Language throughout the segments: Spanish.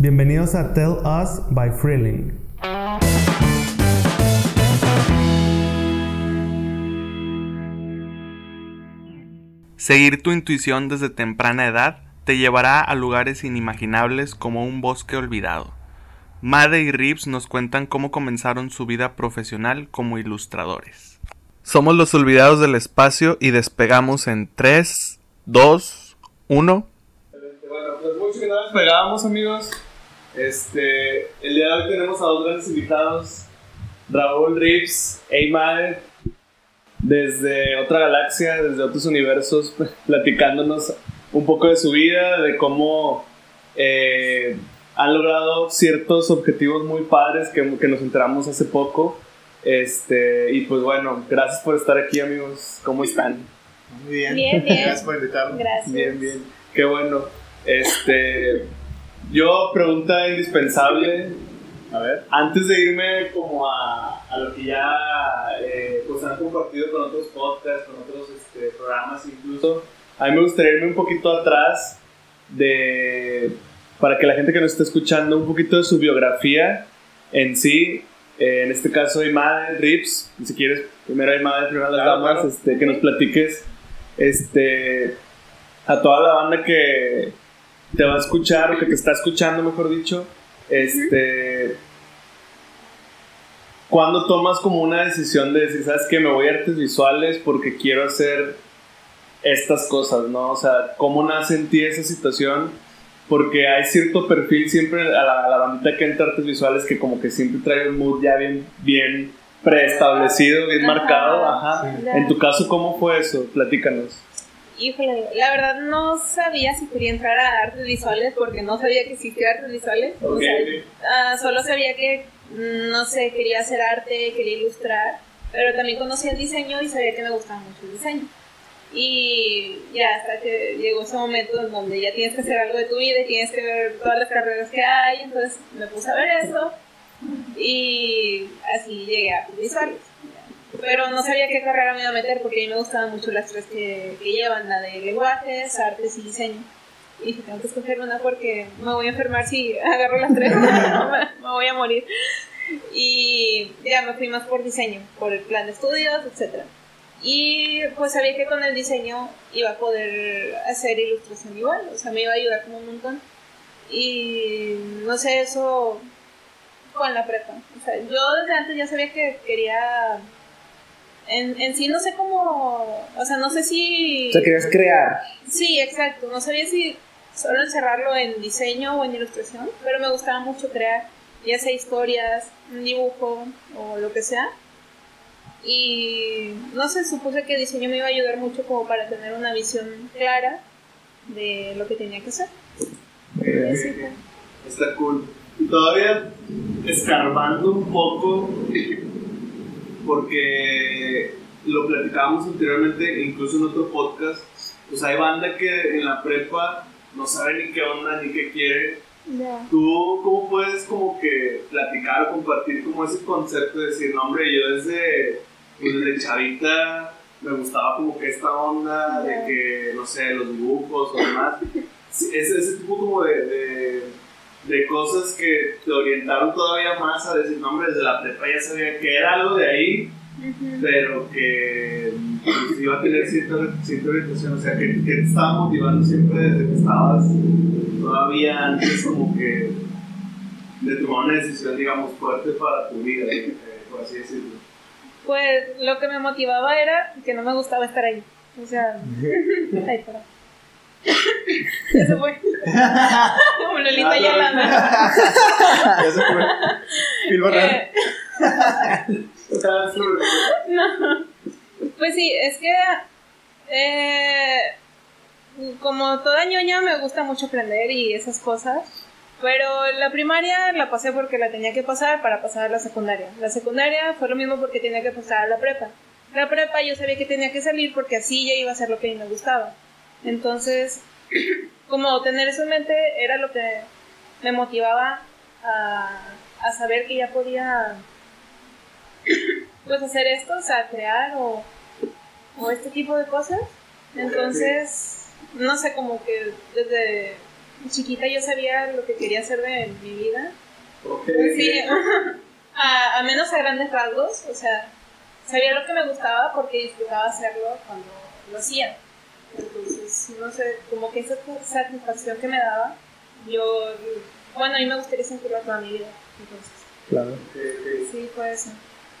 Bienvenidos a Tell Us by Freeling. Seguir tu intuición desde temprana edad te llevará a lugares inimaginables como un bosque olvidado. Made y Reeves nos cuentan cómo comenzaron su vida profesional como ilustradores. Somos los olvidados del espacio y despegamos en 3, 2, 1. Bueno, pues mucho que no despegamos, amigos. Este, el día de hoy tenemos a dos grandes invitados, Raúl Reeves e Imae, desde otra galaxia, desde otros universos, platicándonos un poco de su vida, de cómo eh, han logrado ciertos objetivos muy padres que, que nos enteramos hace poco. Este, y pues bueno, gracias por estar aquí, amigos. ¿Cómo están? Muy bien. Bien, bien. Gracias por invitarme. Gracias. Bien, bien. Qué bueno. Este, yo, pregunta indispensable. A ver. Antes de irme como a, a lo que ya eh, pues han compartido con otros podcasts, con otros este, programas incluso, a mí me gustaría irme un poquito atrás de, para que la gente que nos está escuchando, un poquito de su biografía en sí. Eh, en este caso, Imade Rips, si quieres, primero Imade, primero las Claro, damas, claro. este, que nos platiques este, a toda la banda que te va a escuchar, o que te está escuchando, mejor dicho, este, cuando tomas como una decisión de decir, sabes que me voy a artes visuales porque quiero hacer estas cosas, ¿no? O sea, ¿cómo nace en ti esa situación? Porque hay cierto perfil siempre a la, a la bandita que entra artes visuales que como que siempre trae un mood ya bien, bien preestablecido, bien marcado, ajá. En tu caso, ¿cómo fue eso? Platícanos. Híjole, la verdad no sabía si quería entrar a artes visuales porque no sabía que existía artes visuales. O sea, ah, solo sabía que, mm, no sé, quería hacer arte, quería ilustrar, pero también conocía el diseño y sabía que me gustaba mucho el diseño. Y ya hasta que llegó ese momento en donde ya tienes que hacer algo de tu vida y tienes que ver todas las carreras que hay, entonces me puse a ver eso y así llegué a artes visuales. Pero no sabía qué carrera me iba a meter porque a mí me gustaban mucho las tres que, que llevan, la de lenguajes, artes y diseño. Y dije, tengo que escoger una porque me voy a enfermar si agarro las tres, me, voy a morir. Y ya me fui más por diseño, por el plan de estudios, etc. Y pues sabía que con el diseño iba a poder hacer ilustración igual, o sea, me iba a ayudar como un montón. Y no sé, eso en la prepa. O sea, yo desde antes ya sabía que quería en, en sí no sé cómo, o sea, no sé si... O sea, querías crear. Sí, exacto, no sabía si solo encerrarlo en diseño o en ilustración, pero me gustaba mucho crear, ya sea historias, un dibujo o lo que sea. Y no sé, supuse que diseño me iba a ayudar mucho como para tener una visión clara de lo que tenía que hacer. Está cool. Y todavía escarbando un poco, porque lo platicábamos anteriormente, incluso en otro podcast, pues hay banda que en la prepa no sabe ni qué onda, ni qué quiere. Ya. ¿Tú cómo puedes como que platicar o compartir como ese concepto de decir, no hombre, yo desde, pues desde chavita me gustaba como que esta onda de Ya. que, no sé, los dibujos o demás. Ese, ese tipo como de, de, de cosas que te orientaron todavía más a decir, no hombre, desde la prepa ya sabía que era algo de ahí, pero que pues, iba a tener cierta, cierta orientación, o sea, que, que te estaba motivando siempre desde que estabas todavía antes como que de tomar una decisión, digamos, fuerte para tu vida, eh, por así decirlo. Pues lo que me motivaba era que no me gustaba estar ahí. O sea, perdón. Eso fue. Como Lolita Ah. Yolanda. Ya se fue. Phil. Eh, no. Pues sí, es que eh, como toda ñoña me gusta mucho aprender y esas cosas. Pero la primaria la pasé porque la tenía que pasar para pasar a la secundaria. La secundaria fue lo mismo porque tenía que pasar a la prepa. La prepa yo sabía que tenía que salir porque así ya iba a ser lo que a mí me gustaba. Entonces, como tener eso en mente era lo que me motivaba a, a saber que ya podía pues hacer esto, o sea, crear o, o este tipo de cosas. Entonces, no sé, como que desde chiquita yo sabía lo que quería hacer de mi vida. Ok. Sí, a, a menos a grandes rasgos, o sea, sabía lo que me gustaba porque disfrutaba hacerlo cuando lo hacía. Entonces, no sé, como que esa satisfacción que me daba, yo, bueno, a mí me gustaría sentirla toda mi vida. Entonces, Claro. Sí, puede ser.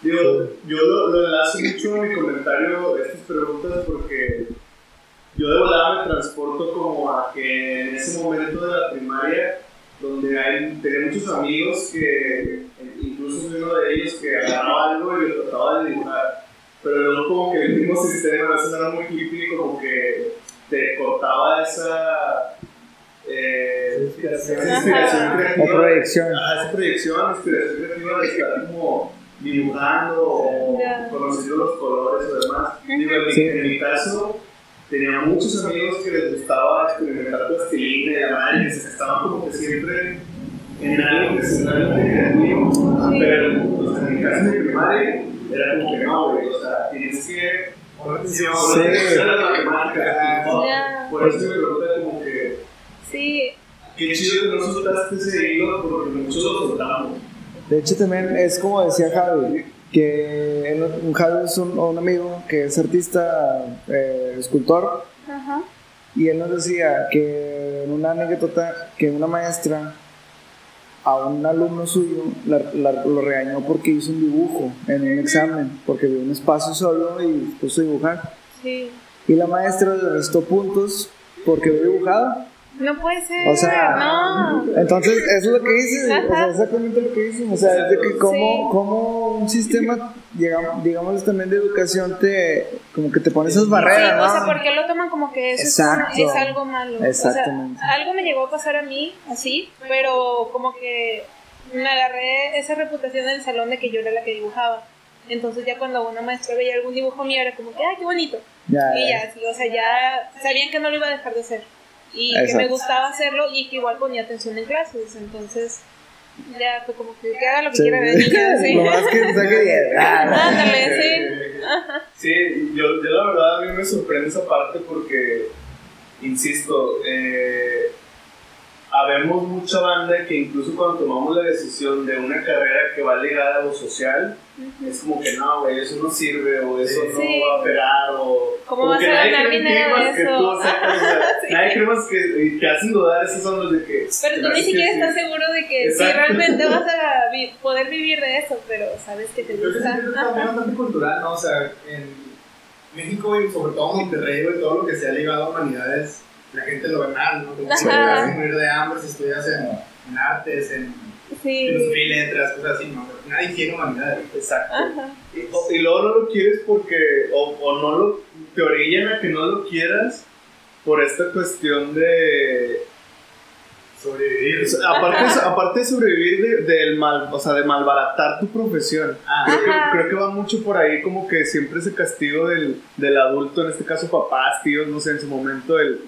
Digo, yo lo, lo enlazo mucho en mi comentario estas preguntas porque yo de volada me transporto como a que en ese momento de la primaria, donde hay, tenía muchos amigos que, incluso uno de ellos que agarraba algo y lo trataba de dibujar, pero luego como que el mismo sistema, no era muy hippie, como que te cortaba esa... Eh, inspiración, esa inspiración Ajá. creativa. O proyección. Ajá, esa proyección, inspiración creativa de estar como dibujando o conociendo los colores o demás. Digo, en mi, Sí. en mi caso, tenía muchos amigos que les gustaba experimentar plastilina y la madre, que se estaban como que siempre en algo que se creativo. Pero pues, en mi caso de primaria, era como que no, güey, o sea, tienes que poner atención, Sí. poner atención a las matemáticas, ¿no? Ya. Por eso me pregunta como que. Sí, Qué chido que no soltaste ese hilo porque muchos lo soltamos. De hecho, también es como decía Javi, que él- un Javi es un, un amigo que es artista, eh, escultor, ajá. y él nos decía que en una anécdota que una maestra a un alumno suyo la- la- lo regañó porque hizo un dibujo en un examen, porque vio un espacio solo y puso a dibujar. Sí. Y la maestra le restó puntos porque había dibujado. No puede ser. O sea, no. Entonces, eso es lo que dice, o sea, exactamente lo que dice. O sea, es de que cómo, Sí. cómo un sistema, digamos, digamos también de educación, te como que te pone esas Sí, barreras, o sea, ¿no? ¿por qué lo toman como que eso es, es algo malo? Exactamente. O sea, algo me llegó a pasar a mí, así, pero como que me agarré esa reputación en el salón de que yo era la que dibujaba. Entonces ya cuando una maestra veía algún dibujo mío era como que, ¡ay, qué bonito! Ya, Y ya. ya, sí, o sea, ya sabían que no lo iba a dejar de hacer. Y que me gustaba hacerlo y que igual ponía atención en clases. Entonces ya fue como que, que haga lo que Sí. quiera de niña, sí. Lo más que saque 10. Ah, Ándale, sí. Sí, yo, yo la verdad a mí me sorprende esa parte porque, insisto, eh, habemos mucha banda que incluso cuando tomamos la decisión de una carrera que va ligada a lo social, es como que no, güey, eso no sirve o eso Sí. no va a pegar o... ¿Cómo como vas que a nadie cree en ti que tú, o sea, Nadie cree más que te hacen dudar, esos son los de que... Pero tú ni siquiera estás seguro de que si realmente vas a vi- poder vivir de eso, pero sabes que te gusta. es bastante cultural, ¿no? O sea, en México y sobre todo en Monterrey, güey, todo lo que se ha ligado a humanidades, la gente lo mal, ¿no? Como si te Ajá. vas a morir de hambre si estudias en, en artes, en Sí. filosofía y letras, cosas así, ¿no? Nadie quiere humanidades. Exacto. Y, o- y luego no lo quieres porque, o, o no lo, te orillan a que no lo quieras por esta cuestión de, Sobrevivir. aparte, aparte de sobrevivir de, del mal, o sea, de malbaratar tu profesión. Ah, Creo que, creo que va mucho por ahí como que siempre ese castigo del, del adulto, en este caso papás, tíos, no sé, en su momento el...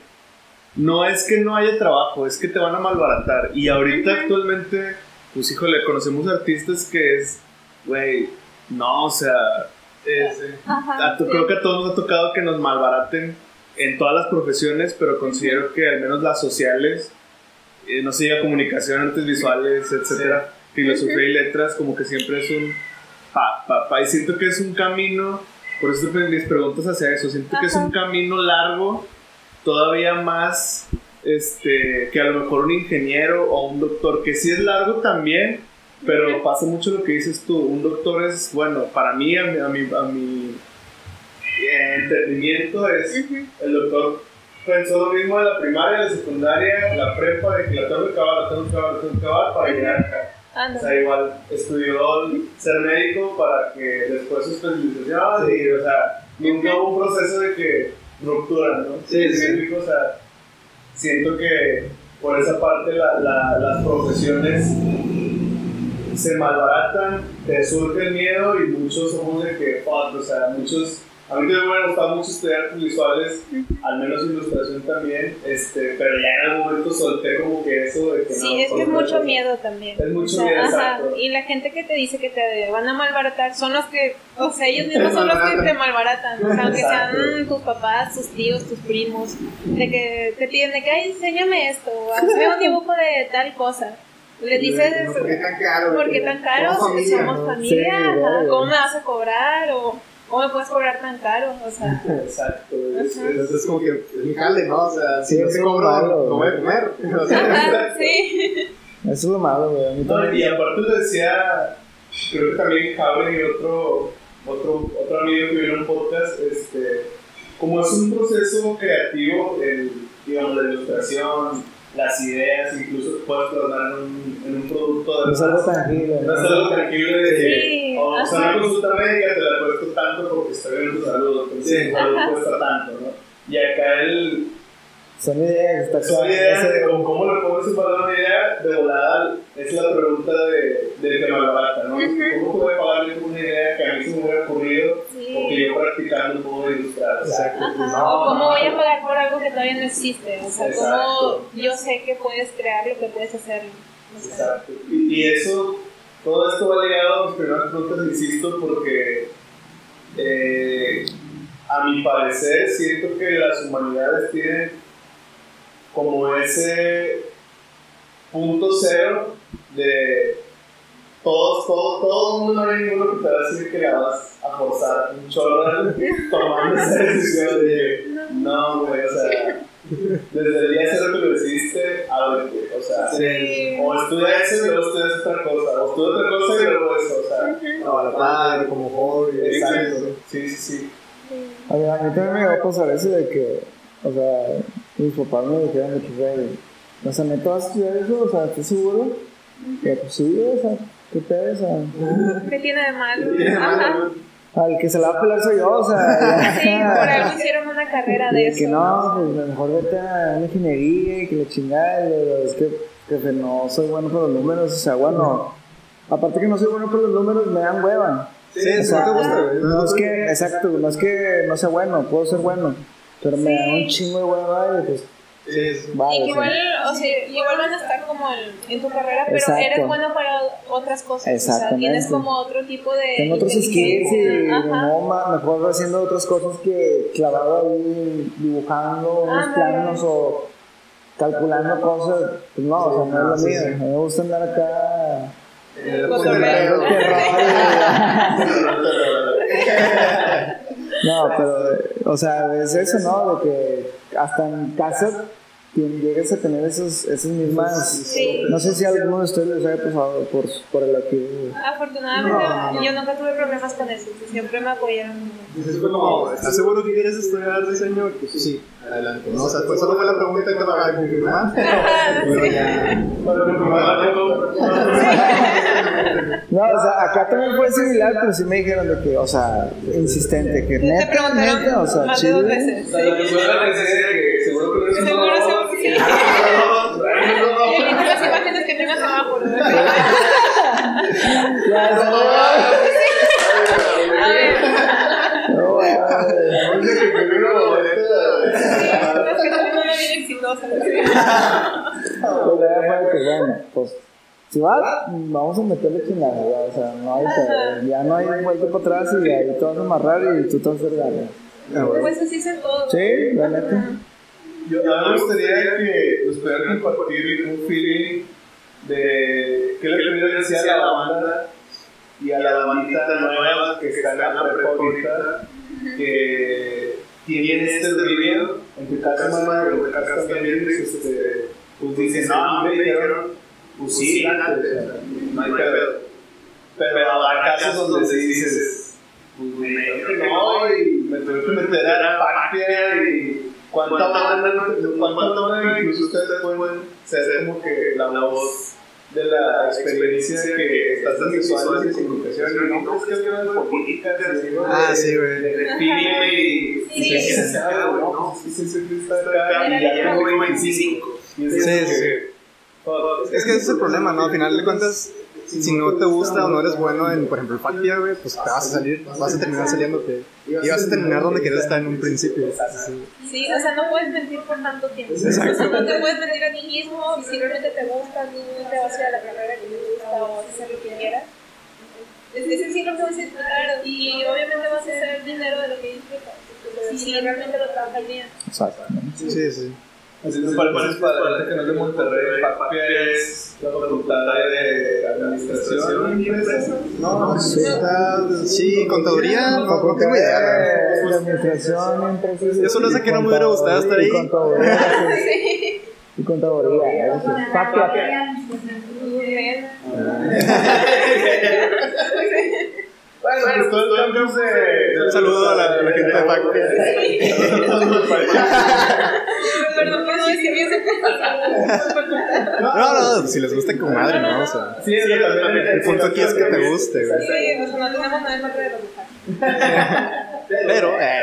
No es que no haya trabajo, es que te van a malbaratar. Y ahorita actualmente, pues híjole, conocemos artistas que es, güey, no, o sea, es, Ajá. a to- creo que a todos nos ha tocado que nos malbaraten en todas las profesiones, pero considero que al menos las sociales, eh, no sé, ya comunicación, artes visuales, etcétera, filosofía y letras, como que siempre es un pa, pa, pa, y siento que es un camino, por eso mis preguntas hacia eso, siento que es un camino largo, todavía más este, que a lo mejor un ingeniero o un doctor, que sí es largo también, pero pasa mucho lo que dices tú, un doctor es, bueno, para mí, a mi, a mi, a mi, eh, entendimiento es, Ujú. el doctor pensó lo mismo de la primaria, la secundaria, la prepa, de que la tengo que acabar, la tengo que acabar, la tengo que acabar para llegar acá. O Anda. sea, igual estudió ser médico para que después su especialización y, o sea, nunca hubo un proceso de que ruptura, ¿no? Sí, sí. Me explico? O sea, siento que por esa parte la- la- las profesiones se malbaratan, te surge el miedo y muchos somos de que, fuck, o sea, muchos A mí también me ha gustado mucho estudiar artes visuales, al menos ilustración también, este, pero ya en algún momento solté como que eso de que no. Sí, es que es mucho miedo también. Es mucho O sea, miedo, ajá, exacto. Y la gente que te dice que te van a malbaratar son los que, o sea, ellos mismos son los que te malbaratan. O sea, aunque Exacto. sean tus papás, tus tíos, tus primos, de que te piden de que, ay, enséñame esto, o hazme un dibujo de tal cosa. Le dices, No, ¿Por qué tan caro? ¿por qué tan caro? Somos Si familia, somos familia, Sí. ¿cómo me vas a cobrar? O ¿cómo me puedes cobrar tan caro? O sea, Exacto. es- es como que es mi jale, ¿no? O sea, si Sí, no te cobro, malo, no voy a comer. O sea, sí. Eso es lo malo, güey. A mí No, también. y aparte lo decía, creo que también Javi y otro, otro, otro amigo que vino en un podcast, este, como es un proceso creativo, el, digamos, la ilustración, las ideas, incluso puedes plasmar en un, en un producto de No es algo tangible. No es algo tangible de que, Sí, o sea, una consulta médica te la cuesta tanto porque está bien tu salud, entonces Sí. tu salud cuesta tanto, ¿no? Y acá el, Son ideas, está son de Ese- cómo, cómo le pones en valor una idea, de volada es la pregunta de, del que malbarata, ¿no? Ujú. ¿Cómo puedo pagarle por una idea que a mí se me hubiera ocurrido Sí. o que yo practicando puedo ilustrar? Exacto. Ajá, o cómo voy a pagar por algo que todavía no existe. O sea, Exacto. cómo yo sé que puedes crear lo que puedes hacer. O sea, Exacto. Y, y eso, todo esto va ligado a mis primeras preguntas, insisto, porque eh, a mi parecer siento que las humanidades tienen como ese punto cero de todos, todos, todo el mundo, no hay ninguno que te va a decir que la vas a forzar un chorro tomando esa decisión de no, güey, o sea, desde el día cero que lo decidiste, ábrete, o sea, Sí. o estudia eso y luego estudias otra cosa, o estudia otra cosa y luego eso, o sea, No, a la par, como hobby. exacto, sí, sí, sí. A mí, a mí también me va a pasar eso de que, o sea, mis papás me dijeron de que, güey, o sea, ¿neta vas a estudiar eso? O sea, ¿estás seguro? Y yo, pues sí, o sea, ¿qué pedo? O sea, ¿Qué tiene de malo? Tiene Ajá. malo, al que se la va a pelar soy yo, o sea, Sí, por algo hicieron una carrera de eso. que no, pues a lo mejor vete a una ingeniería y que la chingada, es que, que no soy bueno para los números, o sea, bueno, aparte que no soy bueno para los números, me dan hueva. Sí, O eso sea, no te gusta, güey. no es que, exacto, no es que no sea bueno, puedo ser bueno, pero me da un chingo de hueva y pues, Sí, vale. Y que igual, o sea, igual van a estar como en, en tu carrera, pero Exacto. eres bueno para otras cosas. O sea, Exactamente. tienes como otro tipo de. Tengo otros skills y no, mejor haciendo otras cosas que clavado ahí dibujando unos Ándale. planos o calculando cosas. Pues no, o sea, no es lo mío. A mí me gusta andar acá. Eh, pues, No, pero, eh, o sea, es eso, ¿no? De que hasta en casa tien- llegues a tener esos, esas mismas. Sí. No sé si alguno de ustedes les haya pasado por, por el aquí. Afortunadamente, No, no. yo nunca tuve problemas con eso. Siempre me apoyaron. Dices, fue como, ¿estás seguro que quieres estudiar diseño? Pues sí, adelante. No, o sea, pues solo fue la pregunta que me va a confirmar. Pero ya. Tengo- No, o sea, acá también fue similar, pero sí me dijeron de que, o sea, insistente, que neta, neta, o sea, que seguro que sí. Y las imágenes que tengan semáforo. A ver, No, güey. Oye, que primero, ahorita, es que tengo una vida exitosa. Pues ya fue de que, bueno, pues, si vas, vamos a meterle chingada, o sea, no hay ya no hay vuelta para atrás y ahí te vas a amarrar y tú te vas a hacer. Pues así es todo. Sí, la neta. Yo a mí me gustaría que nos pudieran compartir un feeling de qué le pudieran decir a la banda y a la bandita nueva que está en la prepa ahorita que tienen este dominio en tu casa madre, en tu casa también este, pues dicen no, me dijeron pues sí, no hay pedo pero hay casos donde sí dices pues me dijeron que no y me tuve que meter a la patria y cuánta banda, incluso ustedes pueden ser como que la voz de la experiencia que estás en visuales y comunicación no crees que Ah, sí, güey. de y Sí. no, sí, sí, sí, sí, está acá y ya tengo 25 y es Sí, sí. Es que ese es el problema, ¿no? Al final de cuentas, si no te gusta o no eres bueno en, por ejemplo, el FACPIA, güey, pues te vas a salir, vas a terminar saliéndote. Y vas a terminar donde querías estar en un principio. Sí. Sí, o sea, no puedes mentir por tanto tiempo. Exacto. O sea, no te puedes mentir a ti mismo y si realmente te gusta, tú te vas a ir a la carrera que te gusta o vas a hacer lo que quieras. Es que sí lo puedes disfrutar y obviamente vas a hacer dinero de lo que disfrutas. Si si realmente lo trabajas bien. Exactamente. Sí, sí. Así que para, para, para la gente que no es de Monterrey, FACPIA es la facultad de administración y empresas. No, está, sí, contaduría, no, no tengo idea. de administración, empresas. Yo solo sé que no me hubiera gustado estar ahí. Y contaduría. Y contaduría. Muy bien. Bueno, pues todo el campus de. Un saludo a la, gente de FACPIA. Perdón por no decir bien No, no, si les gusta con madre, ¿no? O sea, Sí, sí, también. el punto aquí es que te guste, güey. Sí, o sea, no tenemos nada en contra de los. Pero, eh,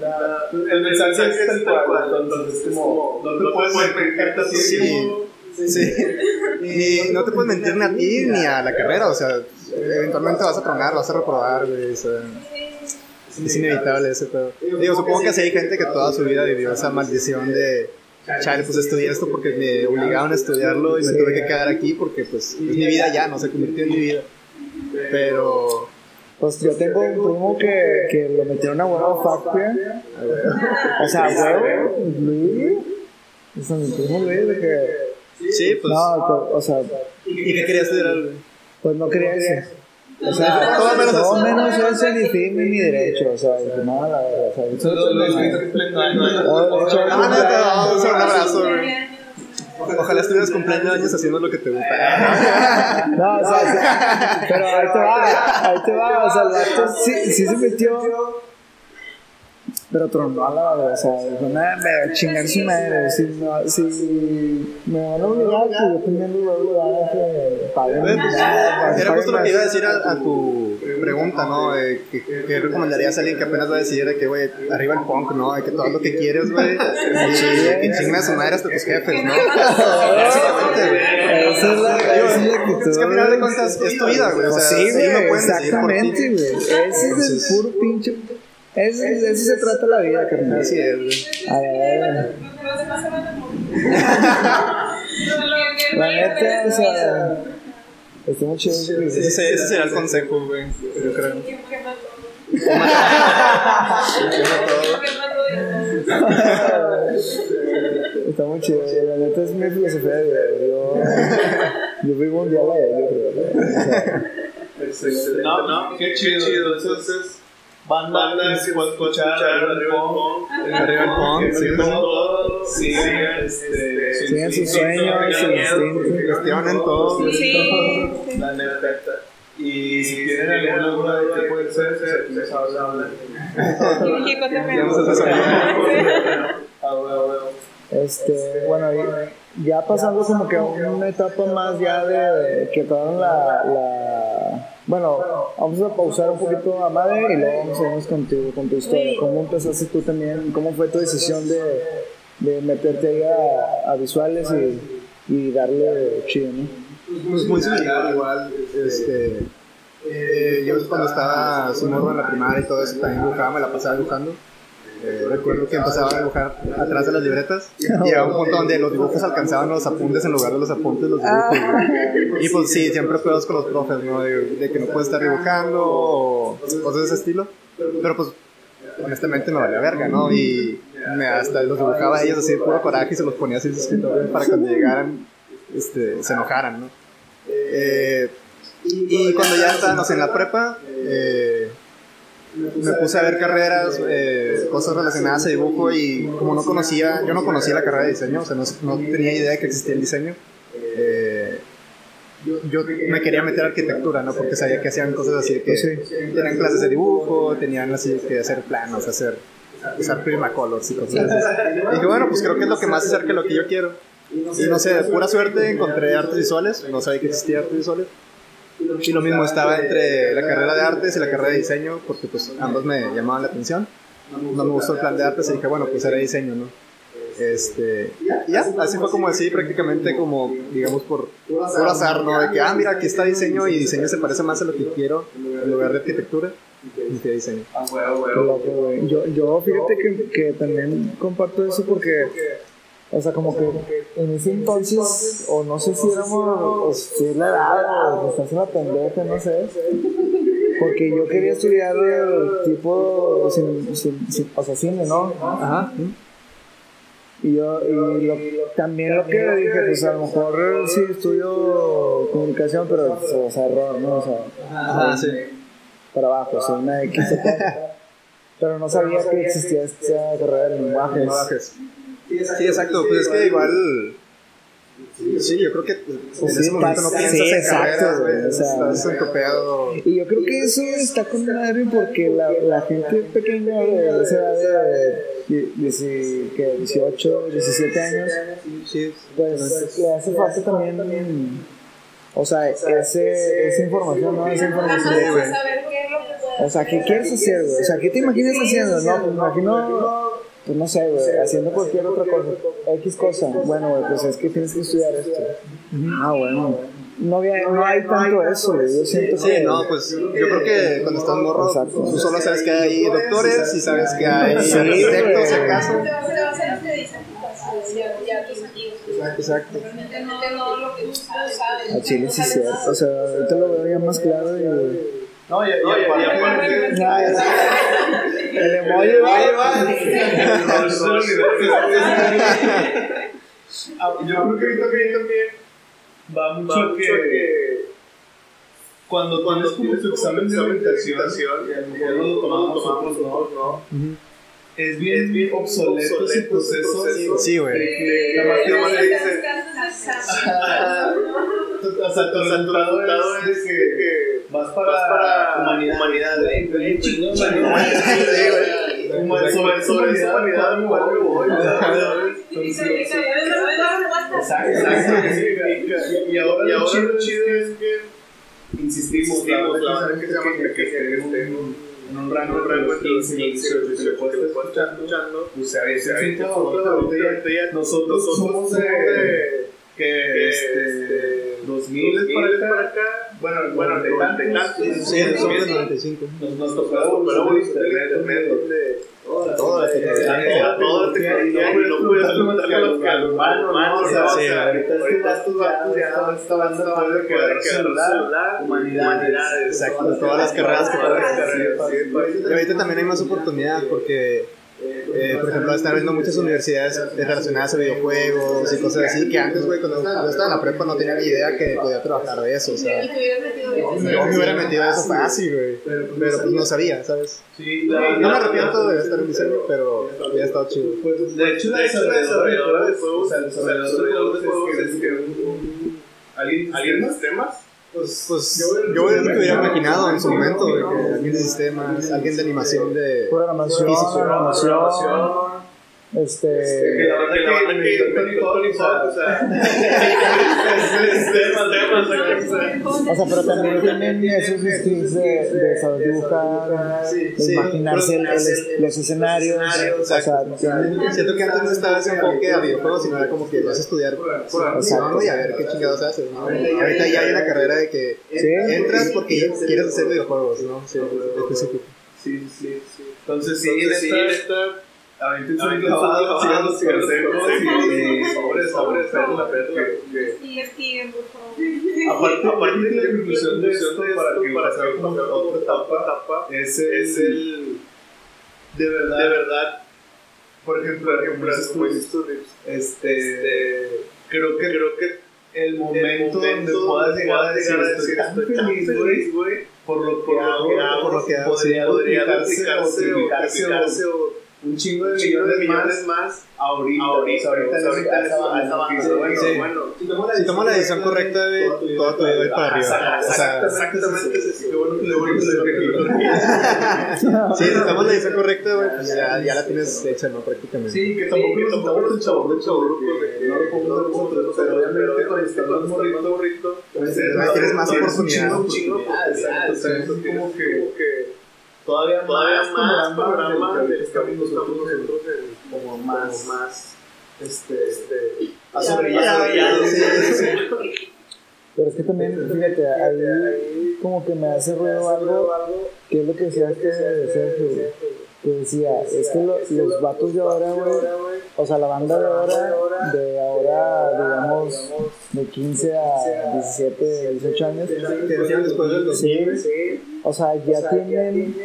Pero, El mensaje es tal cual, entonces es como. No te puedes mentir a ti Sí. mismo. Sí. Y no te puedes mentir ni a ti ni a la carrera, o sea, eventualmente vas a tronar, vas a reprobar, güey, o sea, es inevitable ese pedo. Digo, supongo que sí hay gente que toda su vida vivió esa maldición de, chale, pues estudié esto porque me obligaron a estudiarlo y me tuve que quedar aquí porque, pues, es mi vida ya, no se convirtió en mi vida. Pero, Pues yo tengo un primo que, que lo metieron a huevo factua. O sea, a huevo, Luis. O sea, mi primo Luis, de que. sí, pues, No, o sea, ¿y qué querías estudiar? pues no quería eso. O sea, Todo menos eso. todo menos eso, ni fin ni derecho. O sea, no, la verdad. O sea, Eso lo escrito. Oh, Ah, no, un abrazo, güey. Ojalá estuvieras cumpliendo años haciendo lo que te gusta. No, o sea, sí, pero ahí te va, ahí te va, o sea, el sí, sí se metió, pero tronó a la verdad, o sea, dijo, nada, me va a chingar su madre, si, no, si me van a obligar, pues yo también lo voy a obligar a que paguen. Era justo lo que iba a decir a, a tu pregunta, ¿no? Eh, ¿qué, qué recomendarías a alguien que apenas va a decir de que, güey, arriba el punk, ¿no? De que todo lo que quieres, güey. Y que chingas su madre hasta tus jefes, ¿no? Básicamente, güey. Esa es la, actitud. Es que al final de cuentas es tu vida, güey. O sea, sí, güey, decidir exactamente, güey. Ese es el puro pinche. Ese, de eso se trata la vida, carnal. Así es, güey. A ver, la neta, o sea, está muy chido. ese video. Ese, se- ese sería el consejo, güey. Yo creo. Está muy chido, la neta es mi filosofía de vida. Yo, yo vivo un día a la vez, yo creo. No, no, qué chido. Entonces, banda que puede escuchar arriba el punk. Arriba el punk, sí. todo. Sigan este, Sigan sus sueños, sus instintos. Cuestionen todo. Sí. La neta. Y si tienen alguna duda de qué puede ser, se les habla. México también. Vamos a hacer Ah. Este, bueno, y- ya pasando como que a una etapa más ya de que acabaron la, la... Bueno, vamos a pausar un poquito a Madre y luego vamos a irnos contigo, con tu historia. ¿Cómo empezaste tú también? ¿Cómo fue tu decisión de, de meterte ahí a, a visuales y, y darle chido, no? Pues muy similar, igual. Este, eh, yo cuando estaba su morro en la primaria y todo eso, también dibujaba, me la pasaba dibujando. Eh, recuerdo que empezaba a dibujar atrás de las libretas y llegaba un punto donde los dibujos alcanzaban los apuntes en lugar de los apuntes los dibujos. güey. Y pues sí, siempre pedos con los profes, ¿no? De, de que no puedes estar dibujando o cosas de ese estilo. Pero pues honestamente me valía verga, ¿no? Y me hasta los dibujaba a ellos así de puro coraje y se los ponía así en su escritorio para cuando llegaran este, se enojaran, ¿no? Eh, y cuando ya estábamos en la prepa, eh, me puse a ver carreras, eh, cosas relacionadas a dibujo y como no conocía, yo no conocía la carrera de diseño, o sea, no, no tenía idea de que existía el diseño. eh, yo me quería meter a arquitectura, ¿no? Porque sabía que hacían cosas así, que tenían clases de dibujo, tenían así que hacer planos, hacer, usar Primacolors y cosas así. Y dije, bueno, pues creo que es lo que más se acerca a lo que yo quiero. Y no sé, de pura suerte encontré artes visuales, no sabía que existía artes visuales. Y lo mismo estaba entre la carrera de artes y la carrera de diseño, porque pues ambos me llamaban la atención. No me gustó el plan de artes y dije, bueno, pues haré diseño, ¿no? Este, y ya, así fue como así, prácticamente como, digamos, por por azar, ¿no? De que, ah, mira, aquí está diseño y diseño se parece más a lo que quiero en lugar de arquitectura. Y que diseño. Yo, yo fíjate que, que también comparto eso porque, o sea, como que en ese entonces, o no sé si éramos, si la edad, o estás en la pendeja, no sé. Porque yo quería estudiar eh, tipo, cin- cin- o sea, cine, ¿no? Ajá. Y yo, y lo- también lo que dije, pues a lo mejor eh, sí estudio comunicación, pero, o sea, error, ¿no? O sea, Ajá, sí. para abajo, o sea, una X. Pero no sabía que existía esta carrera de lenguajes. Sí, exacto. Pues es que igual. Sí, yo creo que en ese Sí, momento no sí, piensas en exacto, carreras, güey, o sea, Estás en tu pedo. Y yo creo que eso está con madre porque la, la gente pequeña de esa edad de die- dieci- que 18, 17 años, Sí, pues le hace falta también, o sea, ese, esa información, ¿no? Esa información de, güey. O sea, ¿qué quieres hacer, güey? O sea, ¿qué te imaginas haciendo? No, pues me imagino, pues no sé, güey, haciendo cualquier otra cosa, X cosa. Bueno, güey, pues es que tienes que estudiar esto. Ah, bueno. No, había- no hay tanto eso, güey. Yo siento Sí, que. no, pues yo creo que cuando estás morro, Exacto. tú solo sabes que hay doctores y sabes que hay Sí, arquitectos, si acaso. Exacto. Realmente no, no lo que tú sabes. A Chile sí es cierto. O sea, ahorita lo veo ya más claro y. No, Ya, ya. El emoji va. Yo creo que ahorita que también. Va mucho que cuando cuando como su examen de orientación y a lo mejor no lo tomamos nosotros no, es bien, bien obsoleto ese proceso Sí, güey. más te dice o sea, tu resultado es que vas para humanidades. bien chingón, humanidades. Human- sobre sobre esa humanidad de. Exacto, exacto. Y, y ahora, lo chido, chido es que insistimos, la verdad que se llama que, que esté en un, rango, entre 15 y 18, que se puede estar escuchando, pues ahorita ya nosotros somos de, que, este, 2000 para acá, bueno, bueno, de tantos, Sí, somos del 95. nos, nos tocó pero donde la tecnología, no puedes preguntarle a los sea, Sí, ahorita estos vatos ya, esta banda puede quedar celular, humanidades, Exacto, todas las carreras que sí, Y ahorita también hay más oportunidad porque, eh, por ejemplo, están viendo muchas universidades relacionadas a videojuegos y cosas así, que antes, güey, cuando estaba en la prepa no tenía ni idea que podía trabajar de eso, yo me hubiera metido eso fácil, güey, pero pues no sabía, ¿sabes? No me arrepiento de estar en diseño, pero hubiera estado chido. De hecho, desarrolladora de juegos, o sea, el desarrollador de juegos un- alguien, alguien más temas, Pues, pues yo que hubiera imaginado en su momento, güey, que alguien de sistemas, alguien de animación de... Programación, Físico. Este. la verdad que Tony o sea, es temas, temas, o sea, O sea, pero también tienen esos skills de, de saber dibujar, imaginarse el- imaginarse el- los escenarios. O sea, Siento que antes no estaba ese enfoque a videojuegos, sino era como que vas a estudiar programación y a ver qué chingados haces, ¿no? Ahorita ya hay una carrera de que entras porque quieres hacer videojuegos, ¿no? Sí. Sí, sí. Entonces, sí, neta, aventé un clavado, sigan los consejos y sobre, sobre, perla, perla. que- Sigue, sigue, por favor. Aparte, aparte de la conclusión de esto, para que pasar como a otra etapa, es el, es el de verdad, de verdad, por ejemplo, tú, dices tú, este, creo que, creo que el momento donde puedas llegar a decir, estoy tan feliz, güey, por lo que hago, por lo que hago, podría sí. podría duplicarse o duplicarse triplicarse o un chingo de millones más ahorita, ahorita, ahorita, ahorita, bueno, Si tomas la decisión correcta, toda tu vida ir para arriba. Exactamente, es qué bueno que le voy a sí, si tomas la decisión correcta, güey, pues ya, ya la tienes hecha, ¿no? Prácticamente. Sí, que tampoco que no lo nosotros, pero obviamente cuando estás más morrito, morrito, pues Tienes- tienes más tienes oportunidad. Un chingo, un chingo, exacto, o sea, es como que todavía Todavía más más programa programa del que nosotros nosotros en- como más, más este, este. Pero es que también, fíjate, ahí como que me hace ruido algo, que es lo que decía que Sergio, que decía, es que lo- los vatos de ahora, güey, o sea, la banda de ahora, de ahora, digamos, de 15 a 17, 18 años, Que decían después del 2000. sí, o sea, ya tienen,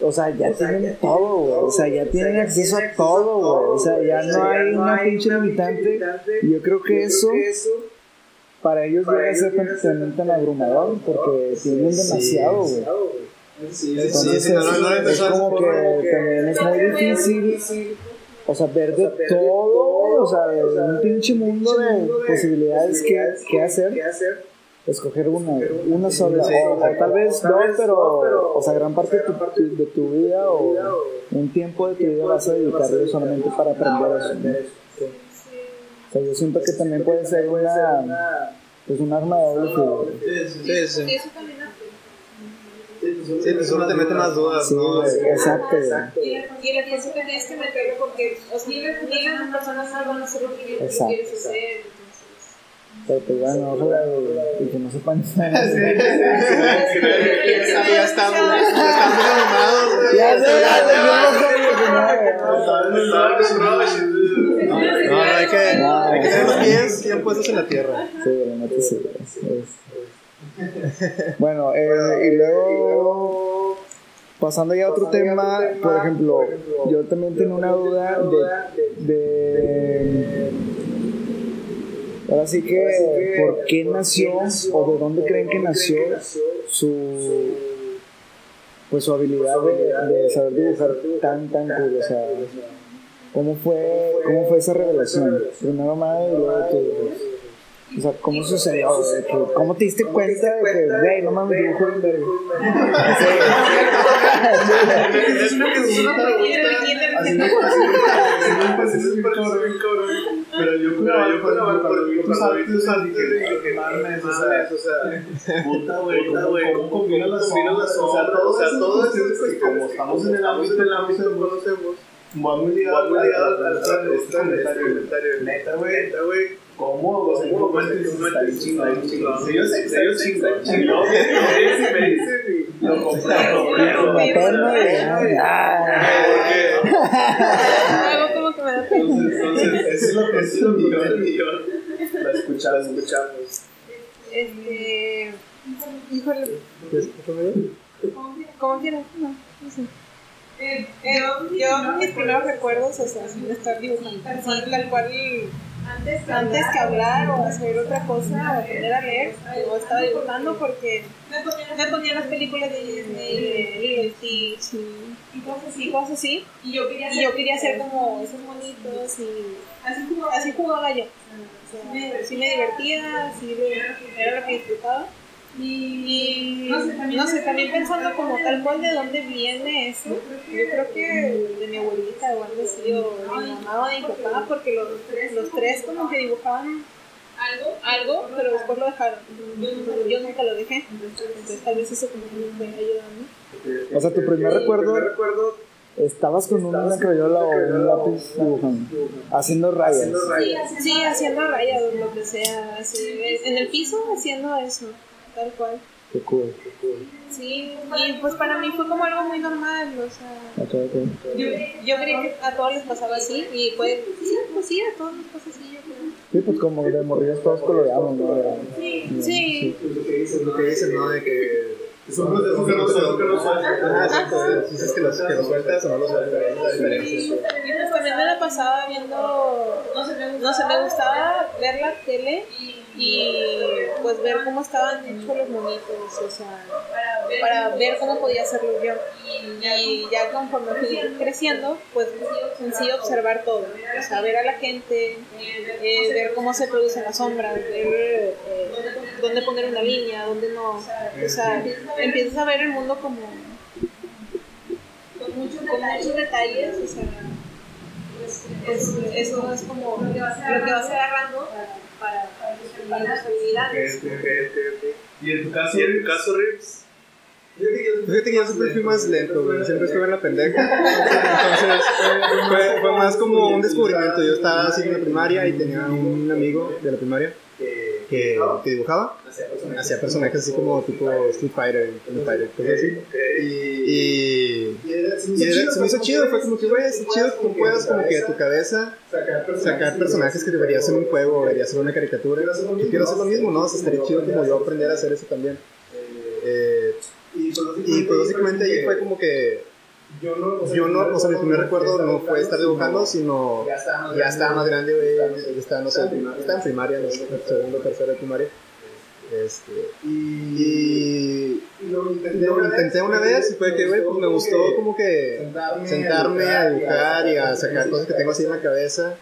o sea, ya tienen todo, güey, o sea, ya tienen acceso a todo, güey, o sea, ya no hay una pinche limitante, yo creo que eso para ellos llega a ser tan, tan abrumador porque tienen demasiado, güey. Sí, Entonces sí, no, no, no es, como que también es muy difícil, o sea, ver de todo, o sea, de un pinche mundo de posibilidades que, que hacer, escoger una, una sola, o, o tal vez dos, pero, o sea, gran parte de tu, de tu vida o un tiempo de tu vida vas a dedicarlo solamente para aprender eso, ¿no? O sea, yo siento que también puede ser una, pues un arma de doble filo. Sí, sí. Sí, eso también hace. Sí, pues uno te mete más dudas, Sí, ¿no? exacto, güey. Y el esfuerzo que tienes que porque, ni las personas saben hacer lo que Exacto. quieres hacer. Pero pues bueno, ojalá y, y que no sepan nada. Ya estamos, ya estamos animados, güey. Ya no No, no, hay que, hay que tener los pies bien puestos en la tierra. Sí, la neta sí. Bueno, eh, y luego pasando ya a otro tema, por ejemplo, yo también tengo una duda de, de ahora sí que por qué nació o de dónde creen que nació su pues su habilidad de, de saber dibujar tan tan cool, o sea, ¿cómo fue cómo fue esa revelación? Primero madre y luego tú. O sea, ¿cómo sucedió? ¿Cómo te diste cuenta de que, güey, no mames, dibujo bien verga? Es una pregunta. Así no pues es bien cabrón. Pero yo creo cuando cuando vi tus artes que mames, o sea, puta güey, puta güey, cómo las sombras, o sea, todo, o sea, todo eso es que como estamos en el ámbito en el ámbito que conocemos, va muy ligado muy ligado al este comentario, neta güey, neta güey. ¿Cómo? O sea, ¿cómo es que está bien chingón, bien chingón? Sí, yo sé que está bien chingón, chingón. Me dicen y lo compramos. Ah, Luego como que me da pena. Entonces, eso es lo que es lo millón. La escuchamos, escuchamos. Este. Híjole. ¿Cómo quieras? No, no sé. Eh, yo, yo mis primeros recuerdos, o sea, sin estar dibujando, tal cual, antes, antes que hablar o hacer otra cosa o aprender a leer, yo estaba dibujando porque me ponía las películas de Disney, y cosas así, cosas así. Y yo quería, y yo quería ser como esos monitos y así jugaba, así jugaba yo. O sea, me, sí me divertía, así era lo que disfrutaba. Y no sé, también, no sé, también pensando como tal cual de dónde viene eso, yo creo que de mi abuelita o algo así, o de mi mamá o de mi papá, porque los, los tres como que dibujaban algo, algo pero después lo dejaron. Yo, nunca lo dejé, entonces tal vez eso como que me fue ayudando. O sea, tu primer recuerdo, estabas con una crayola o un lápiz dibujando, haciendo rayas. Sí, haciendo rayas o lo que sea, así, en el piso haciendo eso, tal cual. Qué cool, qué cool. Sí, y pues para mí fue como algo muy normal, o sea, yo, yo creí que a todos les pasaba así y pues sí, pues sí, a todos les pasa así, yo creo. Sí, pues como de morrillos todos coloreamos, ¿no? Sí, sí, Lo que dicen, lo que dicen, ¿no? De que Es un proceso que no se que no Ah, exacto. Si es que sueltas o no sueltas, diferencia. Y pues también me la pasaba viendo, no sé, me, no sé, me gustaba ver la tele y pues ver cómo estaban hechos los monitos, o sea, para ver cómo podía hacerlo yo. Y ya conforme fui creciendo, pues en sí observar todo, o sea, ver a la gente, eh, ver cómo se producen las sombras, ver eh, dónde poner una línea, dónde no, o sea, empiezas a ver el mundo como con, mucho, con muchos detalles, o sea, eso es como lo que vas agarrando para, para, tus habilidades. Y en tu caso, y en tu caso, Rips, Fíjate que yo siempre fui más lento, güey. Siempre estuve en la pendeja. Entonces, fue, fue más como un descubrimiento. Yo estaba así en la primaria y tenía un amigo de la primaria que, dibujaba. Hacía personajes así como tipo Street Fighter, Street Fighter, así. Y, y era- se me hizo chido. Fue como que, güey, es chido que tú puedas como que de tu cabeza sacar personajes que debería ser un juego o debería ser una caricatura. Yo quiero hacer lo mismo, ¿no? O sea, estaría chido como yo aprender a hacer eso también. Eh, y pues básicamente ahí fue como que yo no, o sea, mi primer recuerdo no fue estar dibujando, sino ya estaba más grande, güey, estaba, no sé, estaba en primaria, no sé, segundo, tercero de primaria. Este, y lo intenté una vez y fue que, güey, pues me gustó como que sentarme a dibujar y a sacar cosas que tengo así en la cabeza.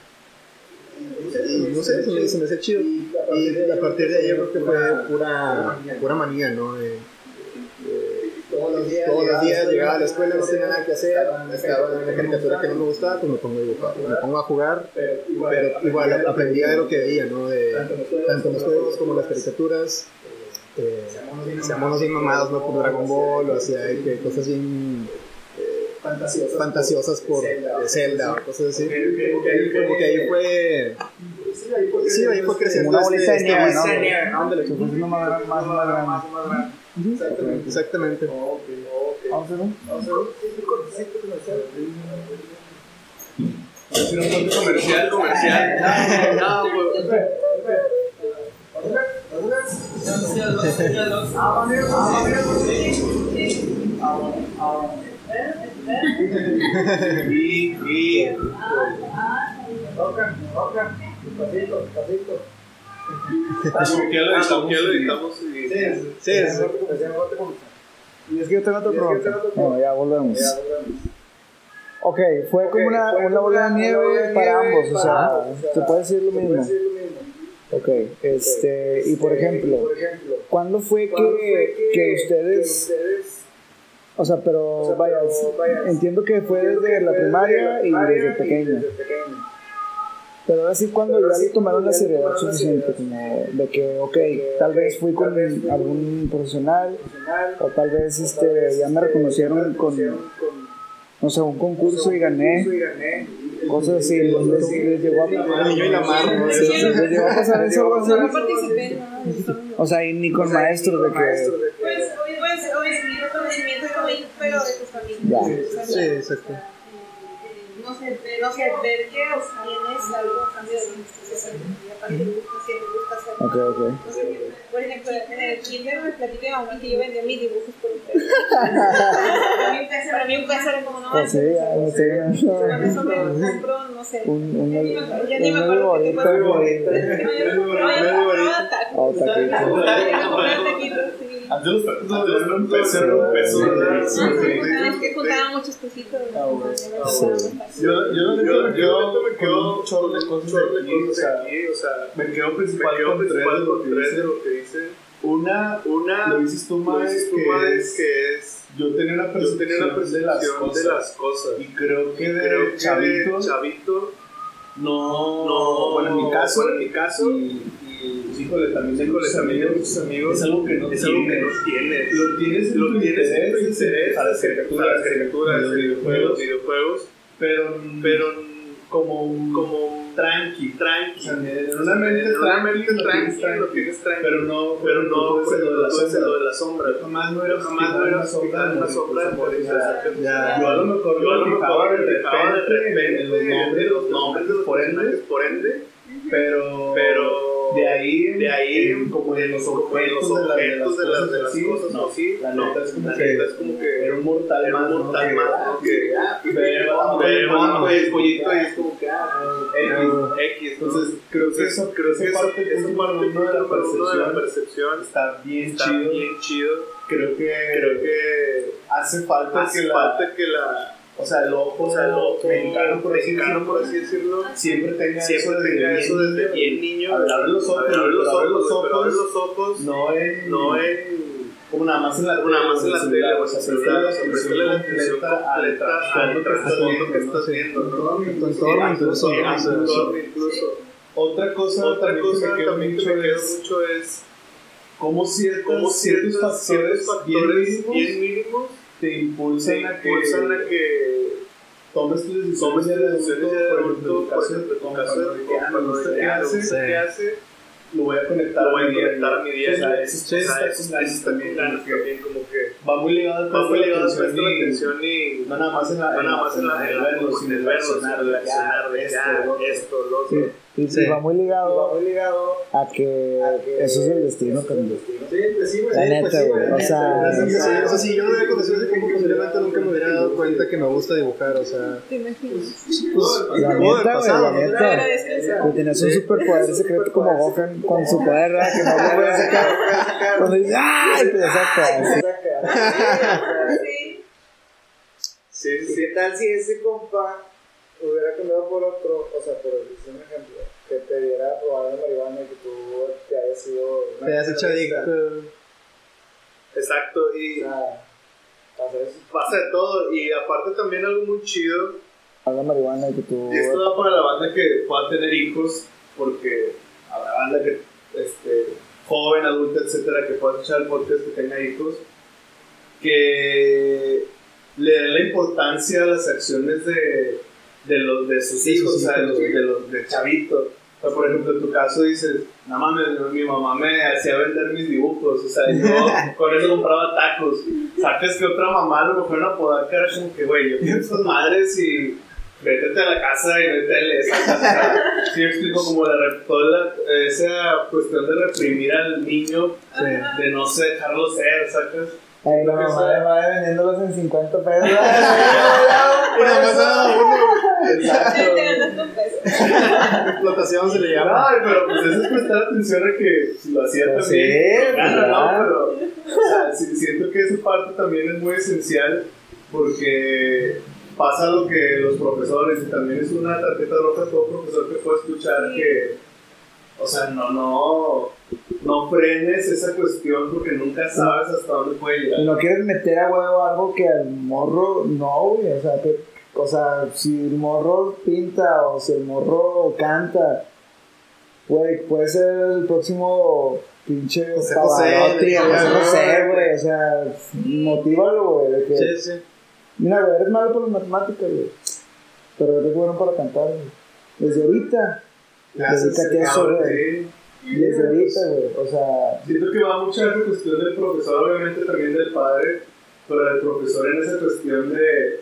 Y no sé, se me, se me hace chido. Y a partir de ahí yo creo que fue pura, pura manía, ¿no? De- todos los días, llegaba a la escuela, no tenía nada que hacer, estaba en una caricatura que no me gustaba, pues me pongo a dibujar, me pongo a jugar, pero igual aprendía de lo que veía, ¿no? De, tanto los juegos como las caricaturas. Eh, seamos bien mamados, ¿no? Por Dragon Ball, o hacía que cosas bien eh, fantasiosas por Zelda o cosas así. Como que ahí, fue. Sí, ahí fue creciendo. Una bolita de este- nieve, este- ¿no? Se fue más grande. Exactamente. Exactamente. Vamos a ver. Es un corte comercial, comercial. No, pues. Y, y. Como que lo editamos, que lo editamos y. Sí, sí. Y es que yo tengo otro pregunta. Bueno, ya volvemos. Ok, fue como una, una bola de nieve para ambos, o sea, te puedes decir lo mismo. Ok, este, y por ejemplo, ¿cuándo fue que, que ustedes, o sea, pero vaya, entiendo que fue desde la primaria y desde pequeño, pero ahora sí cuando ya le tomaron la seriedad suficiente, como de que, ok, tal vez fui con algún profesional, o tal vez este, ya me reconocieron con, no sé, un concurso y gané, cosas así, les, les- les llegó a pasar eso, o sea, y ni con maestros de que, Pues, tu hijo, pero de tu familia. Ya. Sí, exacto. No sé, ver- no sé, ver que tienes algo a cambio de justicia, aparte te gusta hacer, te gusta hacer. ok, ok. Por ejemplo, en el kinder me a mamá que yo vendía mis dibujos por un peso. Para mí un peso, era como no Pues sí, ya me estoy Con eso me compro, no sé. Ya ni me acuerdo- no, yo. Oh. Ah, me quedo, con un chorro de cosas de aquí, o sea, aquí, o sea, me quedo me principal quedo con tres de principal lo con que tres de dice. Una, Una, lo dices tú, Mae, que es, que es yo tenía una percepción, una percepción de las cosas. de las cosas. Y creo que de Creo que chavito, de chavito, no, no, bueno, en mi caso, bueno, en mi caso, y, y híjole, también tengo amigos, es algo que no es algo que tienes. no tienes. Lo tienes en Lo tu tienes en tu interés, interés, para las caricaturas, para las caricaturas, los en videojuegos, los videojuegos, pero, pero como un, como tranqui, tranqui. o sea, en una mente En una tranqui, mente lo tranqui, lo tienes tranqui. pero no, pero no ejemplo, lo lo de la sombra. de la sombra. Jamás no era Jamás no era una sombra, una sombra de por Morisa. Ya. Yo a lo mejor Yo a lo me mejor de repente los nombres, los nombres por ende, por ende, pero, pero de ahí, de ahí, en- como en los objetos, de, las- de las, de las así, cosas no, así, la no, neta es como la que neta es como que era un mortal era un ¿no? mortal Que, más, ah, ¿no? que, ah, pero, pero, bueno, pues, el pollito y es como que, ah, X, X, Entonces, creo que eso, creo que esa parte, esa parte uno de la de la percepción percepción está bien está chido. bien chido. Creo que, Creo que hace falta que la, o sea, el ojo, o sea, el ojo mexicano, por mexicano, por así decirlo, siempre tenga siempre eso desde bien eso desde niño. bien los ojos, los ojos, no en, no en como nada más en la nada más en la tele, o sea, prestarle la atención al trasfondo que estás viendo, ¿no? entorno incluso. Otra cosa Otra cosa que también mucho es cómo ciertos, ciertos factores, bien mínimos te impulsan, a, que impulsan a que tomes tus decisiones de adulto, de por ejemplo, adulto, en tu por caso, ejemplo, en tu dije, qué hace, gusta qué hace, lo voy a conectar lo voy a conectar a mi día. O sea, eso está también, como que va muy ligado al va muy ligado a atención atención y no nada más en la, no nada más en la en en el verlo, verlo, sino sin en el verlo, reaccionar, sin reaccionar de esto, ya, lo otro. esto, lo otro. Y, Sí. va muy ligado muy ligado a que eso es el destino también. Sí, pues sí, güey. La Sí, neta, pues sí, güey, o sea, neta, Sí, sí, sí, o sea, si yo no hubiera conocido ese combo, posiblemente nunca me hubiera dado cuenta que me gusta dibujar, o sea, ¿Te imaginas? pues, La neta, güey, pasado, la neta. Que tenías un superpoder secreto como Gohan con su poder, ¿verdad? Que no lo puede sacar. Cuando dices, ¡ay! Te sacas. Sí. Sí, ¿Y sí, qué tal si ese compa hubiera cambiado por otro, o sea, por decir un ejemplo, que te diera a probar la marihuana y que tú te hayas sido... te has hecho adicto. exacto. Y sea, pasa de todo. Y aparte también algo muy chido Haga marihuana y que tú. Esto va para la banda que pueda tener hijos, porque habrá banda que, este, joven, adulta, etcétera, que pueda escuchar el podcast que tenga hijos, que le dé la importancia a las acciones de, de, los, de sus Sí, hijos, sí, o sea, de sí. los, de los de chavitos. O sea, por ejemplo, en tu caso dices, no mames, mi mamá me hacía vender mis dibujos, o sea, yo con eso compraba tacos. Sacas que otra mamá a lo mejor una podaca era como que, güey, yo quiero estas madres y vétete a la casa y métele esa casa. Sí, explico como la, toda la- esa cuestión de reprimir al niño, de no sé, dejarlo ser, sacas. Ay, la mamá de madre vendiéndolos en 50 pesos. Y nada más uno, Exacto. Explotación se le llama. Ay, pero pues eso es prestar atención a que si lo hacía Pues también. sí, claro. ¿no? Pero, o sea, siento que esa parte también es muy esencial porque pasa lo que los profesores, y también es una tarjeta roja todo profesor que puede escuchar que, o sea, no, no, no frenes esa cuestión porque nunca sabes hasta dónde puede llegar. no quieres meter a huevo algo que al morro no, güey. O sea, que, o sea, si el morro pinta o si el morro canta, güey, puede ser el próximo pinche José José, o José güey. O sea, motívalo, güey. que, Sí, sí. Mira, güey, eres malo por las matemáticas, güey. Pero eres bueno para cantar, güey. Desde ahorita. Dedícate a eso, güey. Desde ahorita, güey. O sea, Siento que va mucho a esa cuestión del profesor, obviamente también del padre, pero del profesor en esa cuestión de,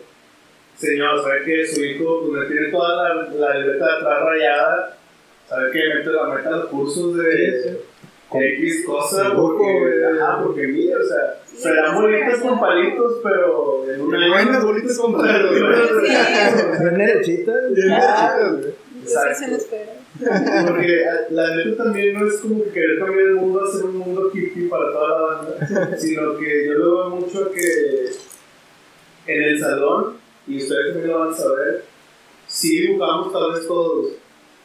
señor, sabe que su hijo pues, me tiene toda la, la libreta de atrás rayada, sabe que mete la meta los cursos de X cosa, porque, ajá, porque mira, o sea, serán bonitas con palitos, pero en una Buenas, bonitas con palos. bien derechita. Sí, se lo espera. Porque la neta también no es como que querer cambiar el mundo, hacer un mundo hippie para toda la banda, sino que yo lo veo mucho que en el salón, y ustedes también lo van a saber, sí dibujamos tal vez todos,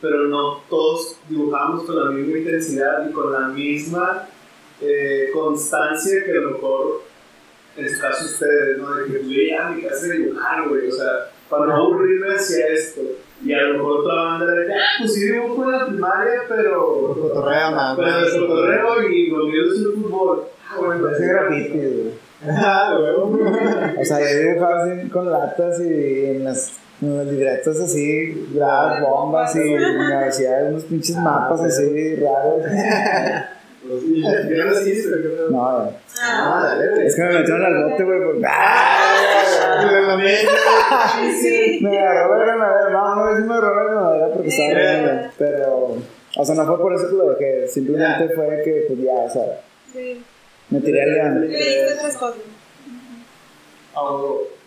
pero no todos dibujamos con la misma intensidad y con la misma eh, constancia que a lo mejor en su caso ustedes, ¿no? De que ya me casa de dibujar, güey, o sea, para no aburrirme hacia esto. Y a lo mejor otra banda de ah, pues sí dibujo en la primaria, pero. Cotorreo, nada Pero de cotorreo y lo mío es el fútbol. Ah, bueno, Ese graffiti, güey. Ah, güey. O sea, yo dibujaba así con latas y en las, en las así, grababa bombas y me hacía unos pinches mapas así raros. Ya no. No, güey. Ah, es que me metieron al bote, güey. ¡Ah! La- sí. Me agarró la granadera. No, no, sí me agarró la granadera porque estaba riendo. Pero, o sea, no fue por eso que lo dejé. Simplemente fue que, pues ya, o sea, Sí. me tiré al Le león. diste otras cosas. Ah,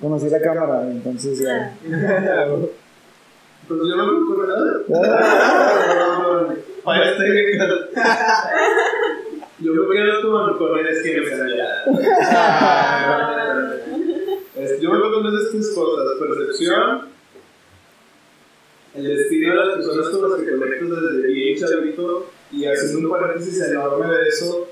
Conocí la cámara, entonces ya. Pues yo no me acuerdo nada. Fallas técnicas. Yo me quedo con, con el esquema Es- Yo me quedo con esas tres cosas: percepción, el destino de las personas con las que conectas desde bien chavito. Y haciendo un paréntesis enorme de eso,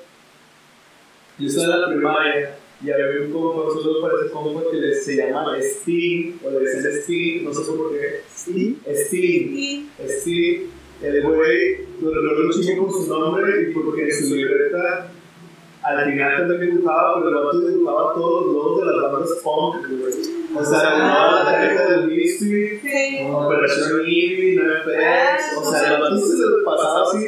yo estaba en la primaria y había un compa, solo para ese compa que le- se llama Steve, o le decían Steve, no sé por qué. Steve. Steve. Sí. Steve, el güey, lo recuerdo un chingo con su nombre y porque en su libreta al final también dibujaba, pero el vato dibujaba todos los logos de las bandas punk, güey. O sea, no, la tarjeta del Misfit. Operación Eevee, NoFX, o sea, el vato se pasaba así.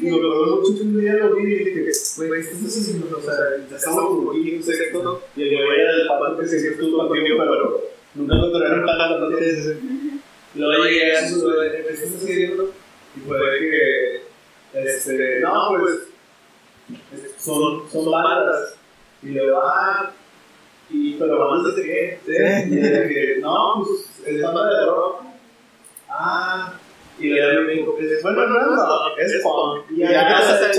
Y me acuerdo mucho que un día lo vi y dije, güey, ¿qué estás haciendo? O sea, ya estamos como aquí en sexto, y el güey era del pato que se estuvo contigo, pero nunca lo ¿no? Y luego llegué a su ¿qué estás haciendo? Y fue que, este, no, pues, son, son bandas. Y le digo, ah, y, pero bandas de qué? Sí. Y le dije, no, pues, es banda de rock. Ah, y le digo, bueno, no es rock, es punk. Y que se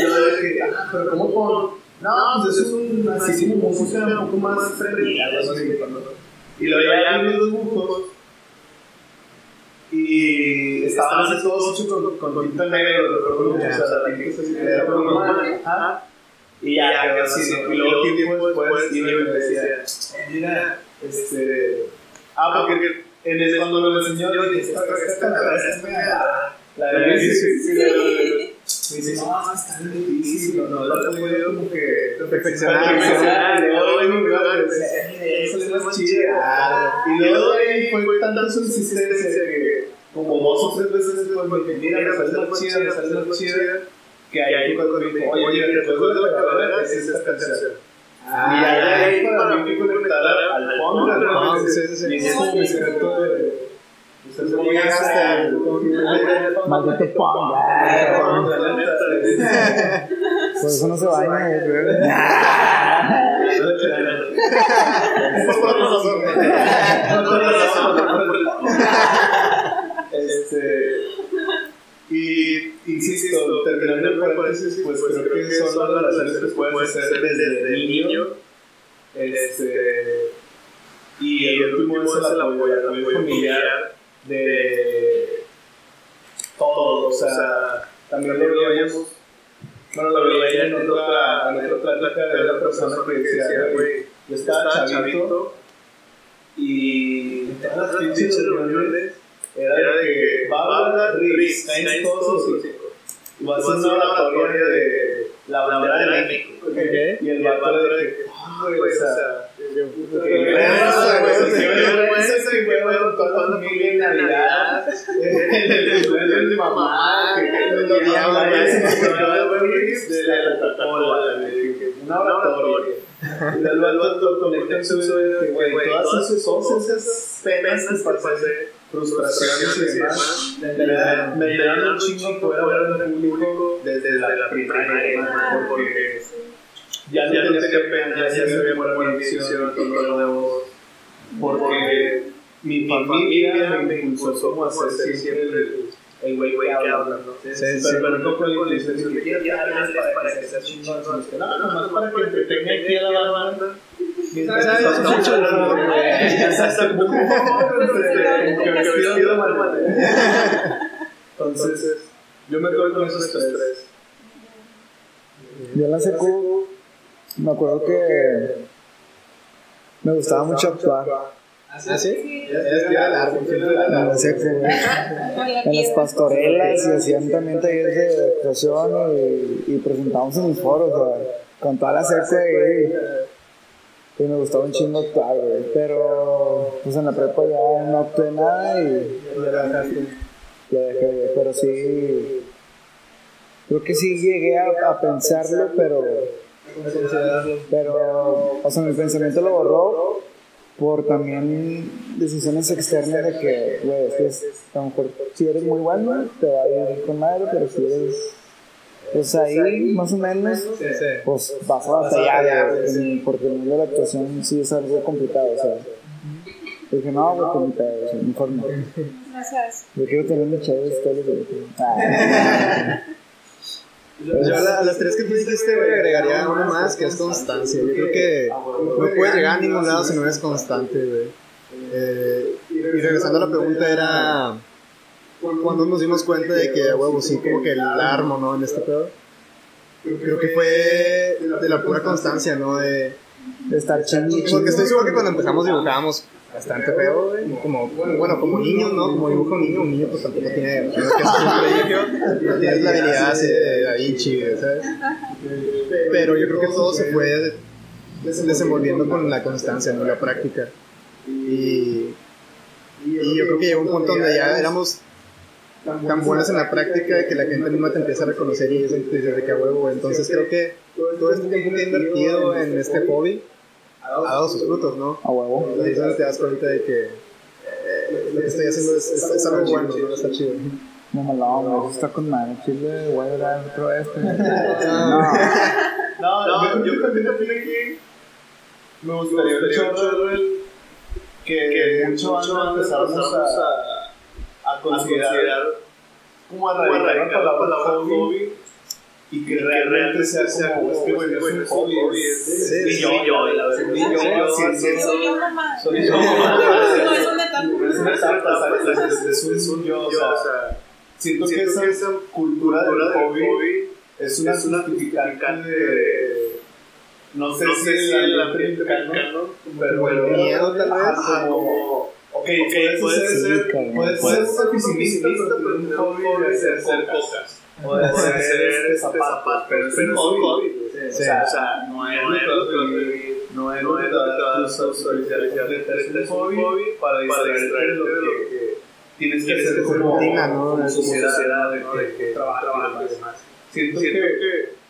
yo dije, ah, pero. No, pues eso es un, así como un poco más friendly. Y los dibujos y estaban así todos hechos con, con tinta negra, lo recuerdo mucho, o sea, la tinta era. Y ya quedó así, ¿no? Y luego tiempo después y me decía, "Eh, mira, este... Ah, porque en ese, cuando lo enseñó, yo dije, esta esta esta esta la de la de- me dice, no, está bien difícil, no, podido como que perfeccionar, perfeccionar, y luego vengo y me va a decir, "Eh, eso es más. Y luego ahí fue tanta su insistencia que, como dos o tres veces después, me dije, mira, me sale más chida, me sale más chida, que ahí fue cuando me dijo, oye, después de la carrera es esta canción. Y ya de ahí para mí fue conectar al sí, sí. y es como mi secreto de... ¿Cómo llegaste al- Maldito punk. Por eso no se baña, güey. Por otra razón. Por otra razón. Este. Y insisto, terminando el paréntesis, pues creo que son las relaciones que puedes hacer desde niño. Este. Y el último es el apoyo, el apoyo familiar de todo, o sea, también lo veíamos, bueno, lo veía en otra, en otra plática de otra persona que decía, güey, yo estaba chavito y todas las pinches reuniones era de que hablar Riggs, caen todos va a hacer una oratoria de la bandera de México, y el vato de que, "Ah, güey, o sea, qué vergüenza, güey, qué vergüenza que fue con toda la familia en Navidad, el de mi mamá, que me acordaba de la Coca-Cola, una oratoria. Y luego el vato conecta en su güey, todas esas, todas esas penas que pasé, frustraciones y demás, me dieron un chingo hablar en público desde la primaria, ¿no? porque ya no tenía pena, ya sabía por mi visión, todo lo nuevo, porque mi familia me impulsó como a ser siempre el el güey que habla, ¿no? Pero, no con intención de que quiero que hables para que seas chingón, que no, nomás para que entretenga aquí a la banda. Entonces, yo me quedo con esos tres. Yo en la secu me acuerdo que me gustaba mucho actuar. ¿Ah, sí? En la secu. En las pastorelas y hacían también talleres de actuación y, y presentamos en los foros, o sea, con toda la secu ahí. Y me gustaba un chingo actuar, güey. Pero, pues en la prepa ya no actué nada y ya dejé, güey. Pero sí, creo que sí llegué a, a pensarlo, pero, pero, o sea, mi pensamiento lo borró por también decisiones externas de que, güey, es que es- a lo mejor si eres muy bueno, te va a ir con madre, pero si eres, pues ahí, más o menos, Sí, sí. pues vas a batallar, porque el mundo de la actuación sí es algo complicado, o sea. Dije, no, güey, pues ni pedo, o sea, mejor no. Gracias. Yo quiero tener mis chavos todos los días. Ah. Yo a, la- a las tres que tú dijiste, güey, agregaría una más que es constancia. Yo creo que no puedes llegar a ningún lado si no eres constante, güey. Eh, y regresando a la pregunta, era cuando nos dimos cuenta de que, huevo, sí, como que el armo, ¿no? En este pedo. Creo que fue de la pura constancia, ¿no? De, De estar chingando. porque estoy seguro que cuando empezamos dibujábamos bastante feo, güey. Como, bueno, como niño, ¿no? Como dibujo un niño, un niño pues tampoco tiene, no la habilidad así de Da Vinci, ¿sabes? Pero yo creo que todo se fue desenvolviendo con la constancia, ¿no? La práctica. Y, y yo creo que llegó un punto donde ya éramos tan buenos en la práctica que la gente misma te empieza a reconocer y eso te dice de que a huevo. Entonces creo que todo este tiempo que he invertido en este hobby ha dado sus frutos, ¿no? A huevo. Y ahí es donde te das cuenta de que eh, lo que estoy haciendo es, es, es algo bueno, ¿no? Está chido. No me lo güey. Está con madre. Chile, voy a dar otro este. No, yo, yo también opino que me gustaría un chorro el que mucho antes empezamos a, a considerar como a erradicar la palabra hobby y que realmente sea como, es que bueno, es un hobby, es yo, yo, la verdad, ni yo, Soy yo, mamá. soy. No, es una etapa. Es una etapa, ¿sabes? Es- un- yo, o sea, siento que esa cultura del hobby es una de no sé si el ambiente mexicano, pero el miedo, tal vez. Como, ok, puedes ser, puedes ser un oficinista, pero un hobby de hacer cosas. O de hacer este zapatos, pero es un hobby. O sea, no es lo que no es que tus socializaciones, es un hobby para distraerte de lo que tienes que hacer como ¿no? sociedad, de que trabajas y demás. Siento que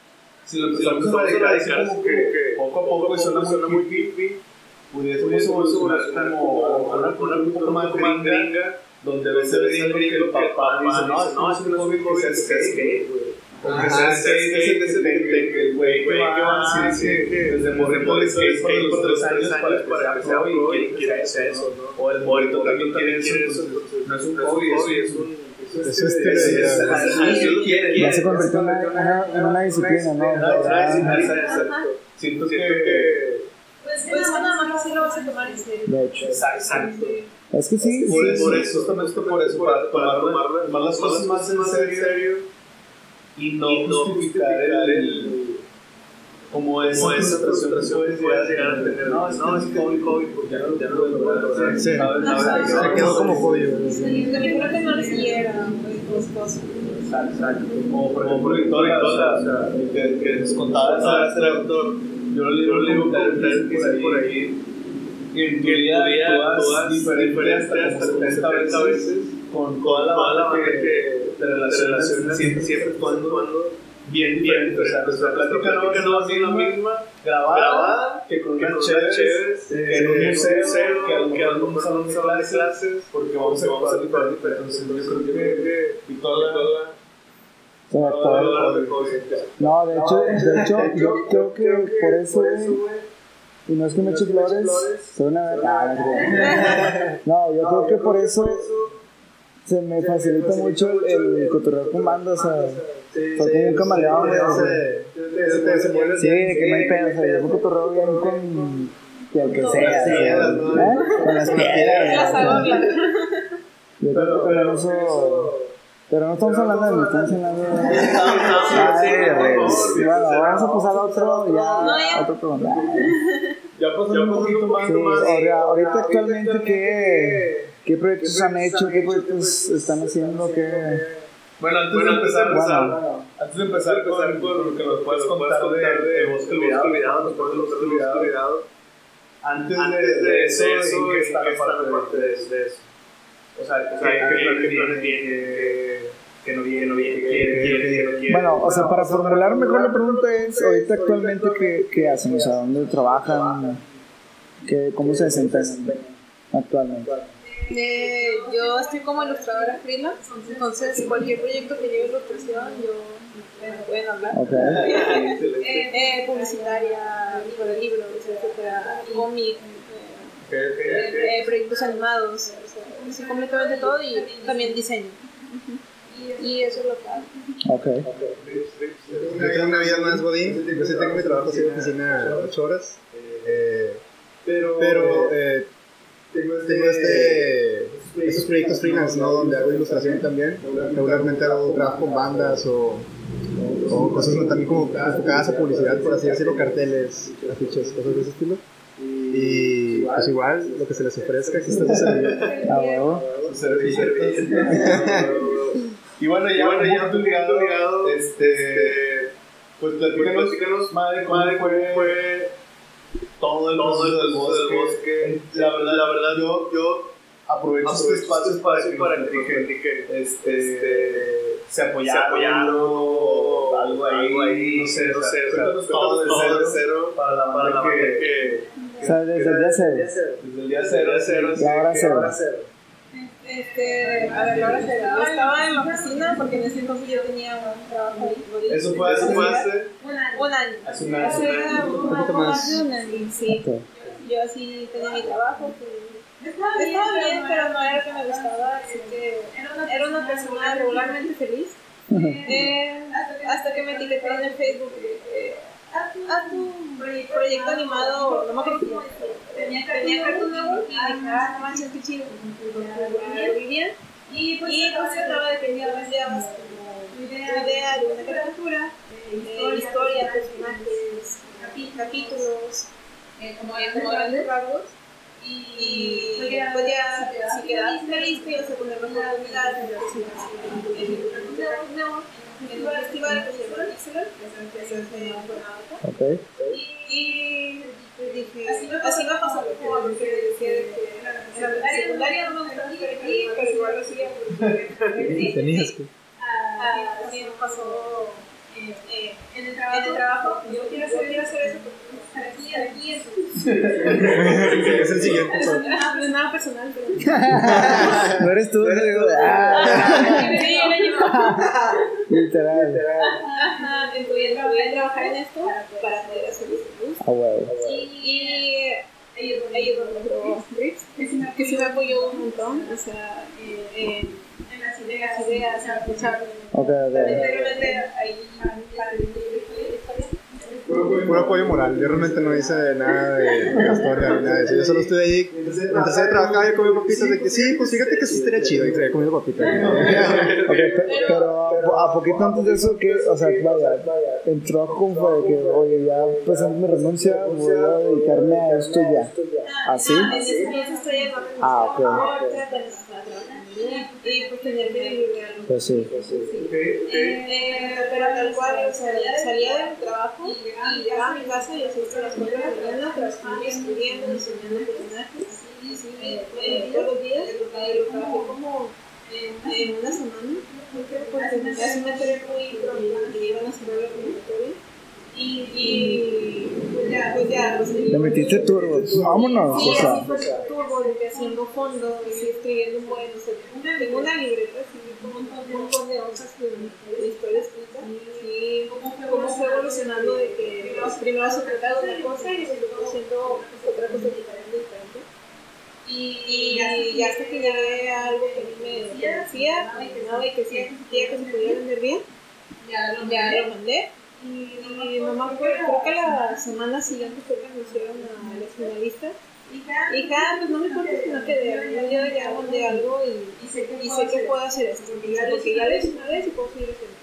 si lo empezamos a erradicar así como que poco a poco suena muy hippie, pudiésemos evolucionar como una cultura un poco más gringa, donde a veces diciendo que el papá dice, no, es un hobby que skate, güey. Es el que el güey que va así, desde morrito de skate por los tres años para que sea hobby y quiere hacer eso, ¿no? O el morrito también quiere eso, no es un hobby, es un... Es se convirtió en una, en una disciplina, ¿no? Siento que Pues que nada más así lo vas a tomar en serio. De hecho. Exacto. Es que sí, Por, sí, por sí. eso, justamente por eso, para, para tomar, las cosas más en serio y no justificar el, como esa frustración que llegar a tener. No, es hobby, hobby, porque ya no, ya no lo. Sí. ¿sabes? Se quedó como hobby. Sí, yo creo que no les quiera, pues, cosas. Exacto. Como por ejemplo Victoria, o sea, que, que nos contaba ese este autor. Yo le digo, le digo, que dice por ahí, que en tu vida actúas diferente hasta como 70 veces con toda la banda que te relacionas siempre, siempre cuando bien diferente. O sea, nuestra plática no va a ser la misma grabada que con unas chéves, que en un museo, que a lo mejor en un salón de clases, porque vamos a actuar diferente. Entonces, yo creo que Victoria Sí, todo. No, de hecho, de hecho, yo creo que por eso, y no es que me eche flores, soy una ah, no, yo creo que por eso se me facilita mucho el, el cotorreo con bandas, o sea, soy como un camaleón, sí, de que no hay pedo, o sea, yo cotorreo bien con el que sea. ¿eh? con las piedras, yo creo que con eso, pero no estamos hablando de mí, estamos hablando de... Bueno, vamos a pasar a otro, ya, ya. otro pregunta. Ya pasando un poquito más, Sí, ahorita actualmente, ¿qué, ¿qué proyectos han hecho? ¿Qué proyectos están haciendo? ¿Qué... Bueno, antes de empezar, Bueno. antes de empezar con, con lo que nos puedes contar de, de Bosque Olvidado, nos puedes contar de Bosque Olvidado. Antes, de, de eso, ¿en qué está la parte de, de eso? O sea, ¿qué planes viene? ¿Qué no viene? ¿Qué quiere? ¿Qué no quiere? Bueno, o sea, para formular mejor la pregunta es, ahorita actualmente, ¿qué, qué hacen? O sea, ¿dónde trabajan? ¿Qué, ¿Cómo se desempeñan actualmente? Eh, yo estoy como ilustradora freelance, entonces cualquier proyecto que lleve ilustración, yo me pueden hablar. Ok. Eh, eh, publicitaria, sobre libros, etcétera, cómic, eh, eh, eh, proyectos animados, o sea, completamente todo y también diseño. Y eso es lo que hago. Ok. Yo tengo una vida más godín, yo sí tengo mi trabajo así de oficina 8 horas, eh, pero eh, tengo este, estos proyectos freelance, ¿no? Donde hago ilustración también, regularmente hago trabajo con bandas o, o cosas también como enfocadas a publicidad, por así decirlo, carteles, afiches, cosas de ese estilo. Y, pues igual, lo que se les ofrezca, aquí está su servilleta. A huevo. Y bueno, ya, Bueno, ya tu ligado, ligado, este, pues platícanos, platícanos, madre, cómo madre, fue, todo el todo el proceso del bosque. La verdad, La verdad, yo, yo aprovecho este aprovecho espacio este para que para que este, se apoyaron, se apoyaron, o algo ahí, algo ahí, no sé, no o sea, sé, o sea, cuéntanos todo todo de cero, para la para la banda banda que, que O sea, desde el día cero. desde el día cero, cero, La hora que cero. Este, a ver, ahora se yo estaba en la oficina porque en ese entonces yo tenía un trabajo ahí. Eso fue hace, un año. Un año. hace un año. Hace un poco más de un año, sí. Yo así tenía mi trabajo que estaba bien, pero no era lo que me gustaba, así que era una persona regularmente feliz. Eh, hasta que me etiqueté en el Facebook. Eh, haz tu proyecto animado, tenía Cartoon Network y ah. Y pues trataba de tu idea de una caricatura, eh, historia, personajes, capítulos, eh, como grandes rasgos. Y pues pues si quedaste listo, ibas a mejor el Cartoon Network, en un festival que se llama Pixelar, que se hace en Cuernavaca. Ok. Y pues dije, así me, pasó. Ah, me pasó eh, eh, en, el trabajo, trabajo. Yo quiero hacer, quiero hacer eso estar aquí, aquí, eso. Es el siguiente. No es nada personal, pero. No eres tú, digo, ah, Sí, era yo. literal. Ajá, voy a trabajar en esto para poder hacer lo que me gusta. A huevo. Y ellos, ellos que sí me apoyó un montón, o sea, eh, en las ideas, ideas, en escuchar. Ok, ok. Realmente ahí Puro apoyo moral. Yo realmente no hice nada de historia ni nada de eso. Yo solo estuve ahí. Mientras ella trabajaba, yo comía papitas de que sí, pues fíjate que sí estaría chido. Y seguía comiendo papitas. Pero a- poquito antes de eso, que, o sea, vaya, entró como fue de que, oye, ya presento mi renuncia, voy a dedicarme a esto ya. ¿Así? La Ah, ok. Pues tenía que vivir de algo. Pues sí. Eh, pero tal cual, o sea, salía del trabajo y llegaba a mi casa y hacía hasta las 4 de la mañana trabajando, escribiendo, diseñando personajes. Eh, eh, todos los días, lo trabajé como en, una semana, porque me hacía una tarea muy que iban a hacer la convocatoria. Y, y pues ya, pues ya, sea, Le metiste turbo. Vámonos, Sí, o sea. fue turbo, de que haciendo fondo, así escribiendo un buen, o sea, una, tengo una libreta con un montón de hojas de, historia escrita, y cómo fue evolucionando de que primero se trataba de una cosa y luego haciendo otra cosa diferente. Y, y, y ya hasta que llegué a algo que a mí me convencía, me llenaba y que sí que se podía vender bien, ya ya lo mandé. Y, y no me acuerdo, creo que la semana siguiente fue que anunciaron a los finalistas. Y cada, pues no me importa si no quedé, al yo ya mandé algo y, y, sé que, y sé que puedo hacer esto, porque ya, ya lo hice una vez y puedo seguir haciendo.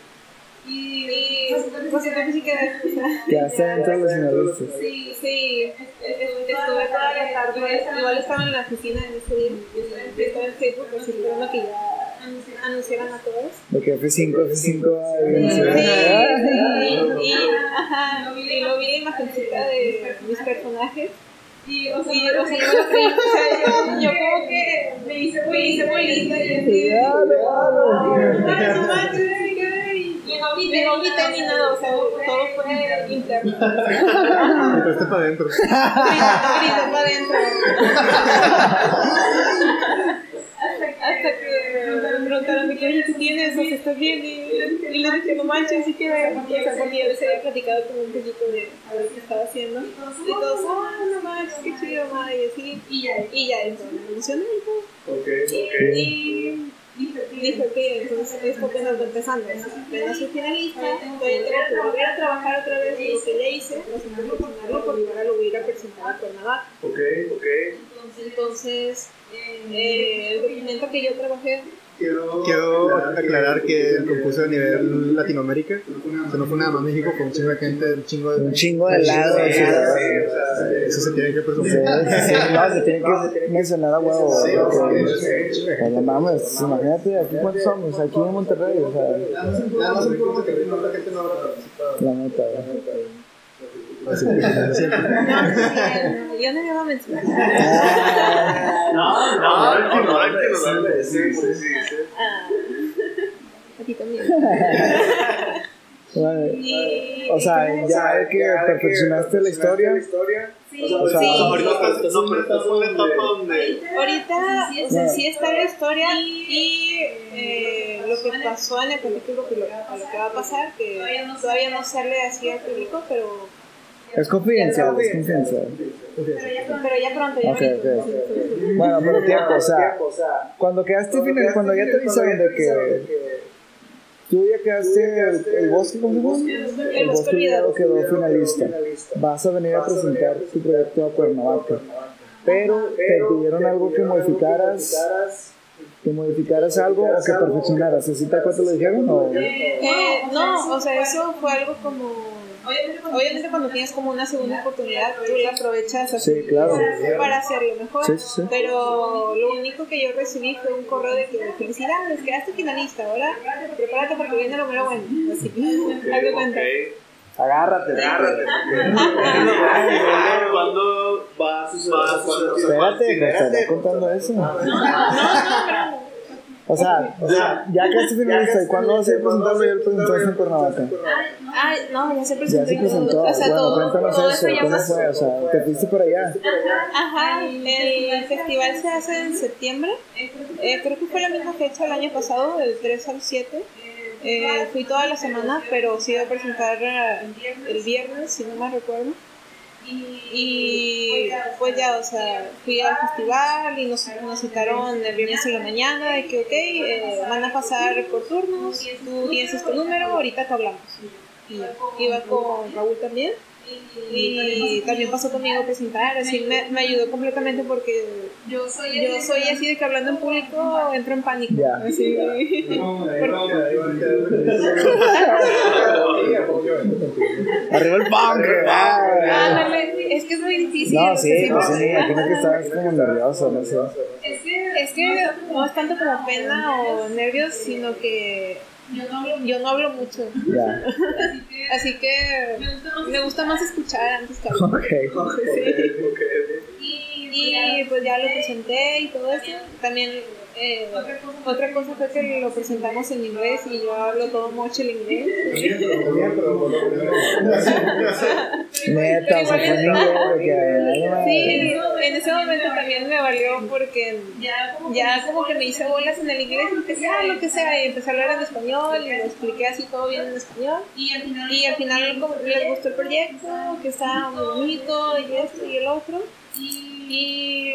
Y, y pues entonces sí quedé, o sea, Quedaste dentro de los finalistas. Sí, sí, estuve toda la tarde, igual estaba en la oficina en ese día, estaba en Facebook, así esperando que ya anunciaran a todos. De que F5, F5, Sí, ahí, sí, sí. y, y, ajá, y lo vi la imagencita de mis personajes. Y, o sea, y, o sea, yo lo como que me hice muy, hice muy linda y así. Ya, lo hago. Ay, no me vi, no vi ni nada, o sea, todo fue interno. Entraste para adentro. Grité para adentro. Hasta que me preguntaron, ¿qué qué tienes? O sea, ¿estás bien? Y, les dije, no manches, sí que yo les había platicado como un poquito de a ver qué estaba haciendo. Y todos, ah, no manches, qué chido, madre, y así. Y ya, y ya, todo, me emocioné y dije, ok, entonces esto apenas va empezando. Apenas soy finalista, voy a que volver a trabajar otra vez lo que ya hice, presentarlo, presentarlo, porque ahora lo voy a ir a presentar a Cuernavaca. ok, ok. Entonces, el documento que yo trabajé Quiero aclarar que el concurso a nivel Latinoamérica, o sea, no fue nada más México, con un chingo de gente, un chingo de... Un chingo de lados. Sí, sí, Eso se tiene que sí, presumir. sí, no, se tiene que mencionar a huevo. Sí, sí, Pues no mames, imagínate, aquí cuántos somos, aquí en Monterrey, o sea, Nada más importa que cuánta gente no habrá participado. la neta, Así que. No, yo no me iba a mencionar. No, no, no, no. Sí, sí, sí. Ah, a ti también. Y- o sea, ya que perfeccionaste la historia, Sí, o sea, sí. Ahorita estás no, pero estás en una etapa donde. Ahorita, o sea, sí está la historia y eh, lo que pasó en el capítulo que lo que va a pasar, que todavía no sale así al público, pero, es confidencial, es confidencial. pero ya pronto, ya. Bueno, pero tiempo, o sea, cuando quedaste final, cuando ya te avisaron de que tú ya quedaste el, el bosque, ¿cómo se llama? El bosque olvidado quedó finalista. Vas a venir a presentar tu proyecto a Cuernavaca. Pero te pidieron algo que modificaras, que modificaras algo o que perfeccionaras. ¿Así tal cual te lo dijeron? O? Eh, no, o sea, eso fue algo como... Obviamente cuando tienes como una segunda oportunidad, tú la aprovechas así Sí, claro. para hacerlo mejor. Sí, sí, sí. Pero lo único que yo recibí fue un correo de que felicidades, quedaste finalista, ahora prepárate porque viene lo mero bueno. Así, haz de cuenta. Agárrate, agárrate. ¿Cuándo va a suceder? ¿Cuándo Espérate, me estaría contando eso. O sea, ya, ya quedaste finalista. ¿Y cuándo vas a ir a presentarlo? Ya lo presentaste en Cuernavaca. Ah, no, ya se Ya presentó. se y todo. presentó. O sea, Bueno, todo, cuéntanos todo eso. ya ¿Cómo fue? O sea, te fuiste por allá. Ajá, el festival se hace en septiembre. Eh, creo que fue la misma fecha el año pasado, del 3 al 7. Eh, fui toda la semana, pero sí iba a presentar eh, el viernes, si no mal recuerdo. Y pues ya, o sea, fui al festival y nos, nos citaron el viernes en la mañana de que, ok, eh, van a pasar por turnos, tú tienes este número, ahorita te hablamos. Y iba con Raúl también. Y también pasó conmigo a presentar, así me, me ayudó completamente porque yo soy, yo soy así de que hablando en público entro en pánico. Ya. Así. Arriba el punk. Ah. Es que es muy difícil. No, sí, pues sí, imagino que estabas como nervioso, no sé. Es que, es que no es tanto como pena o nervios, sino que yo no hablo mucho. Ya. Así que me gusta más escuchar antes que hablar. Ok. Y pues ya lo presenté y todo eso. También eh, otra cosa fue que lo presentamos en inglés y yo hablo todo mucho el inglés. Neta, sea, que. ay, Sí, en ese momento también me valió porque ya como que me hice bolas en el inglés y empecé a lo que sea y empecé a hablar en español y lo expliqué así todo bien en español y al final como les gustó el proyecto, que estaba muy bonito y esto y el otro y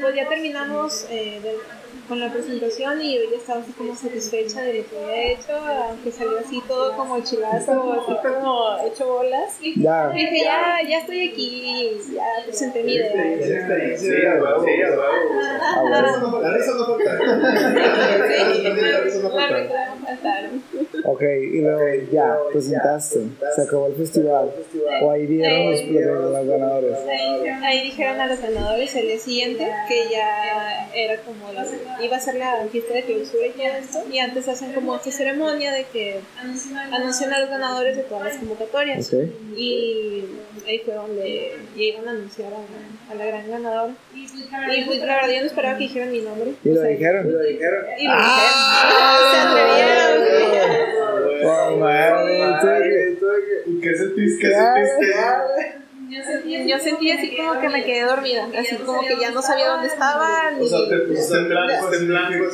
pues ya terminamos eh, de- con la presentación y yo ya estaba así como satisfecha de lo que había hecho, aunque salió así todo como chilazo, así como hecho bolas. Ya. Y dije, ya, ya estoy aquí, ya presenté mi idea. Sí, a a. Ah, bueno. La risa no falta. La risa no faltaron. Ok, y luego ya, presentaste. Se acabó el festival. O ahí dieron los, los, los ganadores. Ahí, ahí dijeron a los ganadores el día siguiente que ya era como la, iba a ser la fiesta de clausura y todo esto. Y antes hacen como esta ceremonia de que anuncian a los ganadores de todas las convocatorias. Ok. Y ahí fue donde ya iban a anunciar a, a la gran ganadora. Y pues la verdad yo no esperaba que dijeran mi nombre. Y O lo sea, dijeron. Y lo dijeron. Se atrevieron. Oh, madre, ¿Y qué sentiste? ¿Qué sentiste? Yo sentí así como que me quedé dormida, así como que ya no sabía dónde estaba, ni... O sea, te pusiste en blanco, en blanco.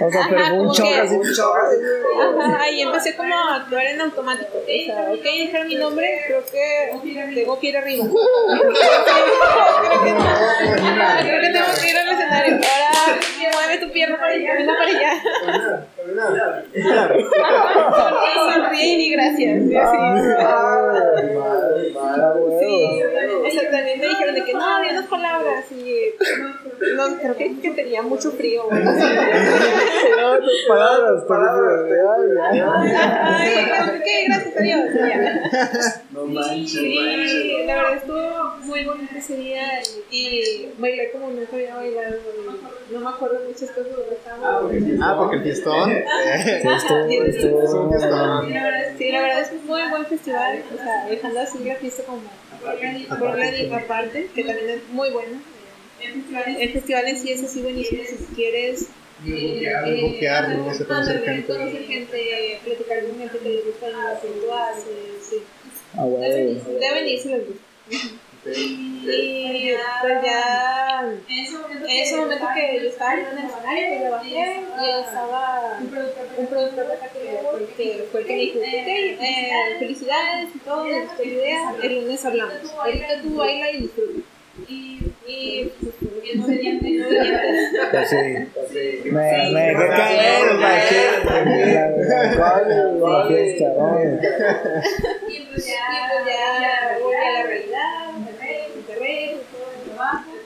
O sea, pero un Ajá, y empecé como a actuar en automático. O sea, ok, dijeron mi nombre, creo que tengo que ir arriba. creo que no. Creo que tengo que ir al escenario. Ahora mueve tu pierna para allá, camina para allá. Y sonríe y gracias. Ah, Sí, sí, sea, también me dijeron de que no, había unas palabras y no, creo que, que tenía mucho frío. o. No, tus palabras, palabras. Ay, ay. Ay, creo que gracias a Dios. No manches, Sí, la verdad estuvo muy bonito ese día y bailé como nunca había bailado. No me acuerdo muchas cosas de estábamos. Ah, porque el fiestón. eh, Sí, estuvo, estuvo, fiestón. Sí, la verdad, sí, la verdad es un muy buen festival, o sea, dejando así la fiesta como aparte, que también es muy buena. El festival en sí es así buenísimo si quieres eh, Buquear, ¿no? Se conocer gente. conocer gente, platicar con gente que le gusta lo que tú haces, sí. Ah, huevo. deben ir si les gusta. Y pues ya en ese momento que yo estaba en el escenario, pues le bajé y estaba un productor de acá que, fue el que me dijo, ok, eh, felicidades y todo, me gustó la idea, el lunes hablamos. Ahorita tú baila y disfruta. Y, pues. Pues. Me, me dejé caer. La la- la. Y pues ya, y pues ya volví a la realidad, me enterré, me enterré, todo el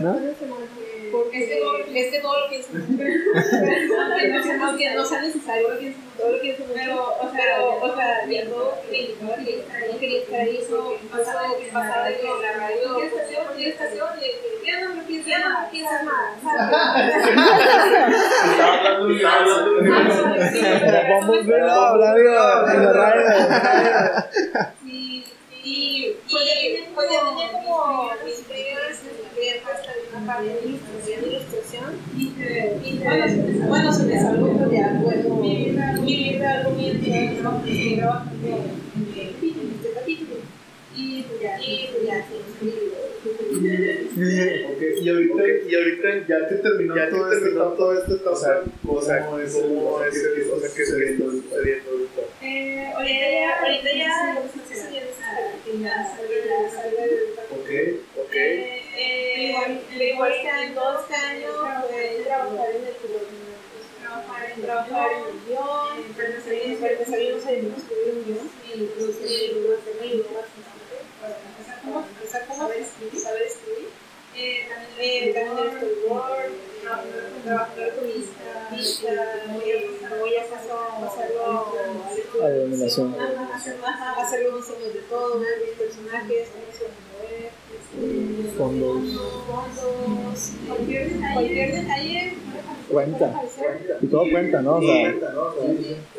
¿No? Porque es que todo, es que todo lo pienso. no, que no sea necesario, todo lo pienso mucho. Pero, o sea, o sea, viendo que yo no quería estar ahí, eso pasaba la radio, estación, estación, y ya no me piensas, ya no me piensas más. Hablando de Vamos bien hablando en la radio. Sí, y pues ya tenía, ya tenía como mis primeras una parte de ilustración, y, bueno, se me, se algo este capítulo. Y pues ya, y pues ya, sí, Ok, Y ahorita, y ahorita ya que terminó Ya que todo, terminó esto, todo esto, o sea, o sea, ¿cómo es el ¿cómo es el- o sea, qué sucediendo sucediendo ahorita? Eh, ahorita ya, ahorita ya, que que salga, salga Ok, ok. Eh, eh, igual, este año, todo este año fue trabajar en el trabajar en, trabajar en el guion, a escribir un guion y pues el bastante para empezar saber escribir, saber escribir. Eh, también, eh, el storyboard, trabajar con artistas, voy a hacerlo A iluminación. Ajá, hacer, ajá, hacer los diseños de todos los personajes, cómo se van a mover, este, Fondos. Fondos, cualquier, cualquier detalle. Cuenta. Y todo cuenta, ¿no? O sea,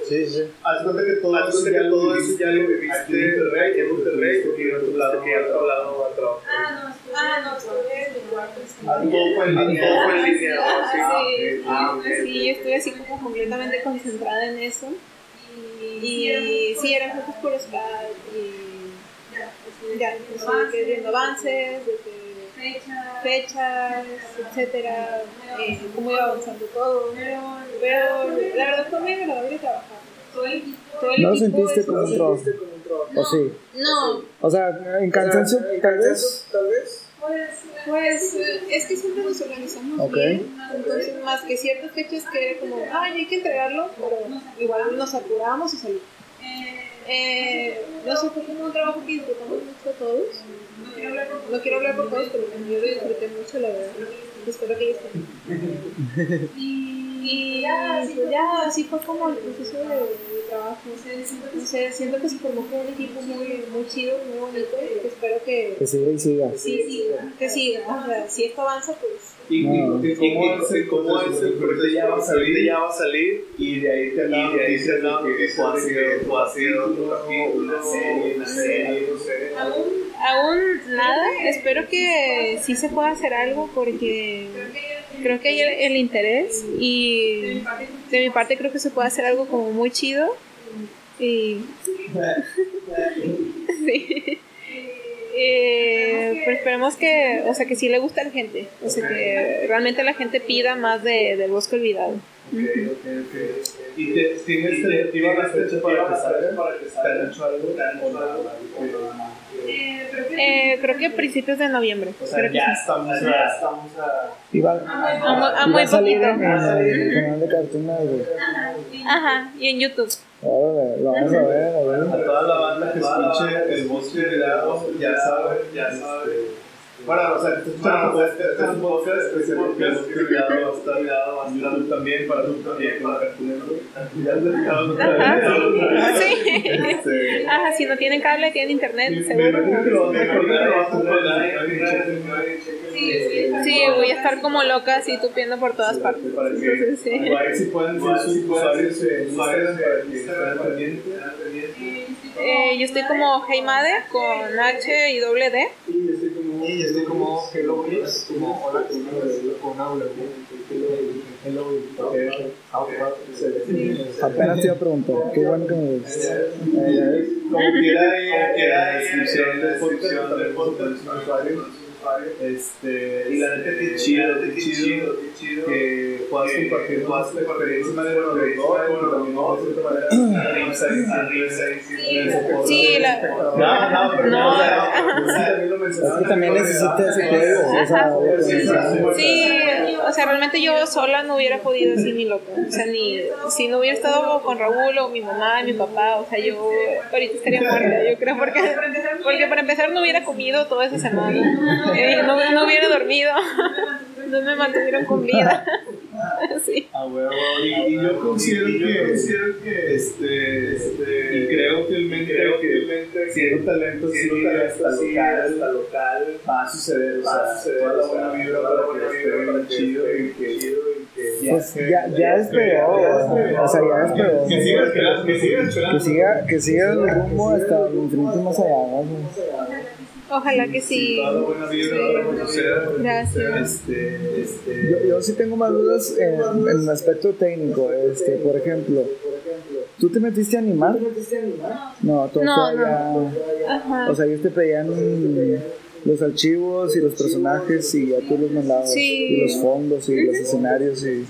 Sí, sí. Haz cuenta que todo Haz eso cuenta ya que lo todo viviste eso ya lo viviste aquí en Monterrey, en Monterrey, porque que en otro lado, que otro lado a trabajar. Ah, no, ah, no. Ah, todo fue en línea. Todo fue en línea, Ah, sí. sí, Ah, sí, yo estuve así como completamente concentrada en eso. Y sí, eran fotos por Skype y ya, pues, de que viendo avances, de que fechas, etcétera, eh, cómo iba avanzando todo. Pero la verdad fue muy agradable trabajar. Todo el equipo, todo el ¿no lo sentiste como un trabajo? ¿O sí? No, O sea, en cansancio, tal vez. Tal vez. Pues, pues eh, es que siempre nos organizamos Ok. bien, entonces más que ciertas fechas que era como, ay, hay que entregarlo, pero igual nos apurábamos y salimos. Eh, no sé, fue como un trabajo que disfrutamos mucho todos. No quiero hablar por todos, pero yo lo disfruté mucho, la verdad. Espero que ellos también. Y ya, pues ya, así fue como el proceso de trabajo. No sé, siento que se formó como un equipo muy, muy chido, muy bonito, que espero que, Que siga y siga. Sí, sí, que siga. O sea, si esto avanza, pues. ¿Y, No. y, y cómo es el ¿Cómo ya va a salir ya va a salir y de ahí te y de ahí te sido sido una serie, una serie, no sé. Aún, aún nada. Espero que sí se pueda hacer algo porque creo que hay el, el interés y de mi parte creo que se puede hacer algo como muy chido. Y. sí. Eh, pero esperemos que, o sea, que sí le guste a la gente. O sea, que realmente la gente pida más de, del bosque olvidado. ¿Y te, tienes tentativa la fecha para que salga? ¿Te han hecho algo? Eh, creo que a principios de noviembre. O sea, creo que ya sí. estamos a... Ya estamos a... Iba, A, a muy a salir poquito. en, en el canal de Cartoon Network. Aja, y en YouTube. Vamos a ver, a ver. A toda la banda que escuche el bosque olvidado, ya sabe, ya sabe. Bueno, o sea, el podcast, este es un podcast YouTube también, para tu para. Ya vez. sí. Este, Ajá, si no tienen cable, tienen internet, seguro. Sí, voy a estar como loca así tupiendo por todas partes. para que sí. si pueden decir sus usuarios en Instagram para que estén pendientes. Eh, yo estoy como Heimade con H y doble D. Y yo estoy como Hello Clips, como hola con una con W. Hello, porque Apenas te iba a preguntar, qué bueno que me ves. Como quiera ahí en la descripción del podcast, del usuarios. Este, y la neta que chido, qué chido, qué chido que puedas compartir más tu experiencia de los dos, Sí, la- No, no, pero No. Es que también necesita ese juego, Sí, o sea, realmente yo sola no hubiera podido así ni loco. O sea, ni si no hubiera estado con Raúl o mi mamá y mi papá, o sea, yo ahorita estaría muerta, yo creo, porque, porque para empezar no hubiera comido toda esa semana. Eh, no, no hubiera dormido. No me mantuvieron con vida. Sí. Ah, huevo. Y, y yo considero que, que este, este, y creo fielmente que siendo talento así, hasta local, hasta local, va a suceder, va a suceder toda la buena vibra para que esté bien chido y que, Pues ya, ya despegó, o sea, ya que siga esperando, que siga esperando. Que siga, que siga el rumbo hasta el infinito más allá. ¿no? Ojalá que sí. Toda la buena vibra. Gracias. Este, este, Yo, yo sí tengo más dudas en, en el aspecto técnico. Este, por ejemplo, ¿tú te metiste a animar? No, todo No, ya. Ajá. O sea, ellos te pedían los archivos y los personajes y ya tú los mandabas. Sí. Y los fondos y los escenarios y.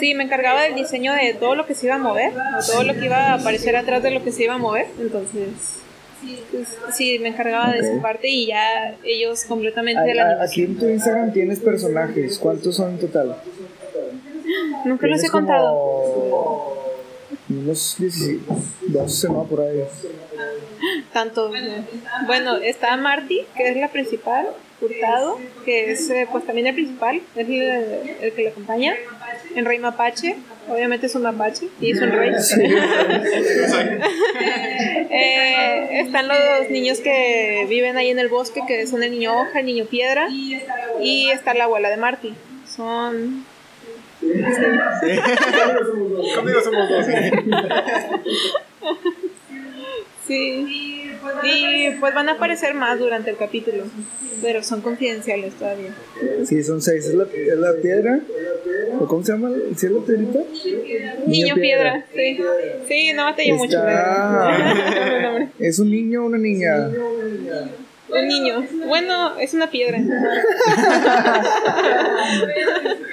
Sí, me encargaba del diseño de todo lo que se iba a mover, o todo lo que iba a aparecer atrás de lo que se iba a mover. Entonces, sí, me encargaba de esa parte y ya ellos completamente de la A- a- animación. Aquí en tu Instagram tienes personajes. ¿Cuántos son en total? Nunca los he contado. Unos 10, 12, ¿no? Por ahí. Tanto. Bueno, está Marty, que es la principal, Hurtado, que es eh, pues también el principal, es el, el que le acompaña. El rey mapache, obviamente es un mapache y es un rey. Eh, están los niños que viven ahí en el bosque, que son el niño hoja, el niño piedra, y está la abuela de Marty. Son Conmigo somos dos. Sí. Y pues van a aparecer más durante el capítulo, pero son confidenciales todavía. Sí, son seis. ¿Es la, es la piedra? ¿O cómo se llama? ¿Sí es la piedrita? Niño piedra, sí. Sí, no batallé mucho. Está... ¿Es un niño o una niña? Un niño. Bueno, es una piedra.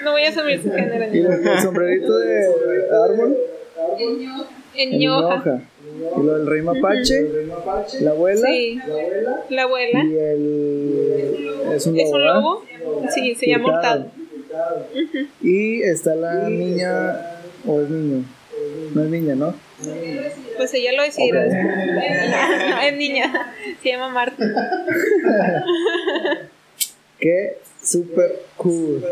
No voy a asumir su género. ¿Y el, sombrerito de árbol? Niño hoja. Y lo del rey mapache, la abuela Sí. La abuela. y el... Es un ¿Es lobo, lobo? Sí, se llama Hurtado. Y está la niña, o es niño. No es niña, ¿no? Pues ella lo decidirá. Es niña. Se llama Marta. Qué super cool.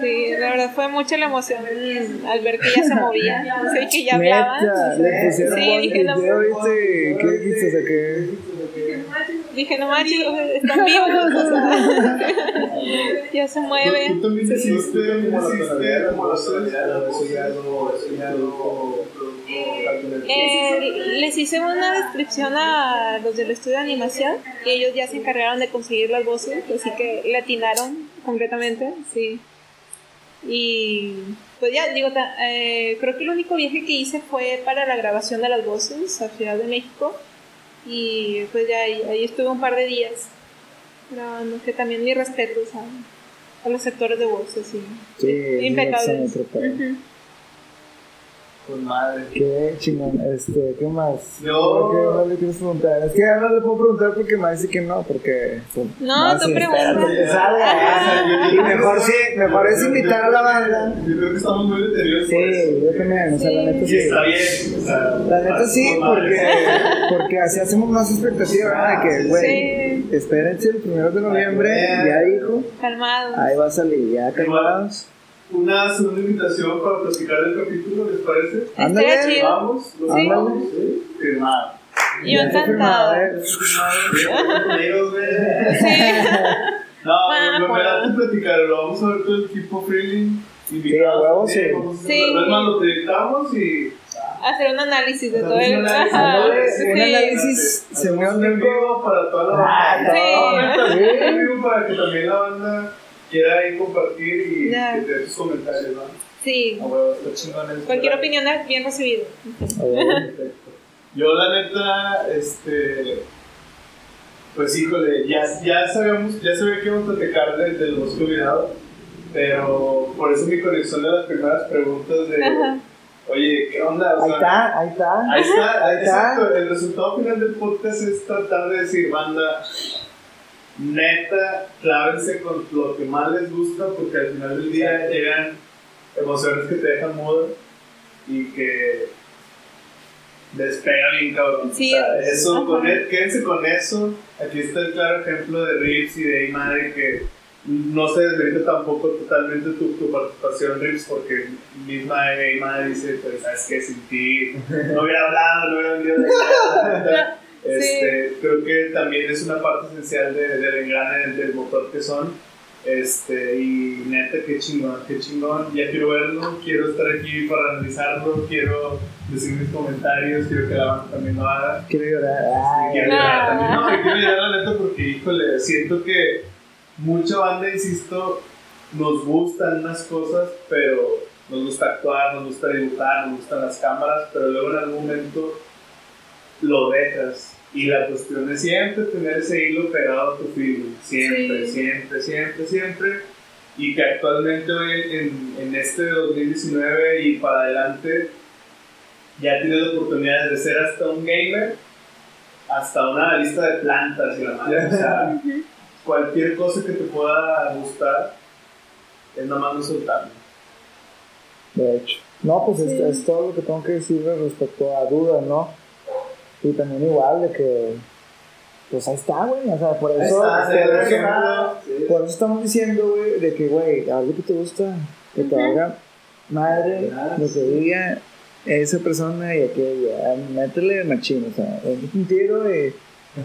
Sí, la verdad fue mucha la emoción al ver que ya se movía, sí, que ya hablaba. Le Sí, dije, no. ¿Qué dijiste? O sea, que... dije, no manches, están vivos. o sea, ya se mueve. ¿Tú también hiciste como la tonalidad eso ya Eh, les hice una descripción a los del estudio de animación y ellos ya se encargaron de conseguir las voces, así que le atinaron completamente, sí. Y pues ya, digo, eh, creo que el único viaje que hice fue para la grabación de las voces a Ciudad de México. Y pues ya ahí, ahí estuve un par de días grabando, que también mis respetos a, a los sectores de voces. Y, Sí, impecables. sí, otro pedo. Ujú. Con madre. Qué chingón, este, ¿qué más? Yo- ¿Qué más le quieres preguntar? Es que ya no le puedo preguntar porque me dice que no, porque... pues, No, tú sí, pregunta. espérate que salga. Y mejor sí, mejor es invitar a la banda. Yo creo que estamos muy deteriorados. Sí, yo también, o sea, la neta Y sí. está bien. O sea, La neta sí, porque, porque así hacemos más expectativa, ¿verdad? De que, güey, Sí. espérense el primero de noviembre, ya dijo, Calmado. ahí va a salir, ya calmados. Una segunda invitación para platicar del capítulo, ¿les parece? Ándale. Vamos, lo Sí. vamos. Sí. Firmado. Yo güey. No, Ah, me- bueno. late platicar, lo vamos a ver todo el equipo Freeling. Sí, a huevo, sí. Sí. No más, lo proyectamos y. Hacer un análisis de todo el. análisis, ándale, un sí. análisis. se me un vivo para toda la Ah, banda. sí. No, Sí. para que también la banda quiera ahí compartir y que te dé sus comentarios, ¿no? Sí. A huevo, está chingón eso. Cualquier opinión es bien recibida. Yo la neta, este, pues híjole, ya, ya sabíamos, ya sabía que íbamos a platicar del, del bosque olvidado, pero por eso mi conexión de las primeras preguntas de, Ajá. oye, ¿qué onda? O Ahí está, ahí está. Ahí está, Ahí está. exacto. El resultado final del podcast es tratar de decir, banda, neta, clávense con lo que más les gusta, porque al final del día llegan emociones que te dejan mudo y que despega bien cabrón. Sí, o sea, eso, con e- quédense con eso. Aquí está el claro ejemplo de Rips y de Madre que no se desmerita tampoco totalmente tu, tu participación, Rips, porque misma Madre dice, pues, sabes que sin ti no hubiera hablado, no hubiera venido de acá". Este, Creo que también es una parte esencial de, del engrane del, del motor que son. Este, y neta, qué chingón, qué chingón. Ya quiero verlo, quiero estar aquí para analizarlo, quiero decir mis comentarios, quiero que la banda también lo haga. Quiero llorar. Ay, quiero Ah. llorar también. No, quiero llorar la neta porque, híjole, siento que mucha banda, insisto, nos gustan unas cosas, pero nos gusta actuar, nos gusta dibujar, nos gustan las cámaras, pero luego en algún momento lo dejas. Y la cuestión es siempre tener ese hilo pegado a tu feeling. Siempre, Sí. siempre, siempre, siempre. Y que actualmente hoy en, en este 2019 y para adelante ya tienes la oportunidad de ser hasta un gamer, hasta una lista de plantas y la madre. O sea, cualquier cosa que te pueda gustar es nada más no soltarlo. De hecho. No, pues es, es todo lo que tengo que decir respecto a dudas, ¿no? Y también igual de que, pues ahí está, güey. O sea, por eso, está, por, eso, sí. por eso estamos diciendo, güey, de que, güey, algo que te gusta, que te haga madre, lo que diga esa persona y aquella. Métele machín, o sea, es un tiro y,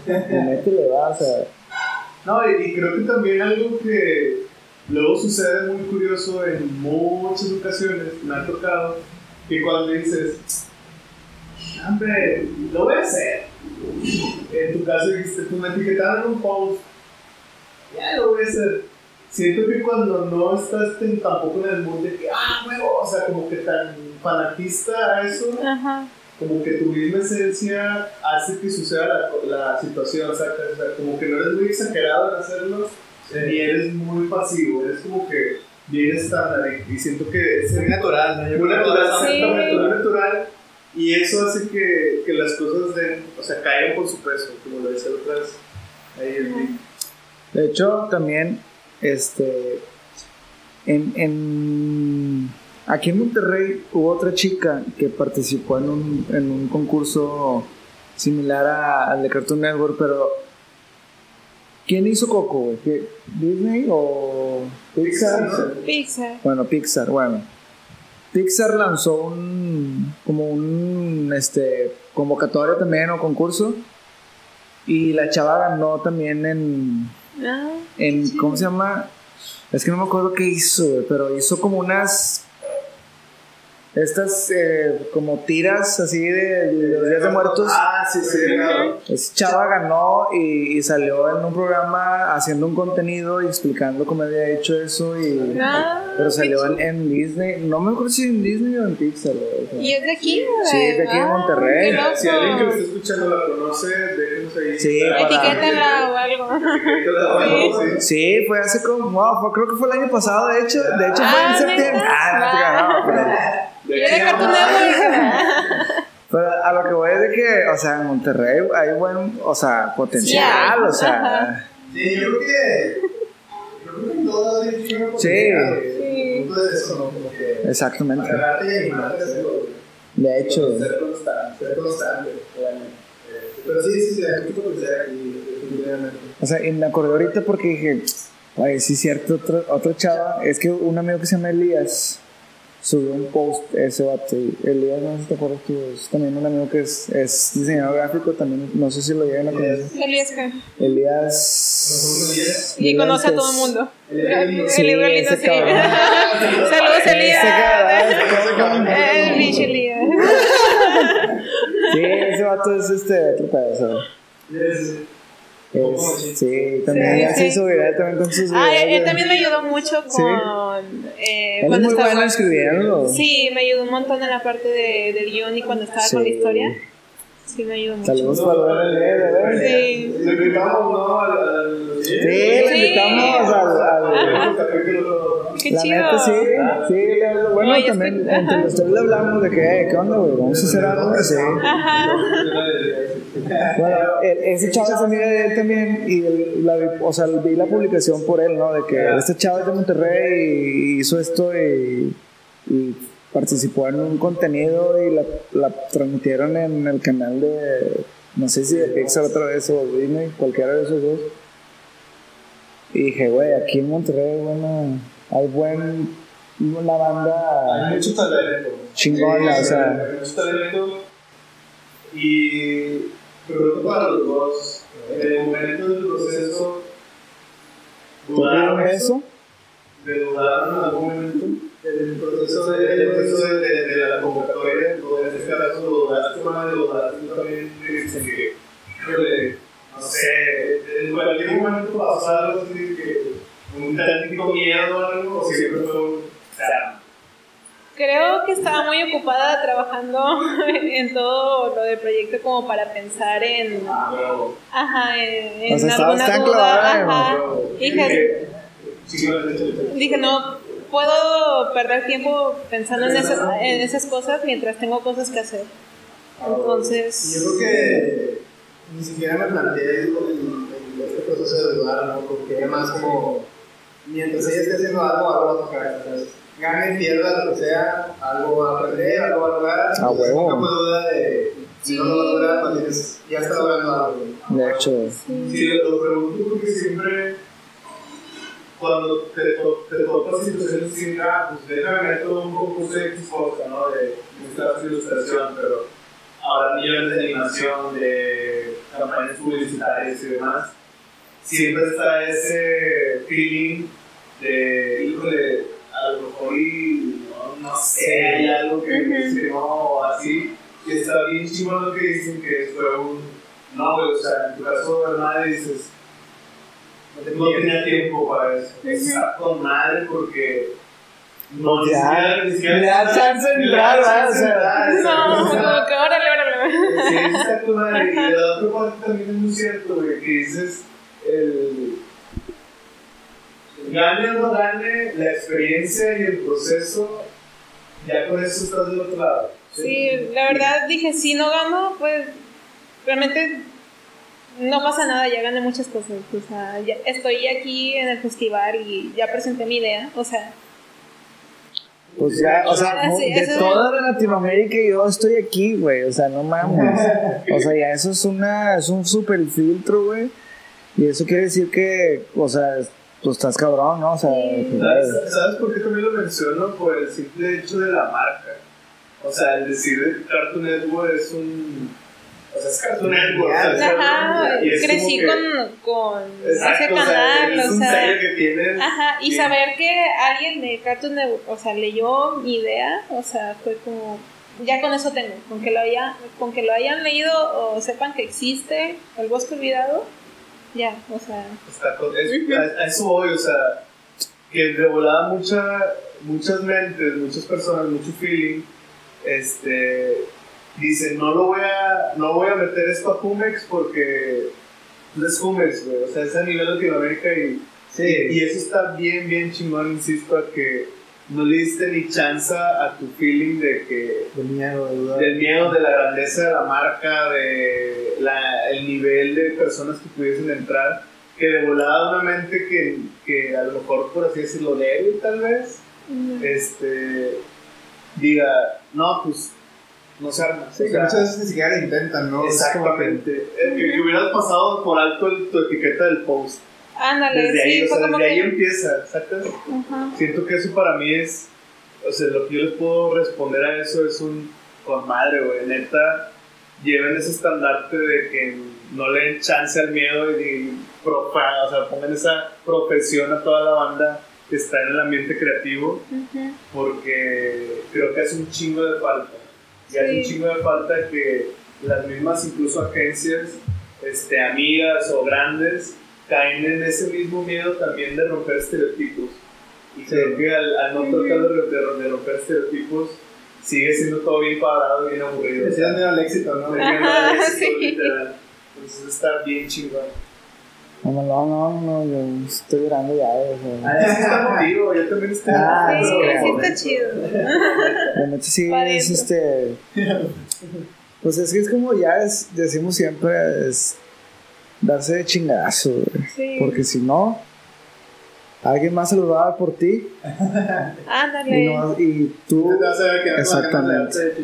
y métele, va, o sea. No, y, y creo que también algo que luego sucede muy curioso en muchas ocasiones, me ha tocado, que cuando dices, hombre, lo voy a hacer. En tu caso dijiste, tú me etiquetaron un post, ya lo voy a hacer. Siento que cuando no estás tampoco en el mood de que, ah, huevo, o sea, como que tan fanatista a eso, Ajá. como que tu misma esencia hace que suceda la, la situación, o sea, que- o sea, como que no eres muy exagerado en hacerlo, ni eres muy pasivo, eres como que bien estándar y, y siento que es muy natural, ¿no? muy natural, Sí. muy natural y eso hace que, que las cosas den, o sea, caigan por su peso, como lo decía otra vez ahí en mi- De hecho, también, este, en, en, aquí en Monterrey hubo otra chica que participó en un, en un concurso similar a- al de Cartoon Network, pero ¿quién hizo Coco? güey? ¿Qué- ¿Disney o Pixar? Pizza. Bueno, Pixar, bueno. Pixar lanzó un como un este convocatoria también o concurso y la chava ganó también en Ah, en ¿cómo se llama? Es que no me acuerdo qué hizo, pero hizo como unas estas eh, como tiras así de, de los días de muertos. Ah, sí, sí, claro. Chava ganó y, y salió en un programa haciendo un contenido y explicando cómo había hecho eso. Y, Ah, pero salió en, en Disney. No me acuerdo si en Disney o en Pixar. güey, o sea. ¿Y es de aquí? o Sí, es de aquí de Monterrey. qué loco. Si alguien que me esté escuchando la conoce, déjenos ahí. Sí, para- Etiquétenla o algo. Sí. Sí, fue hace como, wow, fue- creo que fue el año pasado, de hecho, de hecho fue en Ah, septiembre. Ah, no, te creas, no, pero- Yo era Cartoon Network. Pero a lo que voy es de que, o sea, en Monterrey hay buen, o sea, potencial, Sí, o sea. Sí, yo creo que. Yo creo que en todas hay una Sí. Sí. punto es eso, ¿no? Como que. exactamente. Y. De hecho, Ser constante, ser constante. Bueno, pero sí, sí, sí, hay mucho potencial aquí, definitivamente. o sea, y me acordé ahorita porque dije, ay, sí, cierto, otro, otro chava, es que un amigo que se llama Elías subió un post, ese vato, y Elías, no sé si te acuerdas que es también un amigo que es, es diseñador gráfico, también, no sé si lo llegan a conocer. Elías, ¿qué? Elías. Y conoce a todo el mundo. Sí, El libro lindo, sí. Saludos, Elías. El bicho Elías. Sí, ese vato es este otro pedo, o sea. Es- sí, también Sí, ya se sí. viral también con sus Ah, videos él, él también me ayudó mucho Sí. con. Eh, Él es cuando muy estaba- bueno escribiendo. Sí, me ayudó un montón en la parte de, del guion y cuando estaba con la Sí. historia. Sí, me ayudó mucho. Saludos para Lea, ¿verdad? Sí. Lo invitamos, ¿no? Al, al, Sí, le invitamos al. al- al capítulo. Qué la chido. neta, sí, sí, le- bueno, Oye, también entre los tres le hablamos de que, eh, ¿qué onda, güey? Vamos a hacer algo, sí. Ajá. Bueno, el- ese chavo es amiga de él también y el- la, o sea, vi la publicación por él, ¿no? De que este chavo es de Monterrey y hizo esto y, y participó en un contenido y la, la transmitieron en el canal de, no sé si de Pixar otra vez o Disney, cualquiera de esos dos. Y dije, güey, aquí en Monterrey, bueno, hay buen, una banda Hay mucho talento. chingona, o sea, Hay mucho talento. Y pregunto para los dos. En el momento del proceso, ¿Tuvieron eso? ¿De dudaron en algún momento? En el proceso de, el proceso de, de, de la convocatoria, o en este caso, dudaste más dudaste también, que, no sé, en cualquier momento que un tantito miedo o algo, o siempre fue un. O sea, Creo que estaba muy ocupada trabajando en todo lo del proyecto como para pensar en, no, ajá, en, en O sea, estabas alguna duda, ajá. Dije, dije, no puedo perder tiempo pensando en esas, en esas cosas mientras tengo cosas que hacer. Entonces, Yo creo que ni siquiera me planteé este proceso de dudar, ¿no? Porque era más como, mientras ella esté haciendo algo, algo va a tocar. Entonces, gane, pierda, lo que sea, algo va a aprender, algo va a lograr. A Entonces, huevo. Nunca fue duda de, si no lo va a lograr, pues tienes, ya está logrando algo. De hecho, Sí, lo pregunto porque siempre cuando te, to te topas situaciones así, ah, pues déjame meter un concurso de X cosa, ¿no? De, caso, ilustración, pero ahora niveles de animación, de campañas publicitarias y demás, siempre está ese feeling de, híjole, a lo mejor y, no, no sé, hay algo que dice no, así, y está bien chingón lo que dicen que fue un, no, o sea, en tu caso, hermana, dices, no tenía tiempo para eso. Está con madre porque. No, ya, siquiera- ni siquiera- le da chance de entrar, ¿verdad? O sea, no, como que órale, órale. Sí, está con madre. Y la otra parte también es muy cierto, güey, que dices el. Gane o no gane, la experiencia y el proceso, ya con eso estás del otro lado. Sí, la verdad dije, si no gano, pues realmente no pasa nada, ya gané muchas cosas. O sea, ya estoy aquí en el festival y ya presenté mi idea. O sea, pues ya, o sea, sí, de toda Latinoamérica yo estoy aquí, güey, o sea, no mames. O sea, ya eso es una, es un super filtro, güey. Y eso quiere decir que, o sea, pues estás cabrón, ¿no? O sea, pues. ¿Sabes, ¿Sabes por qué también lo menciono? Por el simple hecho de la marca. O sea, el decir Cartoon Network es un. O sea, es Cartoon Network. o sea, es Ajá, es crecí que- con, con Exacto, ese o sea, canal, es o un sea. sello que tienes. Ajá, y bien. saber que alguien de Cartoon Network, o sea, leyó mi idea, o sea, fue como, ya con eso tengo, con que lo haya, con que lo hayan leído o sepan que existe el bosque olvidado, ya, o sea, Está con- es- a, a eso voy, o sea, que de volada mucha, muchas mentes, muchas personas, mucho feeling, este, dicen, no lo voy a, no voy a meter esto a Jumex porque no es Jumex, güey, o sea, es a nivel Latinoamérica y, y, y eso está bien, bien chingón, insisto, a que no le diste ni chance a tu feeling de que De miedo, de duda. del miedo, de la grandeza de la marca, de la, el nivel de personas que pudiesen entrar, que de volada una mente que, que a lo mejor, por así decirlo, débil tal vez, este, diga, no, pues, no se arma. Sí, O que sea, muchas veces ni siquiera intentan, ¿no? Exactamente. Que, que hubieras pasado por alto el- tu etiqueta del post. Ándale, Desde ahí, sí, o fue sea, desde ahí que, empieza, ¿sacas? ajá, Siento que eso para mí es, o sea, lo que yo les puedo responder a eso es un, con madre, güey, neta, lleven ese estandarte de que no le den chance al miedo y profa- o sea, pongan esa profesión a toda la banda que está en el ambiente creativo, ujú, porque creo que hace un chingo de falta. Y hace un Sí. chingo de falta que las mismas, incluso agencias, este, amigas o grandes, caen en ese mismo miedo también de romper estereotipos. Y creo que al, al no tratar de, de- romper estereotipos, sigue siendo todo bien cuadrado y bien aburrido. Sí, dan miedo al éxito, ¿no? Ajá, al éxito, sí. literal. Entonces está bien chingón. No, no, no, no, yo estoy llorando ya, o sea. Ah, sí está contigo, yo también estoy. Ah, sí, no, sí no, está chido, La neta sí es este. Pues es que es como ya es, decimos siempre, es darse de chingadazo, güey. sí, Porque si no, alguien más se lo va a dar por ti ándale. y, no- y tú. No Exactamente.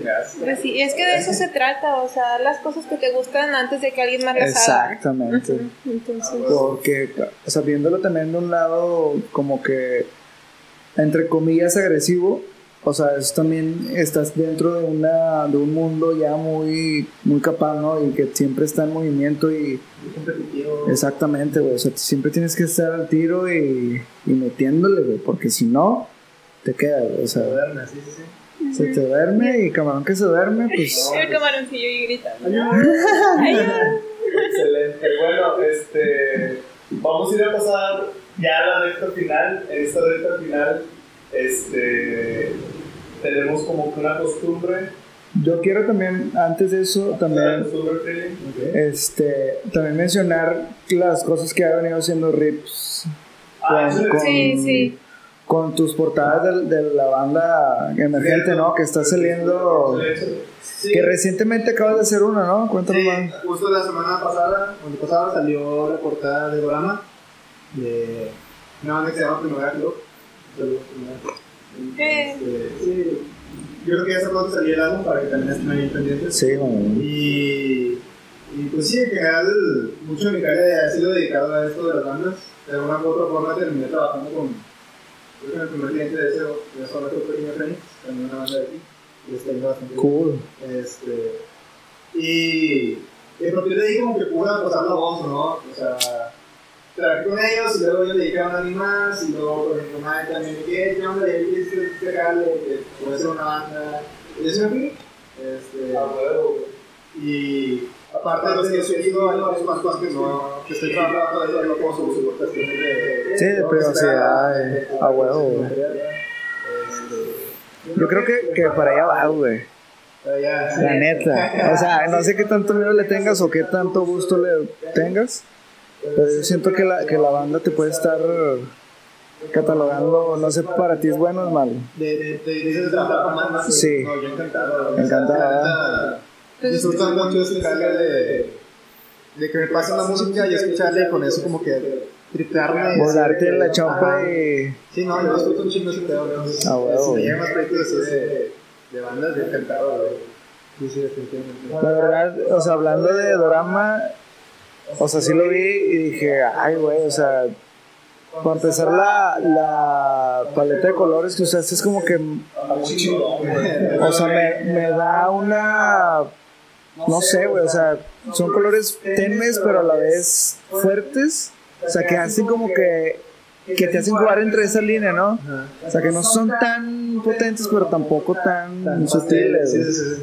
Pues sí, es que de eso se trata, o sea, las cosas que te gustan antes de que alguien más las haga. Exactamente. Ujú, Entonces, Porque, o sea, viéndolo también de un lado como que, entre comillas, agresivo, o sea, es también estás dentro de, una, de un mundo ya muy, muy capaz, ¿no? Y que siempre está en movimiento y competitivo. exactamente, güey, o sea, siempre tienes que estar al tiro y, y metiéndole, güey, porque si no, te queda, güey, o sea, Moderna, sí, sí, sí. se te duerme y camarón que se duerme, pues... el camaroncillo y gritando. Excelente. Bueno, este, vamos a ir a pasar ya a la recta final. En esta recta final, este, tenemos como que una costumbre. Yo quiero también, antes de eso, también... costumbre. Este, también mencionar las cosas que ha venido haciendo Rips Ah, con, Sí, sí. con tus portadas de, de la banda emergente, ¿no? Que está saliendo, Sí, que recientemente acabas de hacer una, ¿no? Cuéntanos sí, más. justo la semana pasada, cuando pasada salió la portada de Dorama de una banda que se llama Primavera Club. Este, sí, yo creo que ya pronto salió el álbum para que también estén ahí pendientes. Sí, mamá. Y, y pues sí, en general, mucho de mi carrera ha sido dedicado a esto de las bandas. De alguna u otra forma terminé trabajando con, creo que el primer cliente de ese, de ese otro pequeño Fénix, también una banda de aquí. Y está yendo bastante bien. Cool. Este, y, a partir de ahí como que pude pasar la voz, ¿no? O sea, trabajé con ellos y luego ellos dedicaban a alguien más y luego con mi mamá también, ¿qué, qué onda? ¿Y quieres pegarle? Que puede ser una banda. Y eso me fui. Este, Ah, y aparte de los que he subido, hay otras más cosas que no, que estoy trabajando todavía no como su cuestiones de, Sí, de privacidad, eh, a huevo. Este, Yo creo que, que para allá va, güey. La neta. O sea, no sé qué tanto miedo le tengas o qué tanto gusto le tengas, pero yo siento que la, que la banda te puede estar catalogando, no sé, para ti es bueno o es malo. De, de, de, de, de trabajar con más. Sí. No, yo encantado. Encantado, Disfruto mucho ese carga de, de que me pasen la música y escucharle y con eso como que tripearme. Volarte la chompa y... Sí, no, yo disfruto un chingo ese pedo. Ah, Si me llegan más proyectos de, de bandas, yo encantado, güey. Sí, sí, definitivamente. La verdad, o sea, hablando de Dorama, o sea, sí lo vi y dije, ay, güey, o sea, para empezar la, la paleta de colores que usaste es como que, o sea, me, me da una, no sé, güey, o sea, son colores tenues, pero a la vez fuertes. O sea, que hacen como que, que te hacen jugar entre esa línea, ¿no? O sea, que no son tan potentes, pero tampoco tan sutiles. Sí, sí, sí.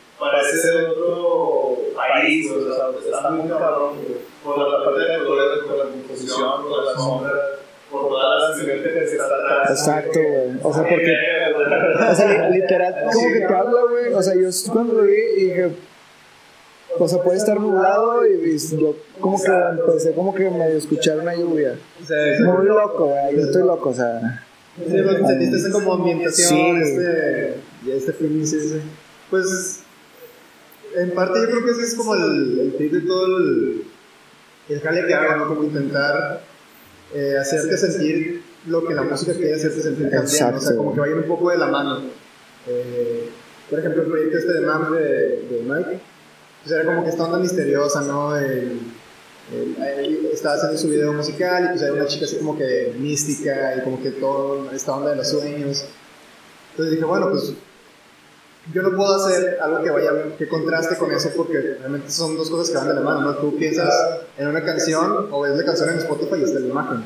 parece ser otro país, o sea, está muy cabrón, güey. Por la parte de colores, por la composición, por las sombras, por todas las que está atrás. Exacto, güey. O sea, porque, o sea, li- literal, como que te habla, güey. O sea, yo cuando lo vi dije, o sea, puede estar nublado y, y yo como que empecé como que medio escuchar una lluvia. O sea, Muy loco, güey. Yo estoy loco, o sea. Sí, porque sentiste esa como ambientación, Sí. este, y este feeling, sí, sí. Pues, en parte yo creo que ese es como el, el de todo el, el jale que hago, ¿no? Como intentar eh, hacerte sentir lo que la música quiere hacerte sentir también, ¿no? o sea, como que vayan un poco de la mano. Eh, por ejemplo, el proyecto este de MAM de, de Mike, pues era como que esta onda misteriosa, ¿no? El, el- él estaba haciendo su video musical y pues era una chica así como que mística y como que todo esta onda de los sueños. Entonces dije, bueno, pues yo no puedo hacer algo que vaya que contraste con eso porque realmente son dos cosas que van de la mano, ¿no? Tú piensas en una canción o ves la canción en Spotify y está la imagen.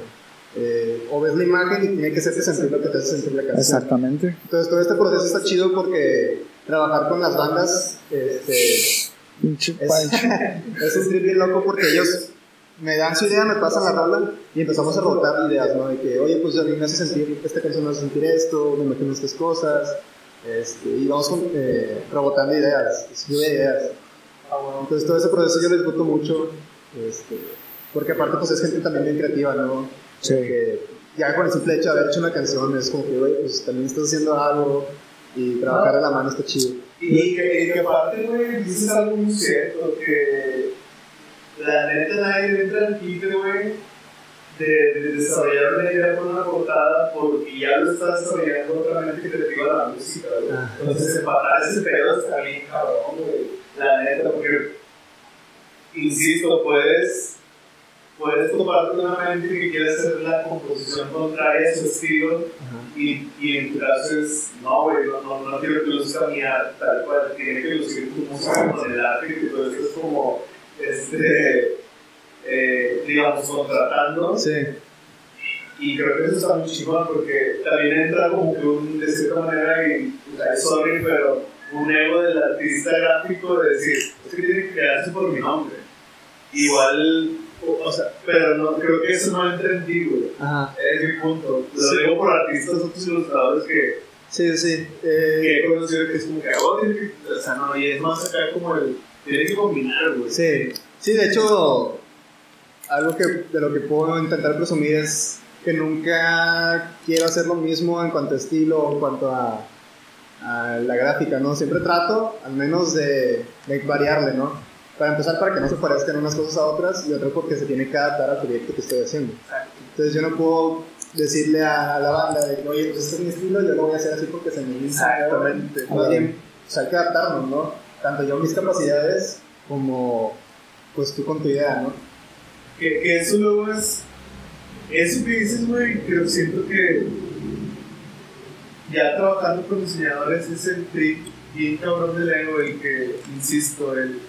Eh, o ves la imagen y tiene que hacerte sentir lo que te hace sentir la canción. Exactamente. Entonces todo este proceso está chido porque trabajar con las bandas este, es, es un trip bien loco porque ellos me dan su idea, me pasan la rola y empezamos a rebotar ideas, ¿no? De que, oye, pues a mí me hace sentir, esta canción me hace sentir esto, me imagino estas cosas, este, y vamos con, eh, rebotando ideas, lluvia de ideas. Entonces todo ese proceso yo lo disfruto mucho, este, porque aparte pues es gente también bien creativa, ¿no? Sí. Que ya con el simple hecho de haber hecho una canción es como que, güey, pues también estás haciendo algo y trabajar de la mano está chido. Y que, y que aparte, güey, dices algo muy cierto, que la neta nadie entra al quite, güey, de, de desarrollar una idea con una portada porque ya lo estás desarrollando otra mente que te diga la música, güey. Entonces, empatar ese pedo está bien cabrón, güey. La neta, porque, insisto, puedes, puedes toparte con una mente que quiere hacer la composición contraria a su estilo y, y en tu caso es, no, güey, no, no, no quiero que luzca arte tal cual, tiene que lucir tu música con el arte que tú estás como, este, eh, digamos, contratando. Sí. Y creo que eso está muy chingón porque también entra como que un, de cierta manera, y sorry, pero un ego del artista gráfico de decir, es que tiene que quedarse por mi nombre. Igual, o, o sea, pero no, creo que eso no entra en ti, güey. Ajá. Es mi punto. Lo digo por artistas, otros ilustradores que, Sí, sí. que Eh, he conocido que es como que, oh, tiene que, o sea, no, y es más acá como el, tiene que combinar, güey. Sí, sí, de hecho, algo que de lo que puedo intentar presumir es que nunca quiero hacer lo mismo en cuanto a estilo o en cuanto a, a la gráfica, ¿no? Siempre trato, al menos, de, de variarle, ¿no? Para empezar, para que no se parezcan unas cosas a otras y otra porque se tiene que adaptar al proyecto que estoy haciendo. Entonces yo no puedo decirle a, a la banda de oye, pues este es mi estilo, yo lo voy a hacer así porque se me dice. Exactamente. Más bien, pues hay que adaptarnos, ¿no? Tanto yo mis capacidades como pues tú con tu idea, ¿no? Que, que eso luego es. Eso que dices, güey, pero siento que. Ya trabajando con diseñadores es el trip bien cabrón del ego, el que, insisto, el.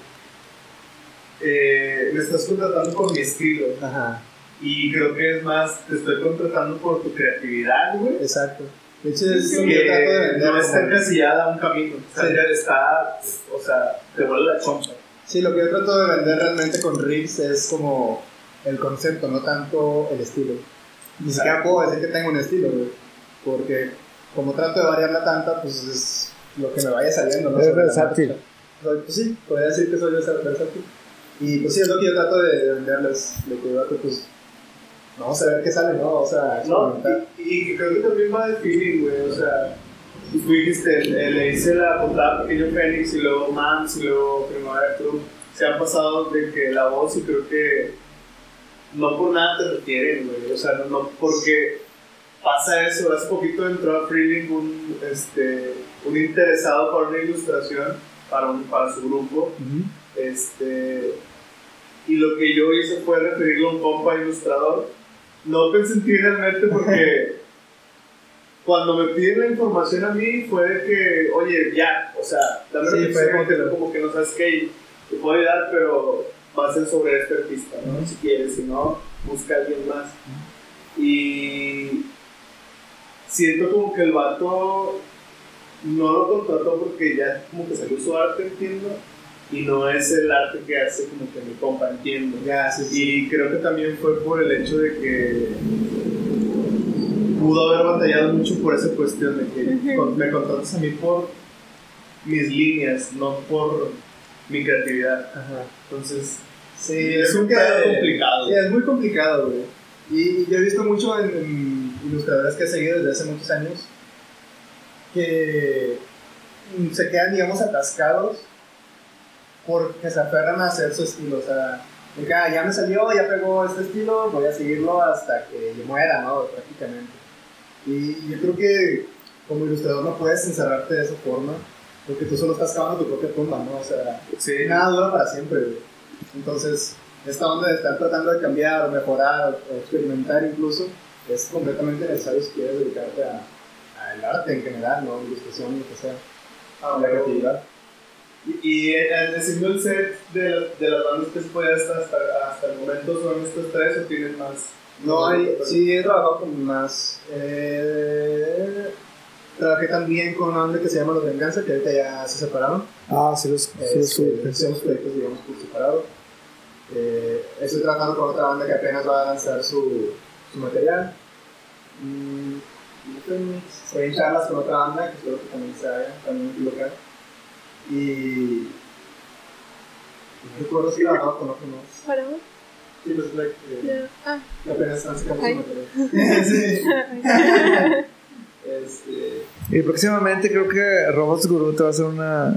Eh, me estás contratando por mi estilo. Ajá, Y creo que es más, te estoy contratando por tu creatividad, güey. exacto. De hecho, es que yo trato de Que no está encasillada a un camino. O sea, Sí. está. O sea, te vuelve la chompa. Sí, lo que yo trato de vender realmente con Rips es como el concepto, no tanto el estilo. Ni siquiera puedo decir que tengo un estilo, güey. Porque como trato de variarla tanta, pues es lo que me vaya saliendo, ¿no? Es versátil. Pues sí, podría decir que soy versátil. Y pues sí, es lo que yo trato de, de venderles. Lo que yo pues. Vamos a ver qué sale, ¿no? O sea, No, y, y creo que también va de feeling, güey. O sea, tú dijiste, eh, le hice la portada a Pequeño Fénix y luego Mans y luego Primavera Club. Se ha pasado de que la voz y creo que no por nada te refieren, güey. O sea, no, no porque pasa eso. Hace poquito entró a Freeling un, este, un interesado para una ilustración para, un, para su grupo. Este, y lo que yo hice fue referirlo a un compa ilustrador. No pensé en ti realmente porque cuando me piden la información a mí fue de que, oye, ya, o sea, dame Sí, como que- como que no sabes qué, te puedo ayudar, pero va a ser sobre este artista, ¿no? Si quieres, si no, busca a alguien más. Y siento como que el vato no lo contrató porque ya como que salió su arte, entiendo, y no es el arte que hace como que mi compa, entiendo. Ya, sí, sí. Y creo que también fue por el hecho de que pudo haber batallado mucho por esa cuestión de que con- me contratas a mí por mis líneas, no por mi creatividad. Ajá. Entonces, Sí, es un pedo complicado. Sí, es muy complicado, güey. Y yo he visto mucho en, en ilustradores que he seguido desde hace muchos años que se quedan, digamos, atascados porque se aferran a hacer su estilo. O sea, de que, "Ah, ya me salió, ya pegó este estilo, voy a seguirlo hasta que yo muera, ¿no? Prácticamente. Y yo creo que como ilustrador no puedes encerrarte de esa forma porque tú solo estás cavando tu propia tumba, ¿no? O sea, Sí. nada dura para siempre, güey. Entonces, esta onda de estar tratando de cambiar, mejorar, o experimentar incluso, es completamente necesario si quieres dedicarte a- al arte en general, ¿no? Ilustración, lo que sea, a la creatividad. Y, y el decirme el set de, la- de las bandas que se puede hasta, hasta, hasta el momento son estos tres o tienes más. No hay, sí he trabajado con más. Eh, trabajé también con una banda que se llama Los Venganza, que ahorita ya se separaron. Ah, sí los, sí los Este, supe. hacemos proyectos, digamos, por separado. Eh, estoy trabajando con otra banda que apenas va a lanzar su, su material. Mm, estoy- en charlas con otra banda que espero que también se haga, también local. Y. No recuerdo si he trabajado con otro más. ¿Para? Sí, pues, like, eh, Ah, que apenas están sacando su material. sí. este. Y próximamente creo que Robots Guru te va a hacer una.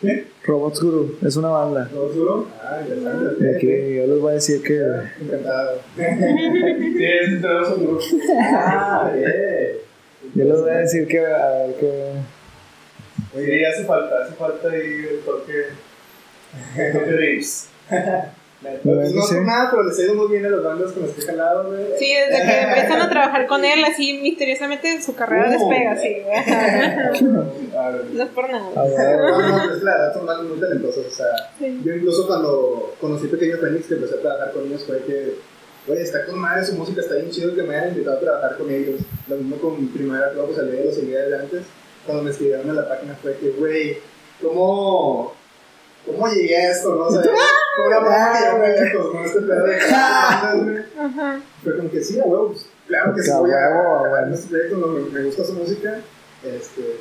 ¿Qué? Robots Guru, es una banda. ¿Todo duro? Ah, interesante. Y aquí yo les voy a decir que. Encantado. Sí, es tenemos un grupo. Ah, bien. Yo les voy a decir que. A ver, que. Sí, hace falta, hace falta ahí el toque. El toque Rips. No Sí. por nada, pero les ha ido muy bien a los bandos con los que he jalado, güey. Sí, desde que empiezan a trabajar con él, así misteriosamente su carrera Uh. despega, sí, güey. A. No es por nada. A ver, No, no, es la verdad, son bandos muy talentosos. O sea, Sí. yo incluso cuando conocí Pequeño Fénix, que empecé a trabajar con ellos, fue que, güey, está con madre su música, está bien chido que me hayan invitado a trabajar con ellos. Lo mismo con Primera Club, pues salí de los seguía desde antes. Cuando me escribieron en la página fue que, güey, ¿cómo, ¿cómo llegué a esto? ¿No? O sea, ¿cómo era para que yo me lejos con este pedo de güey? Ajá. Fue como que sí, a huevo, pues, claro que sí voy a este proyecto, no, me, me gusta su música, este,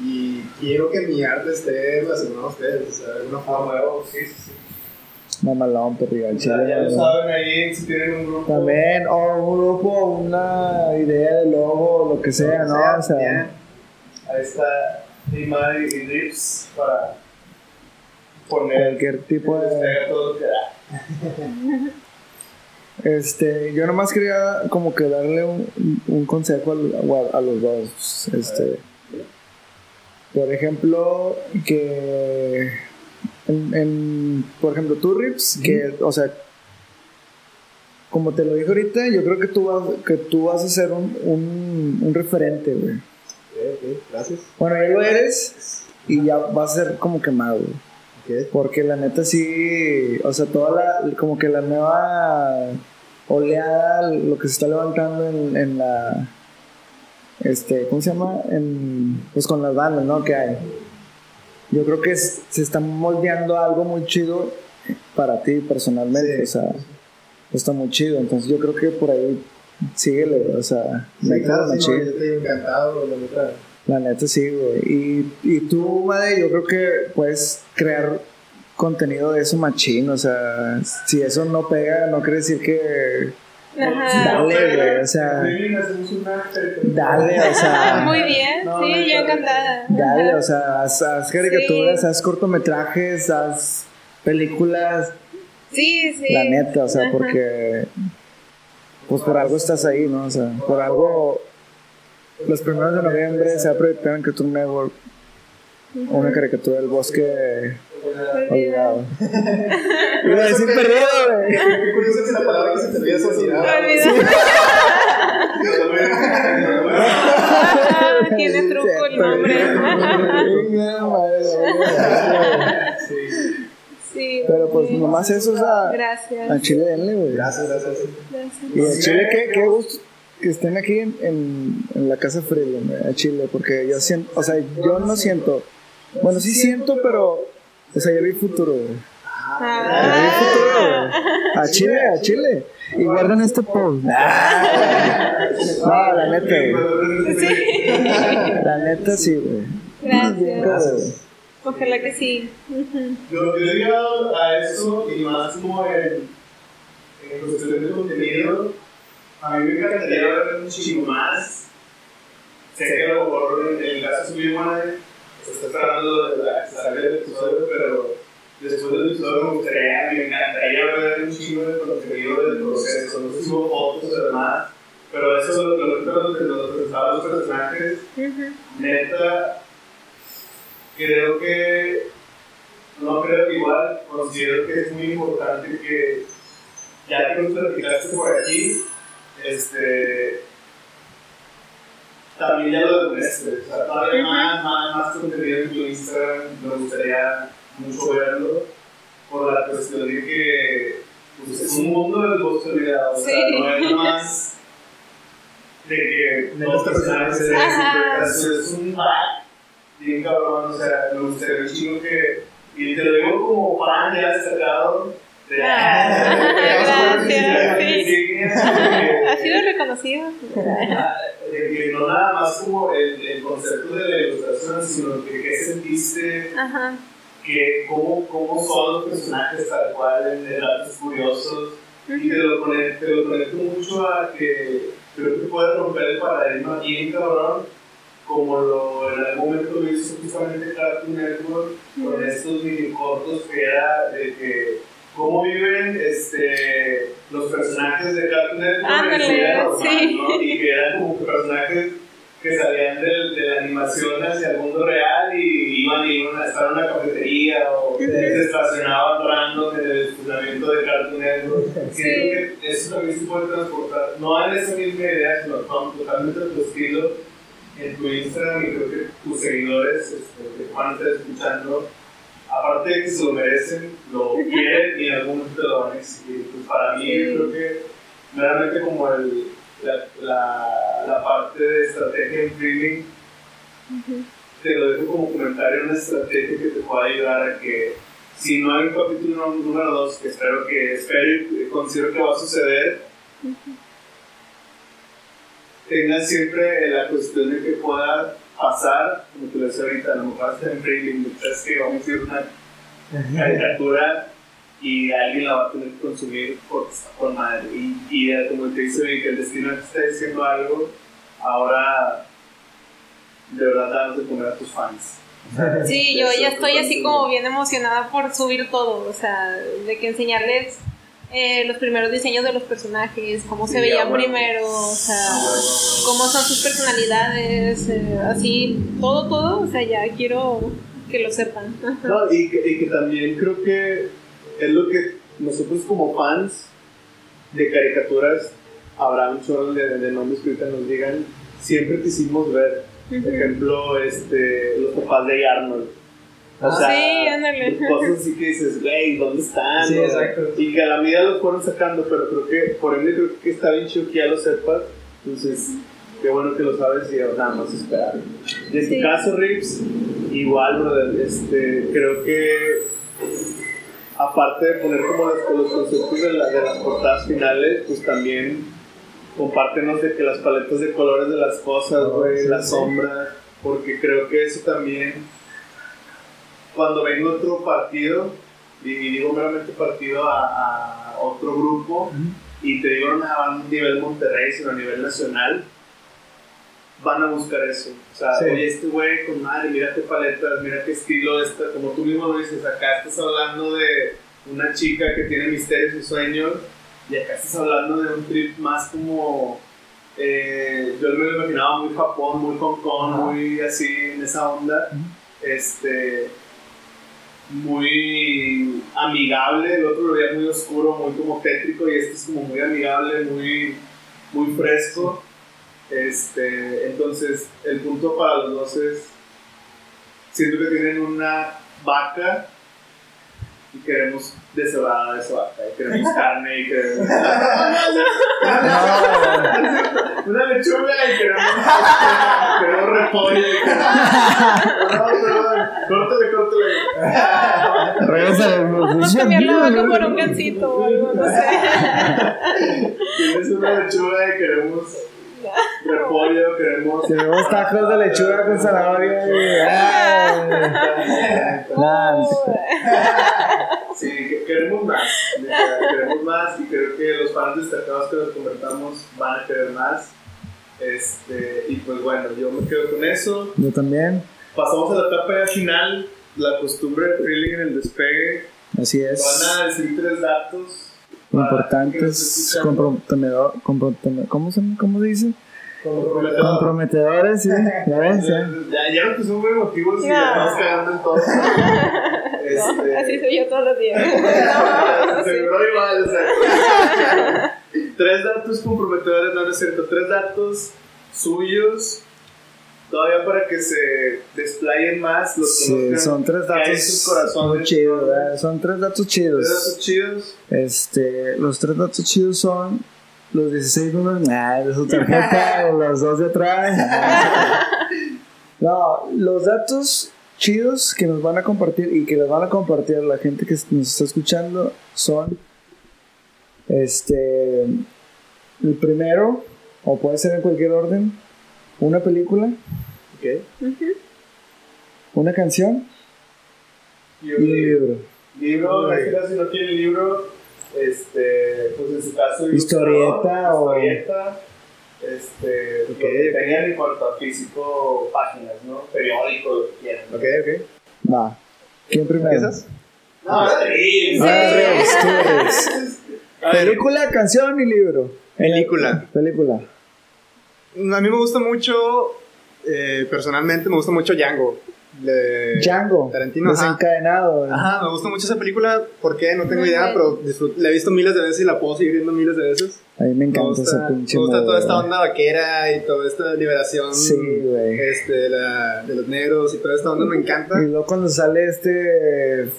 y quiero que mi arte esté relacionado a ustedes, o sea, de alguna Ah, forma. huevo, sí, sí, sí. mamalón, perrillo, al chile. ya lo no. saben ahí, si tienen un grupo. También, o un grupo, una idea de logo, lo que sea, ¿no? O sea, bien. Ahí está Neymar y Rips para poner. cualquier tipo de. Despega todo lo que da. Este, yo nomás quería como que darle un, un consejo al- a, a los dos. Este, por ejemplo, que en, en- por ejemplo, tú Rips, que, o sea, como te lo dije ahorita, yo creo que tú vas, que tú vas a ser un, un, un referente, güey. Ok, ok, gracias. Bueno, ya lo eres y ya vas a ser como quemado, güey. Porque la neta sí, o sea, toda la, como que la nueva oleada, lo que se está levantando en, en la, este, ¿cómo se llama? En, pues con las bandas, ¿no? Que hay. Yo creo que es- se está moldeando algo muy chido para ti personalmente, Sí. o sea, está muy chido. Entonces yo creo que por ahí síguele, o sea, Sí, métele claro, sí, no, yo estoy encantado, la neta. La neta sí, güey. Y, y tú, madre, yo creo que puedes crear contenido de eso machín. O sea, si eso no pega, no quiere decir que, Ajá. Dale, güey, o sea, dale, o sea. Muy bien, No, sí, no, yo encantada. Dale, o sea, haz, haz caricaturas, Sí. haz cortometrajes, haz películas, Sí, sí. la neta, o sea, Ajá. porque pues por algo estás ahí, ¿no? O sea, por algo los primeros de noviembre se va a proyectar en Cartoon Network una caricatura del bosque olvidado. Iba a decir perdido, güey. Qué curioso que la palabra que se te olvida es. Olvidado. Tiene truco el nombre. Sí. Pero pues nomás eso, o sea, Gracias. a Chile denle, güey. Gracias, gracias. Gracias. Y a Chile, qué, qué gusto estén aquí en, en, en la casa Freeland, a Chile, porque yo siento, o sea, yo no siento, bueno, sí siento, pero, o sea, yo vi futuro, güey. Ah. Yo vi futuro, güey. A Chile, a Chile. Y guardan este post. No, la neta, güey. La neta sí, güey. Gracias. Ojalá que sí. Ujú. Yo, yo he llegado a eso y más como en, en cuestión de contenido. A mí me encantaría ver un chingo más. Sé que a lo mejor en el caso mi madre se está esperando de la que salga el episodio, pero después del episodio me gustaría, me encantaría ver un chingo de contenido del proceso. No sé si hubo fotos o demás, pero eso es lo que nos presentaban los personajes neta, creo que, no creo que igual, considero que es muy importante que, ya que nos platicaste por aquí, este, también ya lo demuestres, o sea, todavía más, más, más contenido en tu Instagram, me gustaría mucho verlo, por la cuestión de que pues, es un mundo del bosque olvidado, o sea, Sí. no es más de que los personajes es, es un back bien cabrón, o sea, me gustaría un chingo que, y te lo digo como fan ya destacado, Ah, gracias, sí. Ha sido reconocido. no nada más como el, el concepto de la ilustración, sino que qué sentiste, Ajá. que cómo, cómo son los personajes tal cual en, en datos curiosos, y te lo, conecto, te lo conecto mucho a que creo que puede romper el paradigma bien cabrón, como lo en algún momento lo hizo justamente Cartoon Network, con estos mini cortos que era de que cómo viven este, los personajes de Cartoon Network Ándale, sí. ¿no? y que eran como que personajes que salían del- de, la animación hacia el mundo real y iban, iban a estar en una cafetería o se estacionaban random en el estacionamiento de Cartoon Network. Siento que eso también se puede transportar, no en esa misma idea, sino totalmente tu estilo en tu Instagram y creo que tus seguidores este, que van a estar escuchando, aparte de que se lo merecen, lo quieren y en algún momento lo van a exigir. Pues para mí Sí. creo que realmente como el, la, la, la parte de estrategia en streaming, te lo dejo como comentario, una estrategia que te pueda ayudar a que si no hay un capítulo número 2, que espero que, espero y considero que va a suceder, tengas siempre la cuestión de que pueda pasar, como te lo decía ahorita, a lo mejor hasta en que vamos a ir una caricatura y alguien la va a tener que consumir porque está por madre. Y, y como te dice que el destino te está diciendo algo, ahora de verdad danos de comer a tus fans. Sí, yo ya estoy así como bien emocionada por subir todo, o sea, de que enseñarles eh, los primeros diseños de los personajes, cómo se Sí, veían bueno. primero, o sea, cómo son sus personalidades, eh, así, todo, todo, o sea, ya quiero que lo sepan. No, y, que, y que también creo que es lo que nosotros como fans de caricaturas, habrá un chorro de, de nombres que ahorita nos digan, siempre quisimos ver. Por ejemplo, este, los papás de Arnold. O sea, Sí, ándale. cosas así que dices, güey, ¿dónde están? Sí, exacto. Y que a la medida los fueron sacando, pero creo que, por ende, creo que está bien chido que ya lo sepas. Entonces, qué bueno que lo sabes y nada más esperar. Y en Sí. tu caso, Rips, igual, brother, este, creo que aparte de poner como los, los conceptos de, la- de las portadas finales, pues también compártenos de que las paletas de colores de las cosas, güey, sí, la sí. sombra, porque creo que eso también, cuando venga otro partido, y digo meramente partido a, a otro grupo, y te digo no a un nivel Monterrey, sino a nivel nacional, van a buscar eso. O sea, Sí. oye, este güey con madre, mira qué paletas, mira qué estilo esta, como tú mismo lo dices, acá estás hablando de una chica que tiene misterios y sueños, y acá estás hablando de un trip más como. eh, yo me lo imaginaba muy Japón, muy Hong Kong, muy así en esa onda. Este. Muy amigable, el otro lo veía muy oscuro, muy como tétrico, y este es como muy amigable, muy, muy fresco. Este, entonces, el punto para los dos es, siento que tienen una vaca y queremos deshebrada de esa vaca, y queremos carne y queremos... una lechuga y queremos, queremos repollo y queremos... No, perdón, córtale, córtale. Vamos a cambiar la vaca por un gancito o algo, no sé. Tienes una lechuga y queremos repollo, queremos... Tenemos tacos de lechuga con zanahoria Sí, que- queremos más. Queremos más y creo que los fans destacados que nos convertamos van a querer más. Este, y pues bueno, yo me quedo con eso. Yo también. Pasamos a la etapa ya final, la costumbre de feeling en el despegue. Así es. Van a decir tres datos. Importantes, comprometedor, comprometedor, ¿cómo se, cómo se dice? Comprometedor. Comprometedores, sí. Ya ves, ya. Ya, ya pusimos muy emotivos y No. ya estamos cagando en todo. Este, Así soy yo todos los días. Seguro igual, o sea. Tres datos comprometedores, no, no es cierto. Tres datos suyos, todavía para que se desplayen más. Los Sí, son tres datos muy chidos, ¿verdad? Son tres datos Tres chidos. datos chidos. Este, los tres datos chidos son los 16 números nah, de su tarjeta o los dos de atrás. No, los datos chidos que nos van a compartir y que les van a compartir a la gente que nos está escuchando son este el primero o puede ser en cualquier orden una película Ok. una canción Y un libro Libro, en caso, si no tiene libro, este, pues en su caso, Historieta o- Historieta. Este, lo que tengan en cuanto a físico, páginas, ¿no? Periódico, lo que quieran. Ok, ok. va ¿quién primero? ¿Empiezas? No, sí, Ah, Reyes, tú eres. A ver, película canción y libro Película. película A mí me gusta mucho, eh, personalmente me gusta mucho Django. De Django Tarantino. ajá. desencadenado Ajá, me gusta mucho esa película. ¿Por qué? No tengo Muy idea, pero la he visto miles de veces y la puedo seguir viendo miles de veces. a mí me Me encanta gusta, esa pinche me gusta toda movie, esta onda vaquera y toda esta liberación Sí, güey. este, de, la- de los negros y toda esta onda me encanta. y luego cuando sale este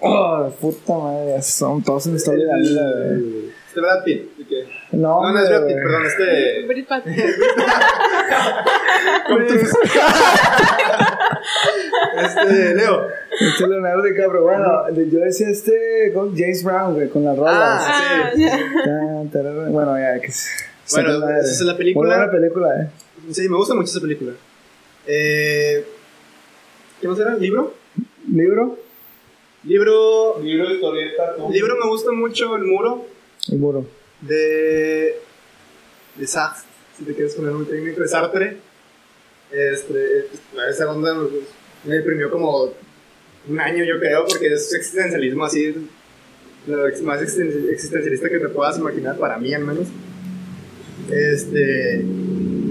oh puta madre son todos en historia de la vida güey. Este Brad Pitt. ¿y qué? No, No, no es Brad. Pitt, perdón, este. Brit Pat. Este, Leo. este Leonardo DiCaprio bueno yo decía este con James Brown güey con las rolas Ah, sí. tarara, bueno ya que se- Bueno, esa es la película. Muy buena película eh Sí, me gusta mucho esa película. Eh, ¿Qué más era? ¿Libro? libro Libro. libro, historieta, tú. Libro me gusta mucho El Muro y muro de. de Sartre, si te quieres poner muy técnico, de Sartre. Este, esa onda me deprimió como un año, yo creo, porque es existencialismo así, lo más existen- existencialista que te puedas imaginar, para mí al menos. Este.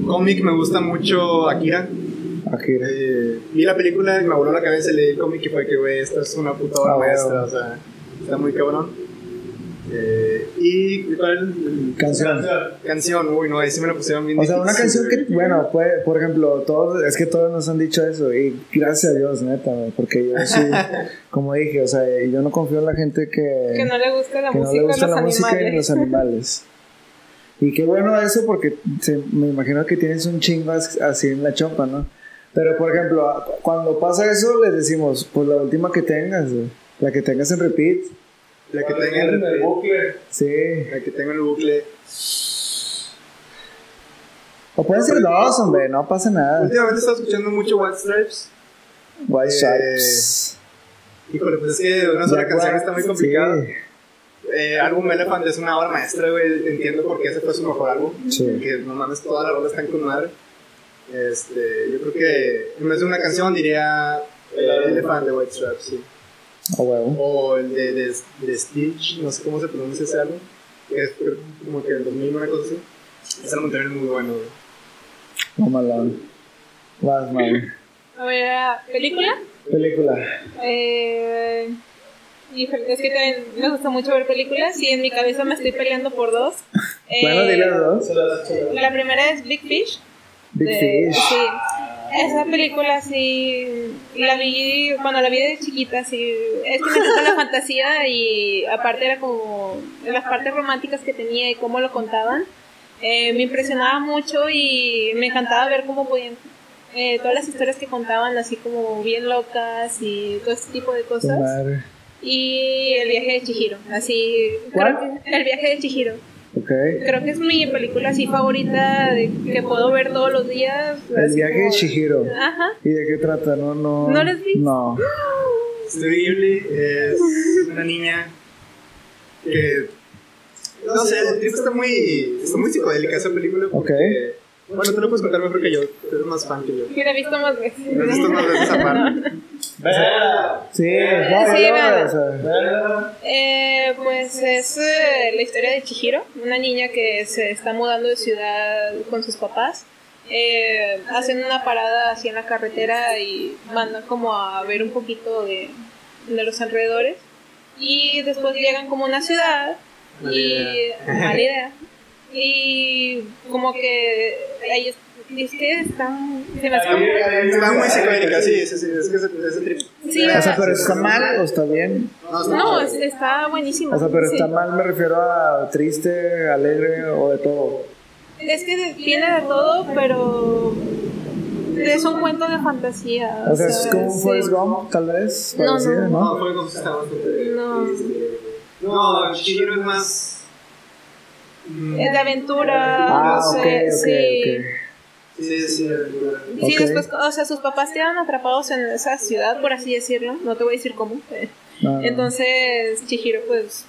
Cómic me gusta mucho Akira. Akira Eh, vi la película y me voló la cabeza y leí el cómic y fue que, güey, esta es una puta obra Ah, maestra, o sea, está muy cabrón. Eh, y ¿cuál canción canción? Uy, no, ahí sí me la pusieron bien O sea, una difícil, canción que, bueno, puede, por ejemplo, todos, es que todos nos han dicho eso, y gracias a Dios, neta, porque yo sí, como dije, o sea, yo no confío en la gente que, Que no le gusta la que no música le gusta de los la música y animales. los animales. Y qué bueno eso, porque se- me imagino que tienes un chingo as- así en la chompa, ¿no? Pero, por ejemplo, cuando pasa eso, les decimos, pues la última que tengas, la que tengas en repeat, La que tenga en el bucle. sí. La que tenga en el bucle. O pueden ser dos, hombre, no pasa nada. Últimamente he estado escuchando mucho White Stripes. White Eh, Stripes. Híjole, pues es que una sola canción está muy complicada. sí. eh, álbum Elephant es una obra maestra, güey. Entiendo por qué ese fue su mejor álbum. Sí. Que no mames, todas las rolas están con madre. Este, yo creo que en vez de una canción diría eh, Elephant de White Stripes, sí. O el de, de, de Stitch, no sé cómo se pronuncia ese álbum. Que es como que el 2000, una cosa así. Ese álbum también es muy bueno, güey. No malón. Vas, man. A ver, ¿película? Película. Eh, híjole, es que también me gusta mucho ver películas y en mi cabeza me estoy peleando por dos. Eh, Bueno, dile las dos. La primera es Big Fish. Big de- Fish. Sí. Esa película sí la vi, bueno, la vi de chiquita, sí. Es que me gusta la fantasía y aparte era como las partes románticas que tenía y cómo lo contaban. eh, me impresionaba mucho y me encantaba ver cómo podían, eh, todas las historias que contaban así como bien locas y todo ese tipo de cosas. Y el viaje de Chihiro, así, creo ¿Cuál? que- el viaje de Chihiro. Creo que es mi película así favorita de, que puedo ver todos los días. El viaje de Chihiro. Ajá. ¿Y de qué trata? No, no. ¿No lo has visto? No. Ghibli es una niña que no sé, el tipo está muy está muy psicodélica esa película porque bueno, tú lo puedes contar mejor que yo, tú eres más fan que yo. La he visto más veces. ¿No has visto más veces esa parte? Sí, no, Sí, sea, Eh, pues es eh, la historia de Chihiro, una niña que se está mudando de ciudad con sus papás. Eh, hacen una parada así en la carretera y mandan como a ver un poquito de, de los alrededores. Y después llegan como a una ciudad Mala y idea. mala idea. Y como que ellos es que están se me hace como- Está muy psicodélica, sí, sí, sí, es que ese, ese trip. Sí, o sea, pero está mal o está bien. No, está es- está buenísimo. O sea, pero está mal, me refiero a triste, alegre o de todo. Es que tiene de todo, pero es un cuento de fantasía. O sea, es como un. Forrest Gump, tal vez. No, no. No, como si estaba bastante. No. No, Chihiro es más. Es de aventura, Ah, no sé, sí, sí. Sí, Ok. después, o sea, sus papás quedan atrapados en esa ciudad, por así decirlo. No te voy a decir cómo. no. Entonces, Chihiro, pues,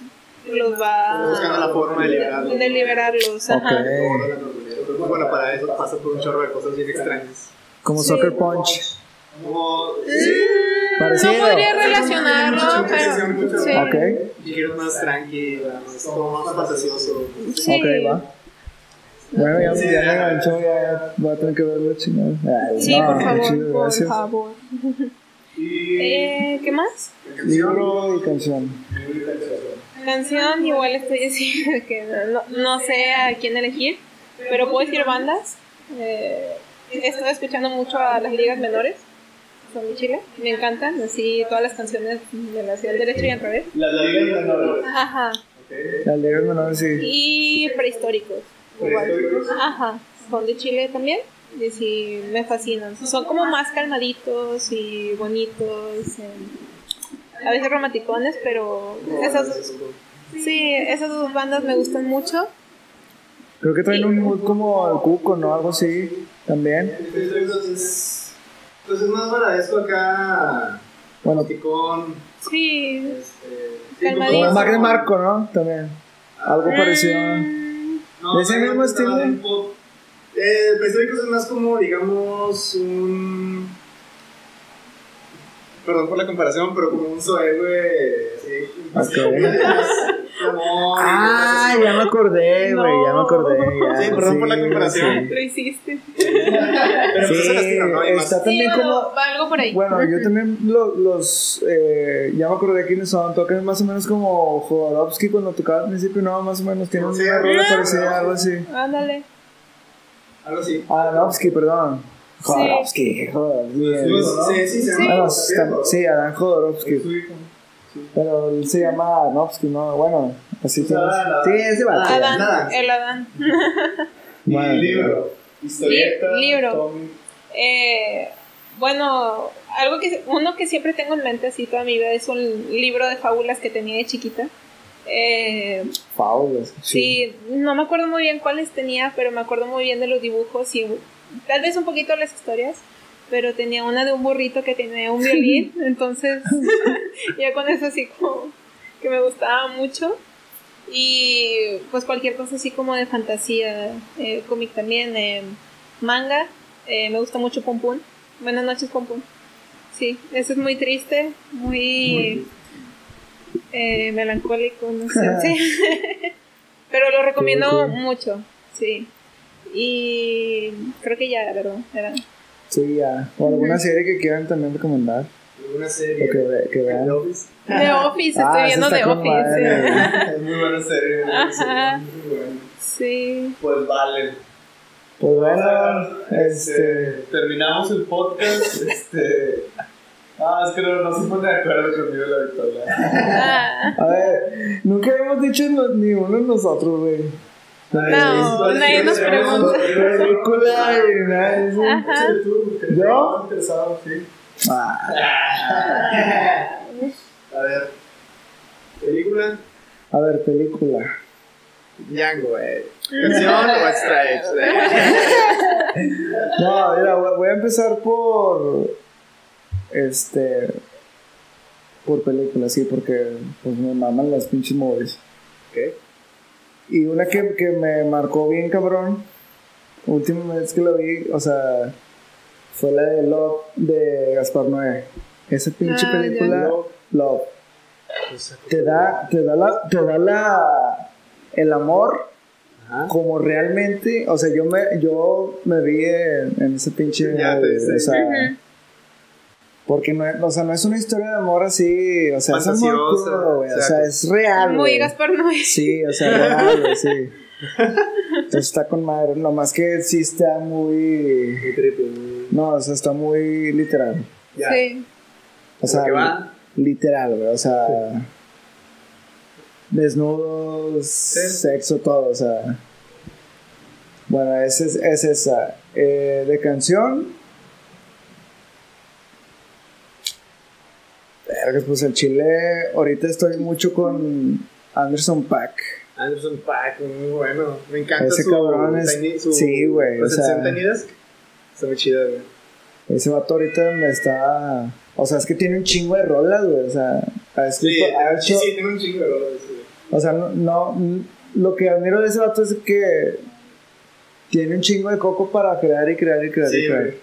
los va Buscando la forma de liberarlos. de liberarlos. Ajá. Ok. Bueno, para eso pasa por un chorro de cosas bien extrañas. Como Sí. Soccer Punch. Como. Mm, Parecido. No podría relacionarlo, Mucho, pero. Sí. Ok. Chihiro es más tranqui, más, como más fantasioso. Sí. Ok, va. Bueno, ya, ya me enganchó, ya voy a tener que verlo, chingado. Sí, no, por favor, chido, por gracias. favor. Eh, ¿Qué más? Libro y canción. Canción, igual estoy diciendo que no, no sé a quién elegir, pero puedo decir bandas. Eh, he estado escuchando mucho a las ligas menores, son de Chile, me encantan, así todas las canciones de la ciudad del derecho y al revés. Las ligas menores. Ajá, Las ligas menores, sí. y prehistóricos. Igual. Ajá, son de Chile también. Y sí, me fascinan. Son como más calmaditos y bonitos. eh, a veces romanticones, pero esas, sí, esas dos bandas me gustan mucho. Creo que traen un mood como el cuco, ¿no? Algo así, también. Entonces, pues es más para esto acá. Bueno, Ticón. Sí, Este, de Marco, ¿no? También. Algo parecido. Mm, No, ¿De ese mismo estilo? Eh, Prehistóricos es más como, digamos, un. Perdón por la comparación, pero como un Zoé, güey. Sí, más Ok. como. Ah, ya me acordé, güey, ya me acordé. Ya, Sí, perdón por la comparación. sí. lo hiciste. Pero pues es el Sí, estilo, ¿no? Está también Sí, como. va algo por ahí. Bueno, yo también lo- los. Eh, ya me acordé quiénes son. Tocan más o menos como Jodorowsky cuando tocaba al principio, no, más o menos. Tienen Sí, una rola parecida, algo así. Ándale. Algo así. Ah, Jodorowsky, perdón. Jodorowsky, joder, bien. Sí, sí, se llama. Bueno, sí, Adán Jodorowsky. Pero él se llama Aronofsky, ¿no? Bueno, así tienes. Sí, es de. Adán, el Adán. Bueno, libro. Historieta. Li- libro. Eh, bueno, algo que uno que siempre tengo en mente así toda mi vida es un libro de fábulas que tenía de chiquita. Eh, Fábulas. sí, no me acuerdo muy bien cuáles tenía, pero me acuerdo muy bien de los dibujos y tal vez un poquito las historias. Pero tenía una de un burrito que tenía un violín, entonces ya con eso así como que me gustaba mucho. Y pues cualquier cosa así como de fantasía, eh, cómic también, eh, manga. eh, me gusta mucho Pum Pum. Buenas noches, Pum Pum. Sí, eso es muy triste, muy eh, melancólico, no sé. sí. Pero lo recomiendo mucho, sí. Y creo que ya, ¿verdad? Era- Sí, ya. O alguna serie que quieran también recomendar. Una O serie. que, ve- que vean. The Office. The Office, Ah, estoy esa viendo The Office. sí. Es muy buena serie. muy buena Ajá. serie, muy buena. Sí. Pues vale. Pues bueno, Este, este. terminamos el podcast. Este. Ah, es que no, no se pone de acuerdo conmigo la Victoria. Ah, A ver, nunca hemos dicho ni uno de nosotros, güey. No, nadie nos pregunta. ¿Yo? Ah, A ver. Película. a ver, película. Django, güey. Canción o Stripes. No, mira, voy a empezar por. Este. Por película, sí, porque pues me maman las pinches movies. Ok. Y una que, que me marcó bien cabrón, última vez que lo vi, o sea, fue la de Love de Gaspar Noé. Esa pinche Ah, ya. película, Love. Te da, te da la, te da la, el amor Ajá. como realmente, o sea, yo me, yo me vi en, en ese pinche, Ya te viste. o sea. Porque no, es- o sea, no es una historia de amor así, o sea, es amor puro, güey, o sea, es real, Muy. Gaspar Noé. Sí, o sea, real, güey, sí. Entonces está con madre, nomás que sí está muy, Muy muy- no, o sea, está muy literal, Ya. Sí. o sea, que va. literal, güey, o sea, desnudos, sexo, todo, o sea, bueno, esa es, es esa, Eh, de canción, pues el chile, ahorita estoy mucho con Anderson Pack. Anderson Paak, muy bueno. Me encanta Ese su, cabrón es- tiny- su sí, güey, o sea-. Está muy chida, güey. Ese vato ahorita me está. O sea, es que tiene un chingo de rolas, güey. O sea, ha Sí, escrito- ha sí, hecho- sí, tiene un chingo de rolas, güey. O sea, no, no. Lo que admiro de ese vato es que tiene un chingo de coco para crear y crear y crear y Sí, crear. güey.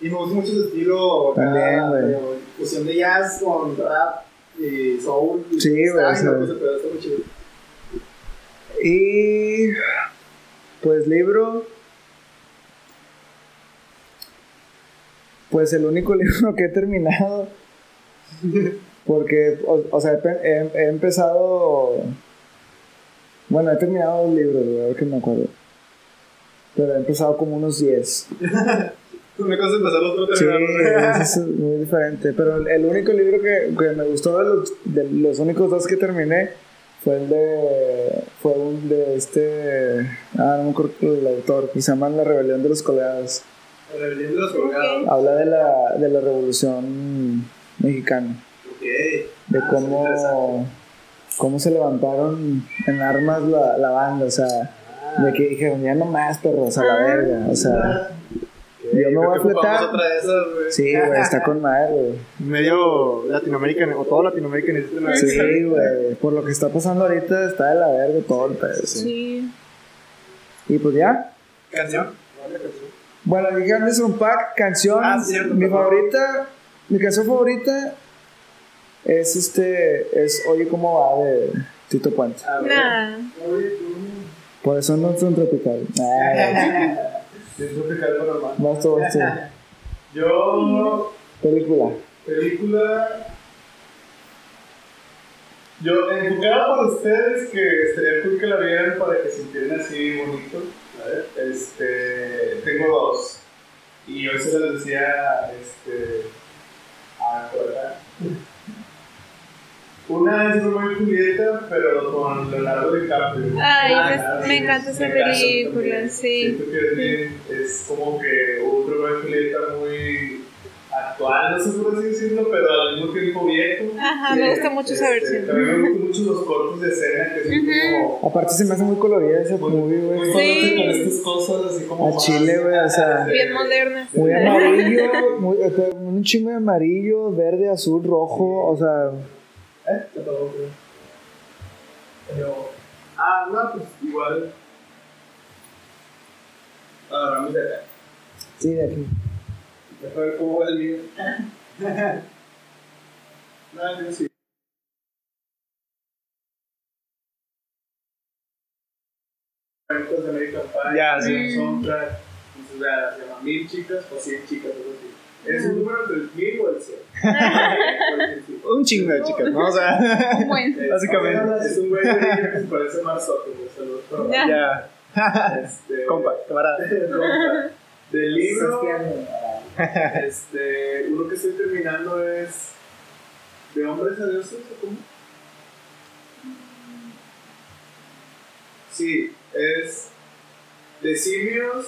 Y me gusta mucho su estilo. También, güey. Fusión de jazz con rap y soul. Sí, güey, o sea. no, pues, pero está muy chido. Y. Pues libro. Pues el único libro que he terminado. Porque, o, o sea, he, pe- he- he empezado. Bueno, he terminado dos libros, güey, a ver que me acuerdo. Pero he empezado como unos 10. Una cosa es empezar, otro Sí, eso es muy diferente. Pero el, único libro que, que me gustó de los, de los únicos dos que terminé fue el de. Fue un de este. Ah, no me acuerdo el autor, que se llama La Rebelión de los Colgados. La rebelión de los colgados. Habla de la, de la Revolución Mexicana. Ok. De Ah, cómo. Cómo se levantaron en armas la, la banda, o sea. De que dijeron, ya no más, perros, a la verga. O sea, Yo me voy a fletar. sí, güey, está con madre, güey. Medio Latinoamérica, o todo Latinoamérica necesita una Sí, güey. Por lo que está pasando ahorita está de la verga todo el pedo. Sí. Y pues ya. canción. Bueno, dije Anderson Pack, canción. Ah, cierto, mi favorita, mi canción favorita es este, es Oye cómo va de Tito Puente. Nah. Por eso no son tropical. Ay, Calma normal. vas tú, vas tú. Yo, Película. película. Yo, enfocada para ustedes, que estaría cool que la vieran para que sintieran así bonito. A ver, este. Tengo dos. Y hoy se las decía, este. A Cora. Una es Romeo y Julieta, pero con Leonardo DiCaprio. Ay, Ah, me- sí, me encanta esa película, sí. Siento que es, bien- es como que un Romeo y Julieta muy actual, no sé por así decirlo, pero al mismo tiempo viejo. Ajá, me gusta mucho esa Este, versión. También me gustan mucho los cortos de escena que son como. Aparte se me hace muy colorida esa movie, muy güey. Sí. con estas cosas así como. A Chile, güey, o sea. Bien moderna. Muy amarillo, muy, un chingo de amarillo, verde, azul, rojo, o sea, Pero Ah, no, pues igual. Agarramos de acá. Sí, de aquí. Deja ver cómo va el mío. Nada, yo sí. De American Pie, Ya, sí. Soundtrack, entonces se llama mil chicas o cien chicas, algo así. ¿Es un número entre el mil o el cien? Un chingo de chicas, ¿no? O sea, Básicamente. Es un güey que se parece más Soto. Saludos Ya. ya. Este, Compa, camarada. compa. Del libro, este, uno que estoy terminando es ¿De hombres a dioses o cómo? Sí, es de simios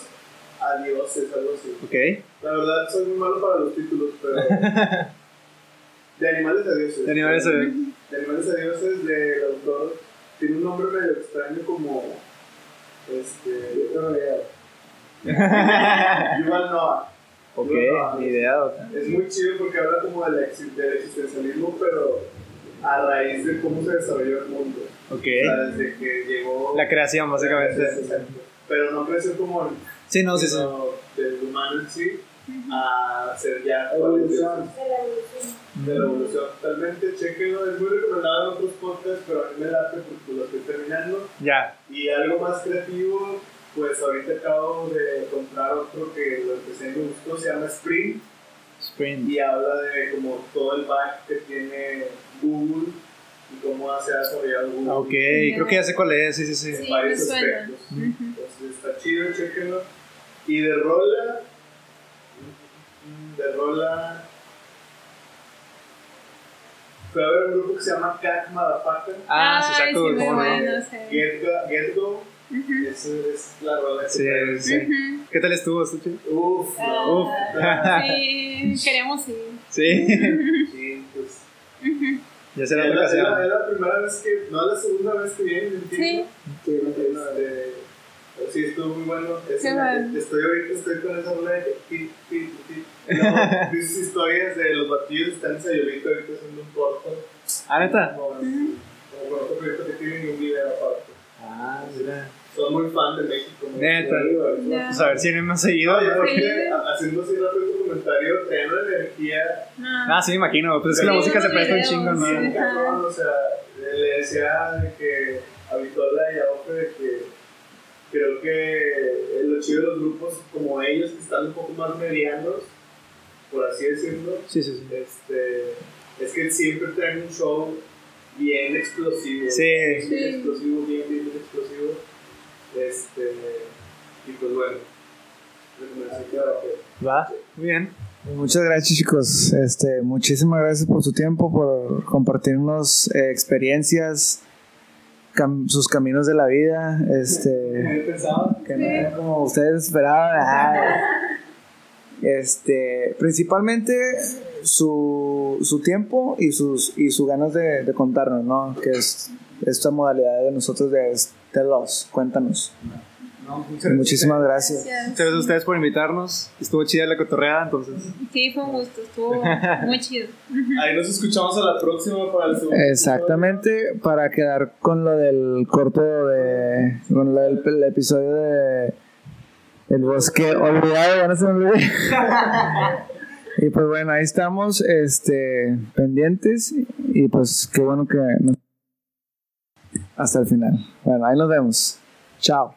a dioses, algo así. Ok. La verdad, soy muy malo para los títulos, pero. De animales a dioses. De animales a De animales a dioses del autor. Tiene un nombre medio extraño como. Este. Yuval Noah. Ok, Yuval Noah. ni idea. Es muy chido porque habla como del, ex- del existencialismo, pero a raíz de cómo se desarrolló el mundo. Ok. O sea, desde que llegó. La creación, básicamente. Pero no creció como Sí, no, sí, sí. del humano en sí a ser ya Evolución. De la evolución totalmente chequenlo es muy recomendado en otros podcasts pero a mí me late porque lo estoy terminando Ya. y algo más creativo pues ahorita acabo de encontrar otro que lo empecé me gustó se llama Spring Sprint. y habla de como todo el back que tiene Google y cómo se ha desarrollado Google Ok, creo que ya sé cuál es. Sí, sí, sí. Sí, en varios me suena. aspectos entonces está chido chequenlo y de rola de rola fue a ver un grupo que se llama Cat Motherfucker Ah, sí, Ay, saco. sí, muy ¿cómo no? bueno, sí. Get Go, Get Go esa es la rola que Sí, trae. sí. ¿Qué tal estuvo, Suchi? Uf, Ah, no. Uf. Sí, queremos ir. Sí. Sí, pues. Ya Es será la, la- la primera vez que. No, la segunda vez que vienen, entiendo. Sí. Este, pero sí, estuvo muy bueno. Es Qué. Estoy ahorita estoy con esa rola de pit, pit, pit. Y luego, Dices historias de los batillos están en Sayolito ahorita haciendo un corto. Ah, neta. Como, como corto proyecto que tienen un video aparte. Ah, mira. Son muy fan de México. ¿no? Neta. Pues a ver si no me han seguido. Porque haciendo así rápido tu comentario, traen una energía No. Ah, sí, me imagino. Pues es que la música se presta un chingo, sí. ¿no? o sea, le decía de que a Vitola y a Ofe de que creo que lo chido de los grupos como ellos que están un poco más medianos, por así decirlo, Sí, sí, sí. este, es que siempre traen un show bien explosivo. Sí. Bien, Sí. explosivo, bien, bien, bien explosivo. Este, y pues bueno, que Va. Muy bien. Muchas gracias chicos, este, muchísimas gracias por su tiempo, por compartirnos eh, experiencias, sus caminos de la vida, este, que no eran como ustedes esperaban. Ah. Este, principalmente su, su tiempo y sus y sus ganas de, de contarnos, ¿no? Que es esta modalidad de nosotros de Tell Us, cuéntanos. Muchísimas gracias. Gracias. Muchas gracias a ustedes por invitarnos. Estuvo chida la cotorreada, entonces. Sí, fue un gusto, estuvo muy chido. Ahí nos escuchamos a la próxima para el segundo. Exactamente, para quedar con lo del corto de. con lo del el episodio de. El bosque olvidado, ya no se me olvide. y pues bueno, ahí estamos, este, pendientes. Y pues qué bueno que. nos- Hasta el final. Bueno, ahí nos vemos. Chao.